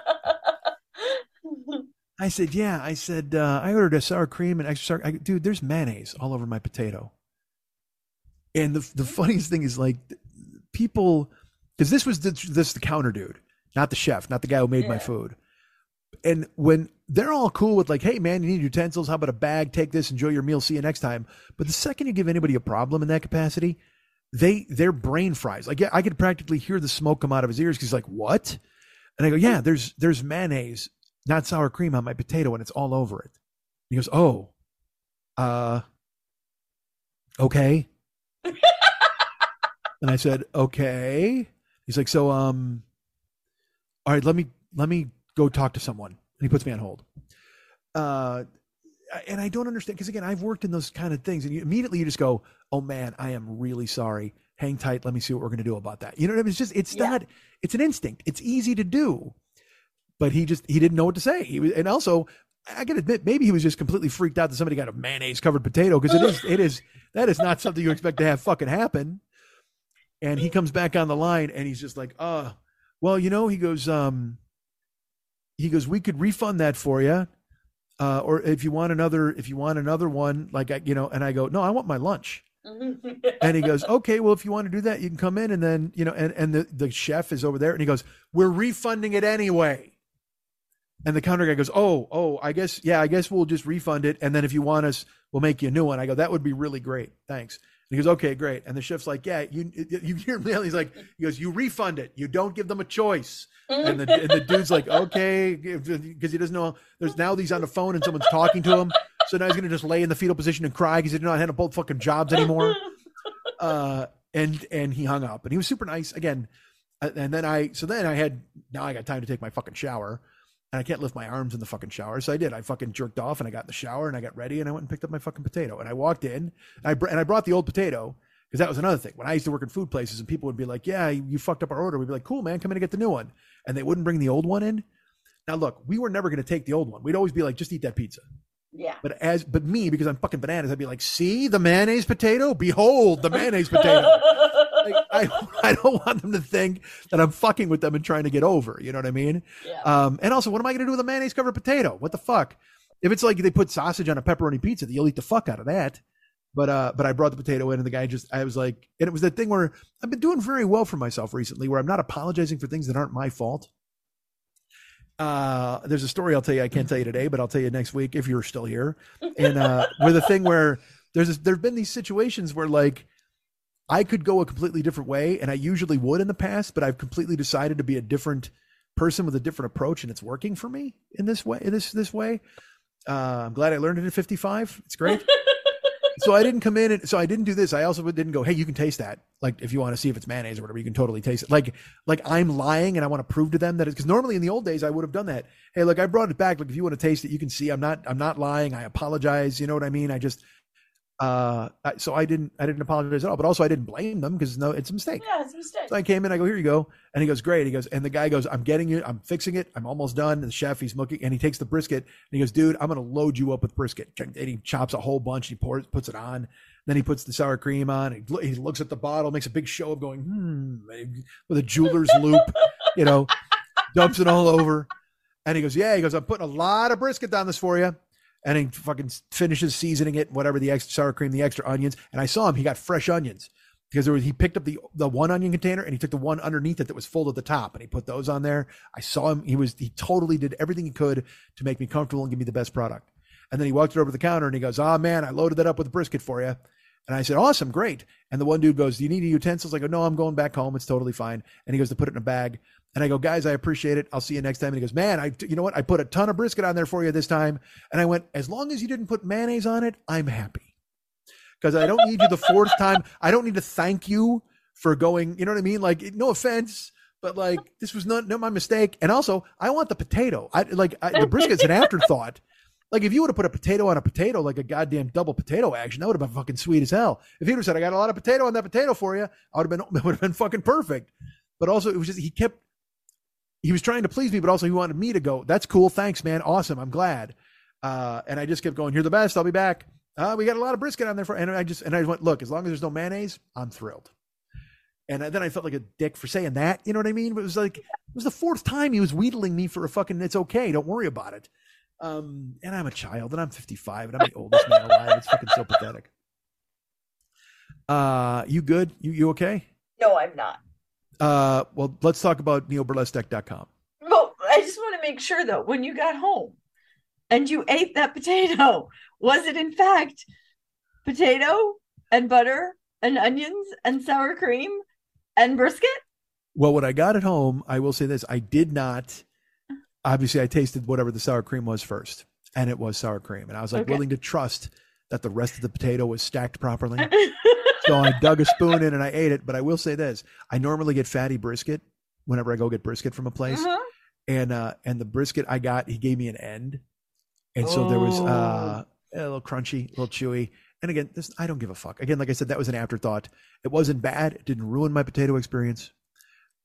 I said, "Yeah." I said, uh, "I ordered a sour cream and extra sour." I, Dude, there's mayonnaise all over my potato. And the the funniest thing is like people, because this was the, this the counter dude, not the chef, not the guy who made my food. And when they're all cool with like, "Hey man, you need utensils? How about a bag? Take this, enjoy your meal, see you next time." But the second you give anybody a problem in that capacity, they their brain fries. Like yeah, I could practically hear the smoke come out of his ears because he's like, "What?" And I go, "Yeah, there's there's mayonnaise, not sour cream on my potato, and it's all over it." He goes, "Oh, uh, okay." and I said, "Okay." He's like, "So, um, all right, let me let me go talk to someone." And he puts me on hold. Uh, and I don't understand because again, I've worked in those kind of things, and you, immediately you just go, "Oh man, I am really sorry. Hang tight. Let me see what we're going to do about that." You know what I mean? It's just it's Yeah. not. It's an instinct. It's easy to do, but he just he didn't know what to say. He was, and also. I gotta admit, maybe he was just completely freaked out that somebody got a mayonnaise covered potato because it is, it is, that is not something you expect to have fucking happen. And he comes back on the line and he's just like, uh, well, you know, he goes, um, he goes, we could refund that for you. Uh, or if you want another, if you want another one, like, I, you know, and I go, no, I want my lunch. And he goes, okay, well, if you want to do that, you can come in and then, you know, and, and the, the chef is over there and he goes, we're refunding it anyway. And the counter guy goes, oh, oh, I guess, yeah, I guess we'll just refund it. And then if you want us, we'll make you a new one. I go, that would be really great. Thanks. He goes, okay, great. And the chef's like, yeah, you, you hear me? He's like, he goes, you refund it. You don't give them a choice. And the, and the dude's like, okay, because he doesn't know. There's now he's on the phone and someone's talking to him. So now he's going to just lay in the fetal position and cry because he did not have both fucking jobs anymore. Uh, and, and he hung up and he was super nice again. Uh, And then I, so then I had, now I got time to take my fucking shower and I can't lift my arms in the fucking shower. So I did. I fucking jerked off and I got in the shower and I got ready and I went and picked up my fucking potato. And I walked in and I, br- and I brought the old potato because that was another thing. When I used to work in food places and people would be like, yeah, you fucked up our order. We'd be like, cool, man, come in and get the new one. And they wouldn't bring the old one in. Now, look, we were never going to take the old one. We'd always be like, just eat that pizza. yeah. But as, but me, because I'm fucking bananas, I'd be like, see the mayonnaise potato? Behold the mayonnaise potato. Like, I, I don't want them to think that I'm fucking with them and trying to get over. You know what I mean? yeah. Um, and also, what am I going to do with a mayonnaise covered potato? What the fuck? If it's like they put sausage on a pepperoni pizza, you'll eat the fuck out of that. But uh, but I brought the potato in, and the guy just I was like, and it was that thing where I've been doing very well for myself recently, where I'm not apologizing for things that aren't my fault. Uh, there's a story I'll tell you. I can't tell you today, but I'll tell you next week if you're still here. And uh, with a thing where there's this, there've been these situations where like I could go a completely different way, and I usually would in the past, but I've completely decided to be a different person with a different approach, and it's working for me in this way. In this this way, uh, I'm glad I learned it at 55. It's great. so I didn't come in and so I didn't do this. I also didn't go, hey, you can taste that. Like if you want to see if it's mayonnaise or whatever, you can totally taste it. Like like I'm lying and I want to prove to them that it's because normally in the old days I would have done that. Hey, look, I brought it back. Like if you want to taste it, you can see I'm not I'm not lying. I apologize. You know what I mean? I just uh so I didn't I didn't apologize at all. But also I didn't blame them because no, it's a mistake. yeah, it's a mistake. So I came in, I go, here you go. And he goes, great. He goes, and the guy goes, I'm getting it. I'm fixing it. I'm almost done. And the chef, he's looking and he takes the brisket and he goes, dude, I'm going to load you up with brisket. And he chops a whole bunch. He pours, puts it on. Then he puts the sour cream on. He, he looks at the bottle, makes a big show of going, hmm, with a jeweler's loop, you know, dumps it all over. And he goes, yeah. He goes, I'm putting a lot of brisket down this for you. And he fucking finishes seasoning it, whatever the extra sour cream, the extra onions. And I saw him, he got fresh onions because there was, he picked up the the one onion container and he took the one underneath it that was full at the top and he put those on there. I saw him. He was he totally did everything he could to make me comfortable and give me the best product. And then he walked it over the counter and he goes, "Ah man, I loaded that up with brisket for you." And I said, awesome, great. And the one dude goes, do you need utensils? I go, no, I'm going back home. It's totally fine. And he goes to put it in a bag. And I go, guys, I appreciate it. I'll see you next time. And he goes, man, I, you know what? I put a ton of brisket on there for you this time. And I went, as long as you didn't put mayonnaise on it, I'm happy. Because I don't need you the fourth time. I don't need to thank you for going, you know what I mean? Like, no offense, but like, this was not, not my mistake. And also, I want the potato. I like I, the brisket's an afterthought. Like if you would have put a potato on a potato, like a goddamn double potato action, that would have been fucking sweet as hell. If he would have said, "I got a lot of potato on that potato for you," I would have been would have been fucking perfect. But also, it was just he kept he was trying to please me, but also he wanted me to go. That's cool, thanks, man, awesome, I'm glad. Uh, and I just kept going. You're the best. I'll be back. Uh, we got a lot of brisket on there for, and I just and I went, look, as long as there's no mayonnaise, I'm thrilled. And then I felt like a dick for saying that. You know what I mean? But it was like it was the fourth time he was wheedling me for a fucking. It's okay. Don't worry about it. Um, and I'm a child, and I'm 55, and I'm the oldest man alive. It's fucking so pathetic. Uh, you good? You you okay? No, I'm not. Uh, well, let's talk about neoburlesque.com. Well, I just want to make sure though, when you got home and you ate that potato, was it in fact potato and butter and onions and sour cream and brisket? Well, when I got it home, I will say this: I did not. Obviously, I tasted whatever the sour cream was first, and it was sour cream, and I was like Okay. willing to trust that the rest of the potato was stacked properly. so I dug a spoon in and I ate it. But I will say this: I normally get fatty brisket whenever I go get brisket from a place, Uh-huh. and uh, and the brisket I got, he gave me an end, and so there was Oh. uh, a little crunchy, a little chewy. And again, this I don't give a fuck. Again, like I said, that was an afterthought. It wasn't bad. It didn't ruin my potato experience.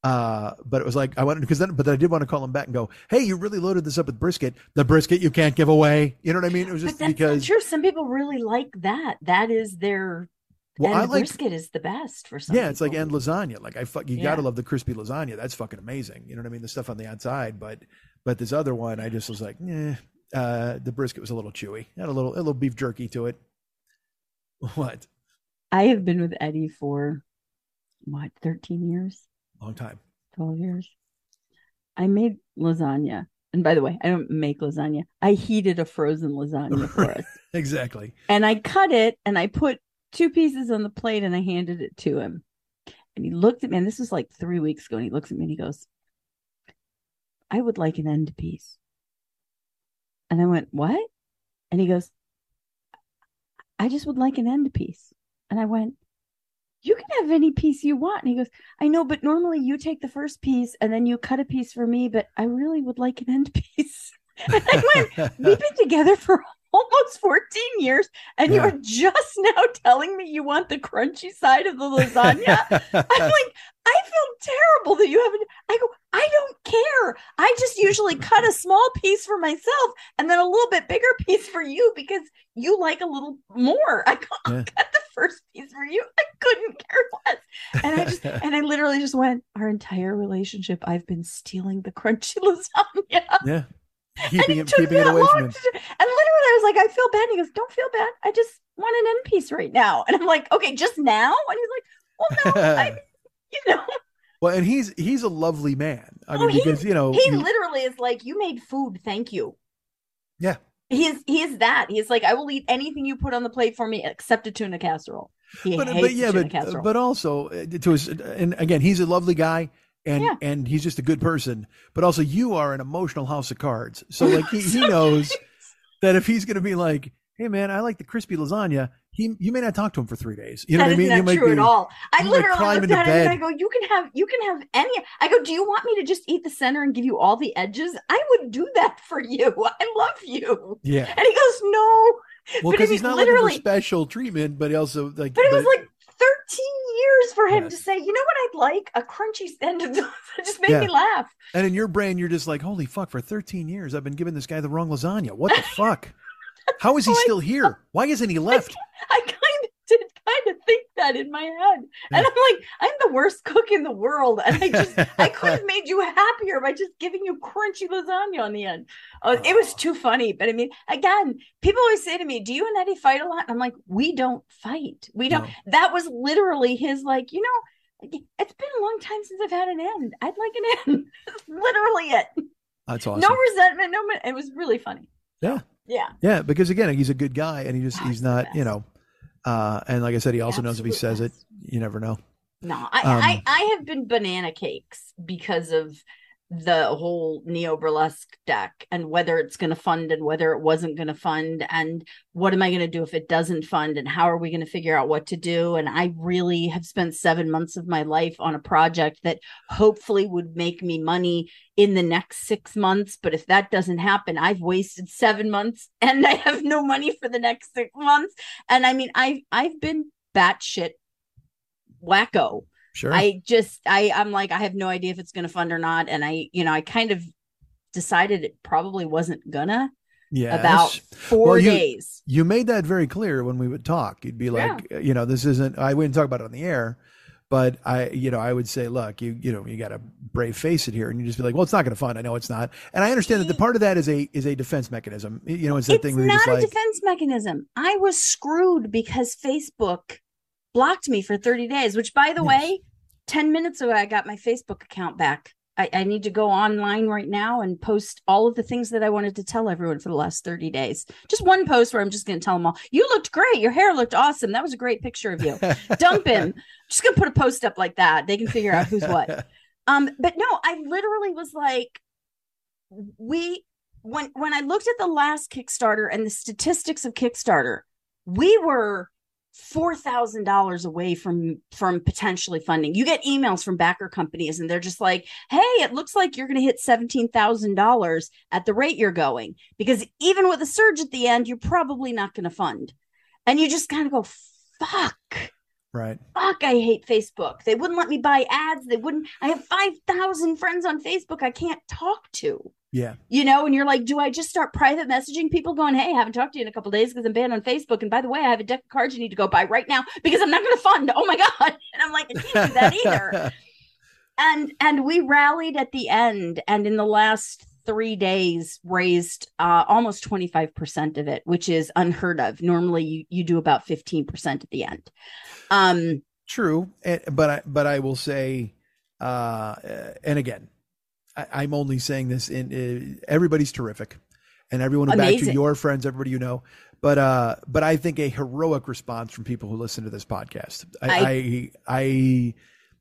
Uh, but it was like I wanted because then, but I did want to call him back and go, "Hey, you really loaded this up with brisket. The brisket you can't give away." You know what I mean? It was just because true. Some people really like that. That is their well, and I like brisket is the best for some. yeah, it's like and lasagna. Like I fuck, you Yeah. gotta love the crispy lasagna. That's fucking amazing. You know what I mean? The stuff on the outside, but but this other one, I just was like, eh. Uh, the brisket was a little chewy. Had a little a little beef jerky to it. What? I have been with Eddie for what, 13 years, Long time. 12 years. I made lasagna. And by the way, I don't make lasagna. I heated a frozen lasagna for us. Exactly. And I cut it and I put two pieces on the plate and I handed it to him. And he looked at me, and this was like three weeks ago. And he looks at me and he goes, I would like an end piece. And I went, What? And he goes, I just would like an end piece. And I went, You can have any piece you want. And he goes, I know, but normally you take the first piece and then you cut a piece for me, but I really would like an end piece. And I went, We've been together for almost 14 years, and Yeah. you're just now telling me you want the crunchy side of the lasagna. I'm like, I feel terrible that you haven't. I go, I don't care. I just usually cut a small piece for myself and then a little bit bigger piece for you because you like a little more. I Yeah. cut the first piece for you. I couldn't care less. And I just, and I literally just went, our entire relationship, I've been stealing the crunchy lasagna. yeah. And Keeping it it took keeping it that away long from him. to And literally, I was like, I feel bad. And he goes, Don't feel bad. I just want an end piece right now. And I'm like, Okay, just now? And he's like, Well, no, I, you know, Well, and he's he's a lovely man. I Oh, mean, because you know, he you- literally is like, You made food. Thank you. Yeah. He's he's that. He's like, I will eat anything you put on the plate for me except a tuna casserole. He but, hates but yeah, tuna but casserole. but also uh, to his and again, he's a lovely guy. And, Yeah. and he's just a good person, but also you are an emotional house of cards. So like he, he knows that if he's going to be like, "Hey man, I like the crispy lasagna," he you may not talk to him for three days. You know That what I mean? not you might true be, at all. I literally looked at him and I go, "You can have, you can have any." I go, "Do you want me to just eat the center and give you all the edges?" I would do that for you. I love you. Yeah, And he goes, "No." well, because he's not looking literally, for special treatment, but he also like. but it was like 13 years for him Yeah. to say, "You know what I'd like? A crunchy end." It just made Yeah. me laugh. and in your brain, you're just like, "Holy fuck!" For 13 years, I've been giving this guy the wrong lasagna. What the fuck? How is he Like- still here? Why isn't he left? I kind of did kind of think that in my head, and I'm like, "I'm the worst cook in the world," and I just I could have made you happier by just giving you crunchy lasagna on the end. Uh, it was too funny. But I mean, again, people always say to me, Do you and Eddie fight a lot? I'm like, We don't fight. We don't. No. That was literally his, like, you know, it's been a long time since I've had an end. I'd like an end. Literally it. That's awesome. No resentment. No, it was really funny. Yeah. Yeah. Yeah, because again, he's a good guy, and he just Oh, he's not, you know, Uh, and like I said, he also knows if he Absolute says it, you never know. No, I, Um, I I have been banana cakes because of the whole neo burlesque deck and whether it's going to fund and whether it wasn't going to fund and what am I going to do if it doesn't fund and how are we going to figure out what to do? And I really have spent 7 months of my life on a project that hopefully would make me money in the next 6 months but if that doesn't happen I've wasted 7 months and I have no money for the next 6 months. And I mean I I've been batshit wacko Sure. I just I I'm like I have no idea if it's going to fund or not and I you know I kind of decided it probably wasn't gonna yeah. about 4 Well, you- days. You made that very clear when we would talk. You'd be like, you know, this isn't. I wouldn't talk about it on the air, but I, you know, I would say, look, you, you know, you got to brave face it here, and you just be like, well, it's not going to fund. I know it's not, and I understand that the part of that is a is a defense mechanism. You know, it's that It's thing where not a like, defense mechanism. I was screwed because Facebook blocked me for 30 days, which by the Yes. way, 10 minutes ago I got my Facebook account back. I, I need to go online right now and post all of the things that I wanted to tell everyone for the last 30 days. Just one post where I'm just going to tell them all, you looked great. Your hair looked awesome. That was a great picture of you. Dump him. just going to put a post up like that. They can figure out who's what. Um, but no, I literally was like, we when when I looked at the last Kickstarter and the statistics of Kickstarter, we were four thousand dollars away from from potentially funding. You get emails from backer companies, and they're just like, "Hey, it looks like you're going to hit seventeen thousand dollars at the rate you're going, because even with a surge at the end, you're probably not going to fund." And you just kind of go, "Fuck." right. fuck i hate facebook they wouldn't let me buy ads they wouldn't i have 5000 friends on facebook i can't talk to Yeah. you know and you're like do i just start private messaging people going hey i haven't talked to you in a couple days because i'm banned on facebook and by the way i have a deck of cards you need to go buy right now because i'm not going to fund. Oh my god. And i'm like i can't do that either. And and we rallied at the end and in the last three days raised uh, almost 25% of it which is unheard of. Normally you, you do about 15% at the end. Um True, but I but I will say, uh, and again, I, I'm only saying this in uh, everybody's terrific, and everyone who backed you, your friends, everybody you know. But uh, but I think a heroic response from people who listen to this podcast. I I I,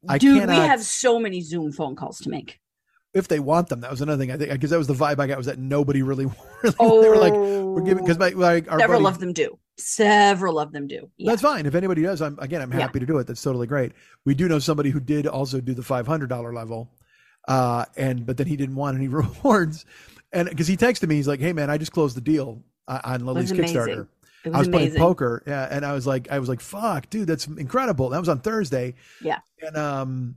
I Dude, cannot, we have so many Zoom phone calls to make. if they want them. That was another thing I think because that was the vibe I got was that nobody really really they were like we're giving because my like our several buddy, of them do. Several of them do. Yeah. That's fine. If anybody does, I'm again, I'm Yeah. happy to do it. That's totally great. We do know somebody who did also do the five hundred dollar level, uh, and but then he didn't want any rewards, and because he texted me, he's like, "Hey man, I just closed the deal uh, on Lily's. Kickstarter. It I was was playing poker, yeah, and I was like, I was like, fuck, dude, that's incredible. That was on Thursday, Yeah. and um,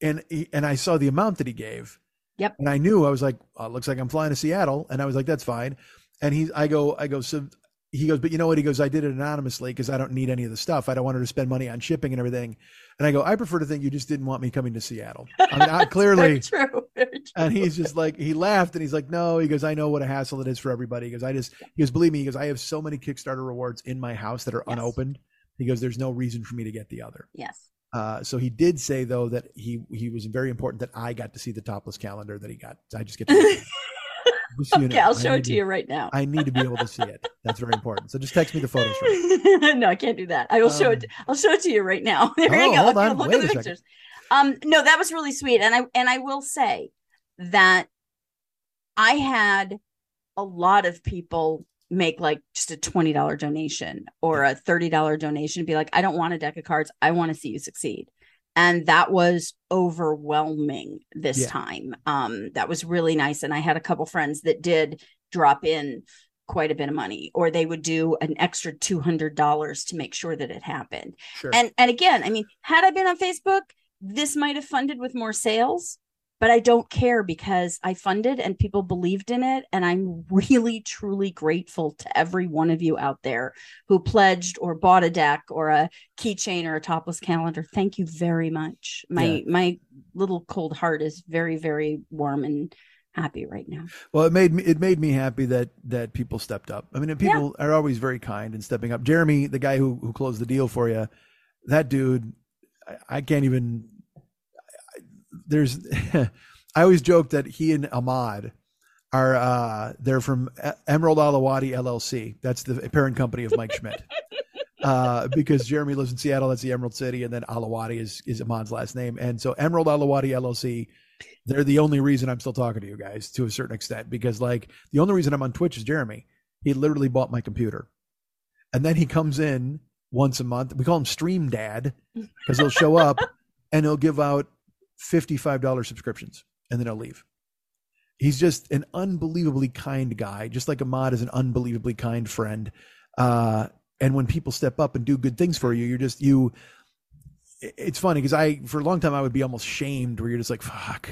and he, and I saw the amount that he gave, Yep. and I knew I was like, oh, it looks like I'm flying to Seattle, and I was like, that's fine, and he, I go, I go, so he goes, but you know what? He goes, I did it anonymously because I don't need any of the stuff. I don't want her to spend money on shipping and everything. And I go, I prefer to think you just didn't want me coming to Seattle. I mean, I, clearly, Very true. Very true. and he's just like, he laughed and he's like, no, he goes, I know what a hassle it is for everybody. He goes, I just, he goes, believe me, he goes, I have so many Kickstarter rewards in my house that are Yes. unopened. He goes, there's no reason for me to get the other. Yes. Uh, so he did say though that he he was very important that I got to see the topless calendar that he got. I just get to. Okay, I'll show it to you right now. I need to be able to see it. That's very important. So just text me the photos. No, I can't do that. I will show it. Um, I'll show it to you right now. There Oh, you go. hold on. Look Wait at the pictures. Um, no, that was really sweet, and I and I will say that I had a lot of people make like just a twenty dollar donation or a thirty dollar donation. Be like, I don't want a deck of cards. I want to see you succeed. And that was overwhelming this Yeah. time. Um, that was really nice. And I had a couple friends that did drop in quite a bit of money or they would do an extra $200 to make sure that it happened Sure. and and again i mean had i been on facebook this might have funded with more sales but i don't care because i funded and people believed in it and i'm really truly grateful to every one of you out there who pledged or bought a deck or a keychain or a topless calendar thank you very much my Yeah. my little cold heart is very very warm and happy right now Well, it made me it made me happy that that people stepped up. I mean, and people are always very kind and stepping up. Jeremy, the guy who who closed the deal for you, that dude, I, I can't even. There's, I always joke that he and Ahmad are uh they're from Emerald Alawadi LLC. That's the parent company of Mike Schmidt. uh, because Jeremy lives in Seattle. That's the Emerald City, and then Alawadi is is Ahmad's last name. And so Emerald Alawadi LLC, they're the only reason I'm still talking to you guys to a certain extent because like the only reason I'm on Twitch is Jeremy. He literally bought my computer, and then he comes in once a month. We call him Stream Dad because he'll show up and he'll give out fifty five dollars subscriptions, and then I'll leave. He's just an unbelievably kind guy, just like Ahmad is an unbelievably kind friend. Uh, and when people step up and do good things for you, you're just you. It's funny because I, for a long time, I would be almost shamed where you're just like, fuck.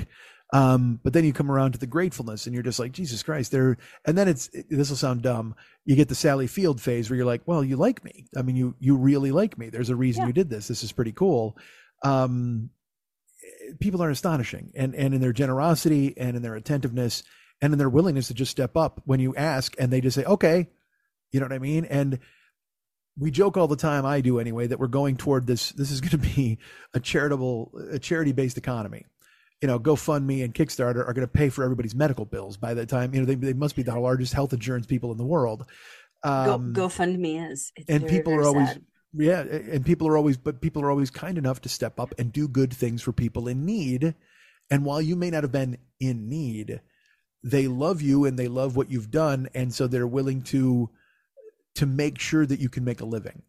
Um, but then you come around to the gratefulness and you're just like, Jesus Christ, there. And then it's, this will sound dumb. You get the Sally Field phase where you're like, well, you like me. I mean, you, you really like me. There's a reason Yeah. you did this. This is pretty cool. Um, people are astonishing and, and in their generosity and in their attentiveness and in their willingness to just step up when you ask and they just say, okay, you know what I mean? And we joke all the time, I do anyway, that we're going toward this. This is going to be a charitable, a charity based economy. You know, GoFundMe and Kickstarter are going to pay for everybody's medical bills by the time, you know, they, they must be the largest health insurance people in the world. Go, Um, GoFundMe is. It's and very, people very are always sad. Yeah and people are always but people are always kind enough to step up and do good things for people in need. And while you may not have been in need they love you and they love what you've done. And so they're willing to to make sure that you can make a living.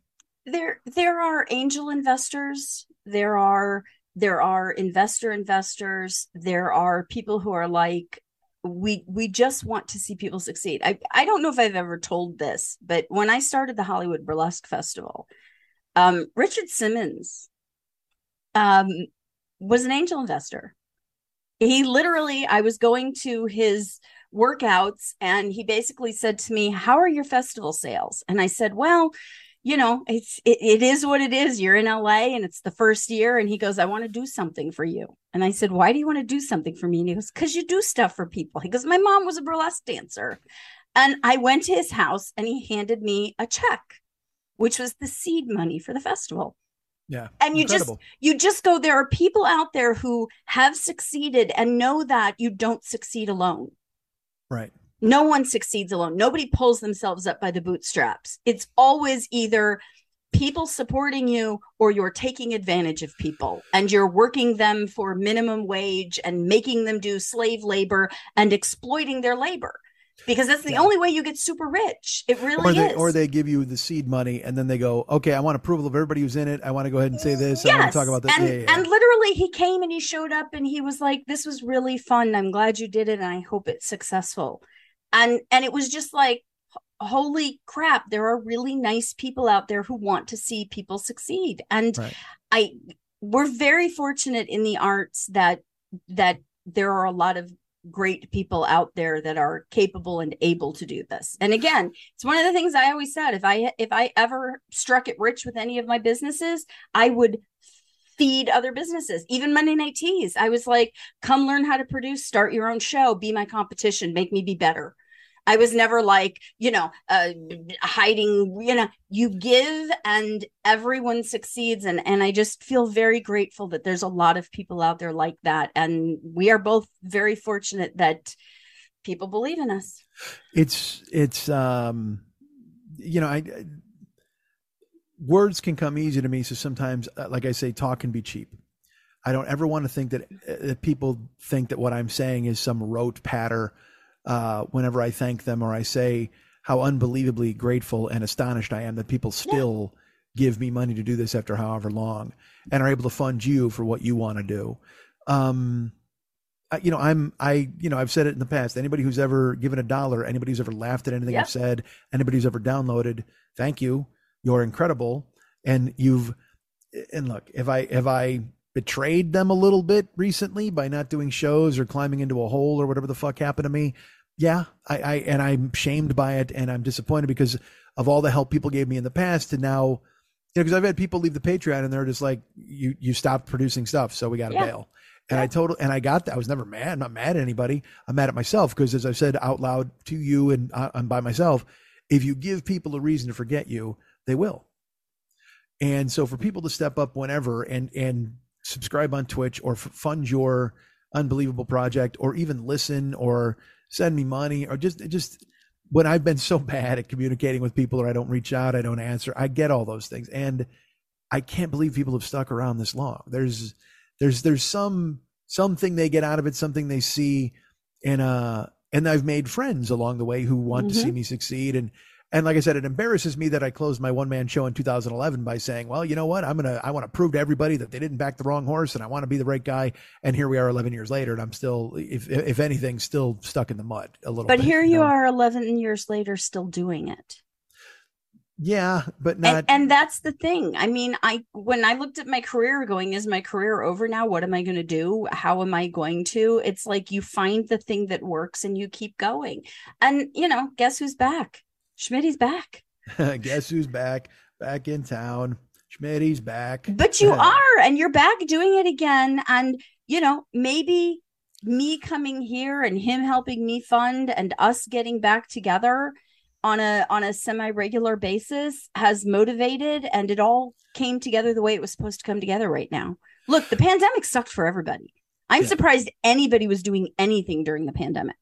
There there are angel investors. There are there are investor investors. There are people who are like we we just want to see people succeed. I i don't know if i've ever told this but when i started the hollywood burlesque festival um richard simmons um was an angel investor. He literally i was going to his workouts and he basically said to me how are your festival sales? And i said well you know it's it, it is what it is. You're in la and it's the first year. And he goes i want to do something for you. And i said why do you want to do something for me? And he goes because you do stuff for people. He goes my mom was a burlesque dancer. And i went to his house and he handed me a check which was the seed money for the festival. Yeah and you just you just go there are people out there who have succeeded and know that you don't succeed alone. Right. No one succeeds alone. Nobody pulls themselves up by the bootstraps. It's always either people supporting you or you're taking advantage of people and you're working them for minimum wage and making them do slave labor and exploiting their labor because that's the Yeah. only way you get super rich it really or they is or they give you the seed money and then they go okay i want approval of everybody who's in it i want to go ahead and say this i want to talk about this And, yeah, yeah. and literally, he came and he showed up and he was like, "This was really fun. I'm glad you did it, and I hope it's successful." And and it was just like, holy crap! There are really nice people out there who want to see people succeed, and Right. I we're very fortunate in the arts that that there are a lot of great people out there that are capable and able to do this. And again, it's one of the things I always said if I if I ever struck it rich with any of my businesses, I would feed other businesses. Even Monday Night Teas, I was like, come learn how to produce, start your own show, be my competition, make me be better. I was never like, you know, uh, hiding, you know, you give and everyone succeeds. And, and I just feel very grateful that there's a lot of people out there like that. And we are both very fortunate that people believe in us. it's it's um you know i I- words can come easy to me so sometimes uh, like i say talk can be cheap i don't ever want to think that, uh, that people think that what i'm saying is some rote patter uh whenever i thank them or i say how unbelievably grateful and astonished i am that people still give me money to do this after however long and are able to fund you for what you want to do um I- you know, I'm, I, you know, I've said it in the past. Anybody who's ever given a dollar, anybody who's ever laughed at anything Yep. I've said, anybody who's ever downloaded, thank you. You're incredible. And you've, and look, if I, have I betrayed them a little bit recently by not doing shows or climbing into a hole or whatever the fuck happened to me? Yeah. I, I, and I'm shamed by it and I'm disappointed because of all the help people gave me in the past. And now, you know, because I've had people leave the Patreon and they're just like, you, you stopped producing stuff. So we got to Yeah. bail. And I total and I got that. I was never mad. I'm not mad at anybody. I'm mad at myself because, as I said out loud to you and uh, I, I'm by myself, if you give people a reason to forget you, they will. And so, for people to step up whenever and and subscribe on Twitch or f- fund your unbelievable project, or even listen or send me money, or just just when I've been so bad at communicating with people or I don't reach out, I don't answer, I get all those things. And I can't believe people have stuck around this long. There's there's there's some something they get out of it, something they see and uh and I've made friends along the way who want to see Mhm. me succeed and and like I said, it embarrasses me that I closed my one man show in 2011 by saying, well, you know what? I'm going to, I want to prove to everybody that they didn't back the wrong horse and I want to be the right guy. And here we are 11 years later and I'm still, if, if anything, still stuck in the mud a little But bit, here you know? are 11 years later still doing it. Yeah, but not, and, and that's the thing i mean i when i looked at my career going is my career over now what am i going to do how am i going to it's like you find the thing that works and you keep going and you know guess who's back schmidt's back guess who's back, back in town. Schmitty's back. but you are and you're back doing it again and you know maybe me coming here and him helping me fund and us getting back together on a on a semi-regular basis has motivated and it all came together the way it was supposed to come together right now look the pandemic sucked for everybody i'm Yeah. surprised anybody was doing anything during the pandemic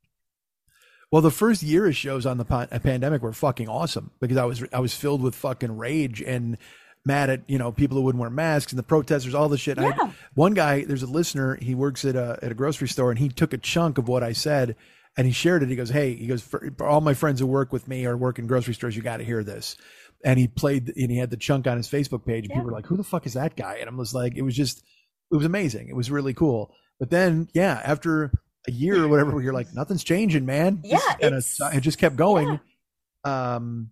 Well, the first year of shows on the pa- pandemic were fucking awesome because I was I was filled with fucking rage and mad at you know people who wouldn't wear masks and the protesters, all the shit. I- Yeah. one guy, there's a listener, he works at a at a grocery store, and he took a chunk of what I said and he shared it. He goes, "Hey, he goes for, for all my friends who work with me or work in grocery stores, you got to hear this." And he played and he had the chunk on his Facebook page. And Yeah. people were like, "Who the fuck is that guy?" And I was like, "It was just, it was amazing. It was really cool." But then, yeah, after a year or whatever, you're like, nothing's changing, man. Yeah, kinda- it just kept going. Um,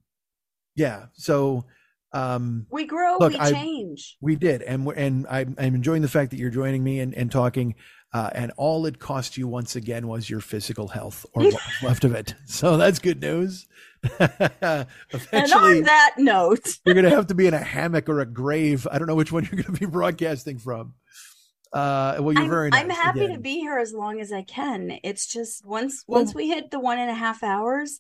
yeah. So, um, we grow Look, we I- change we did, and we're, and I'm, I'm enjoying the fact that you're joining me and, and talking. Uh, and all it cost you once again was your physical health, or what was left of it. So that's good news. and on that note you're going to have to be in a hammock or a grave. I don't know which one you're going to be broadcasting from. Uh, well, you're I'm, very nice. I'm happy to be here as long as I can. It's just once Well- once we hit the one and a half hours,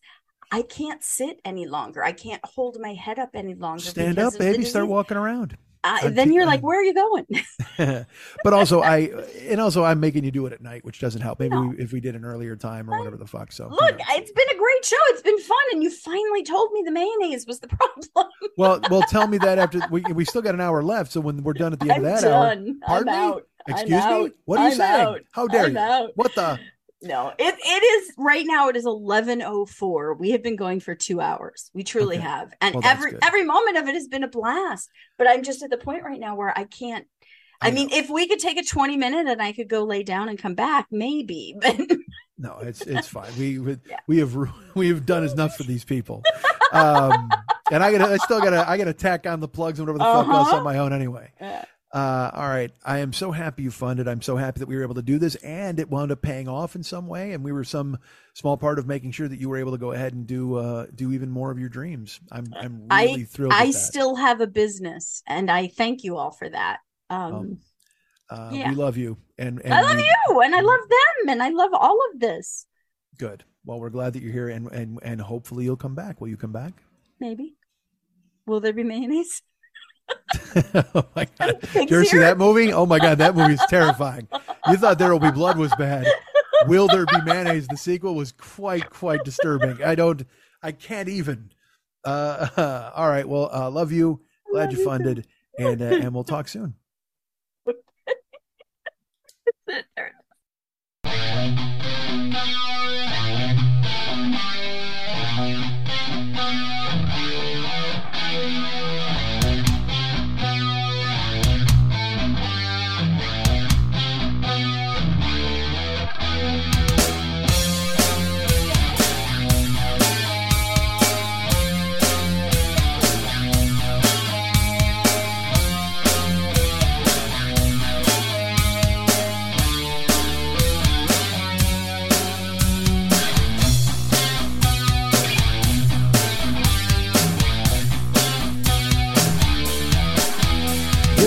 I can't sit any longer. I can't hold my head up any longer. Stand up, baby. Start walking around. Uh, then you're like, where are you going? but also I and also I'm making you do it at night, which doesn't help. Maybe No. we, if we did an earlier time or whatever the fuck. So Look, whatever. it's been a great show. It's been fun, and you finally told me the mayonnaise was the problem. well, well, tell me that after we we still got an hour left. So when we're done at the end I'm of that hour, done. pardon I'm me? out. Excuse I'm me, out. what are you I'm saying? out. How dare I'm you? out. What the? No, it it is right now. It is eleven oh four. We have been going for two hours. We truly Okay. have, and Well, every good. every moment of it has been a blast. But I'm just at the point right now where I can't. I, I mean, if we could take a twenty minute and I could go lay down and come back, maybe. But No, it's it's fine. We we, Yeah. we have we have done enough for these people. Um, and I gotta I still gotta I gotta tack on the plugs and whatever the fuck else Uh-huh. on my own anyway. Yeah. Uh, all right. I am so happy you funded. I'm so happy that we were able to do this and it wound up paying off in some way. And we were some small part of making sure that you were able to go ahead and do, uh, do even more of your dreams. I'm, I'm I- really thrilled. I still have a business, and I thank you all for that. Um, uh, yeah. we love you. And, and I love we- you, and I love them, and I love all of this. Good. Well, we're glad that you're here and, and, and hopefully you'll come back. Will you come back? Maybe. Will there be mayonnaise? oh my God. Did you ever see that movie? Oh my God, that movie is terrifying. You thought There Will Be Blood was bad. Will There Be Mayonnaise? The sequel was quite, quite disturbing. I don't, I can't even. Uh, all right. Well, uh, love you. Glad love you you funded, and uh, and we'll talk soon.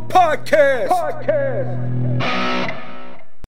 Podcast. Podcast.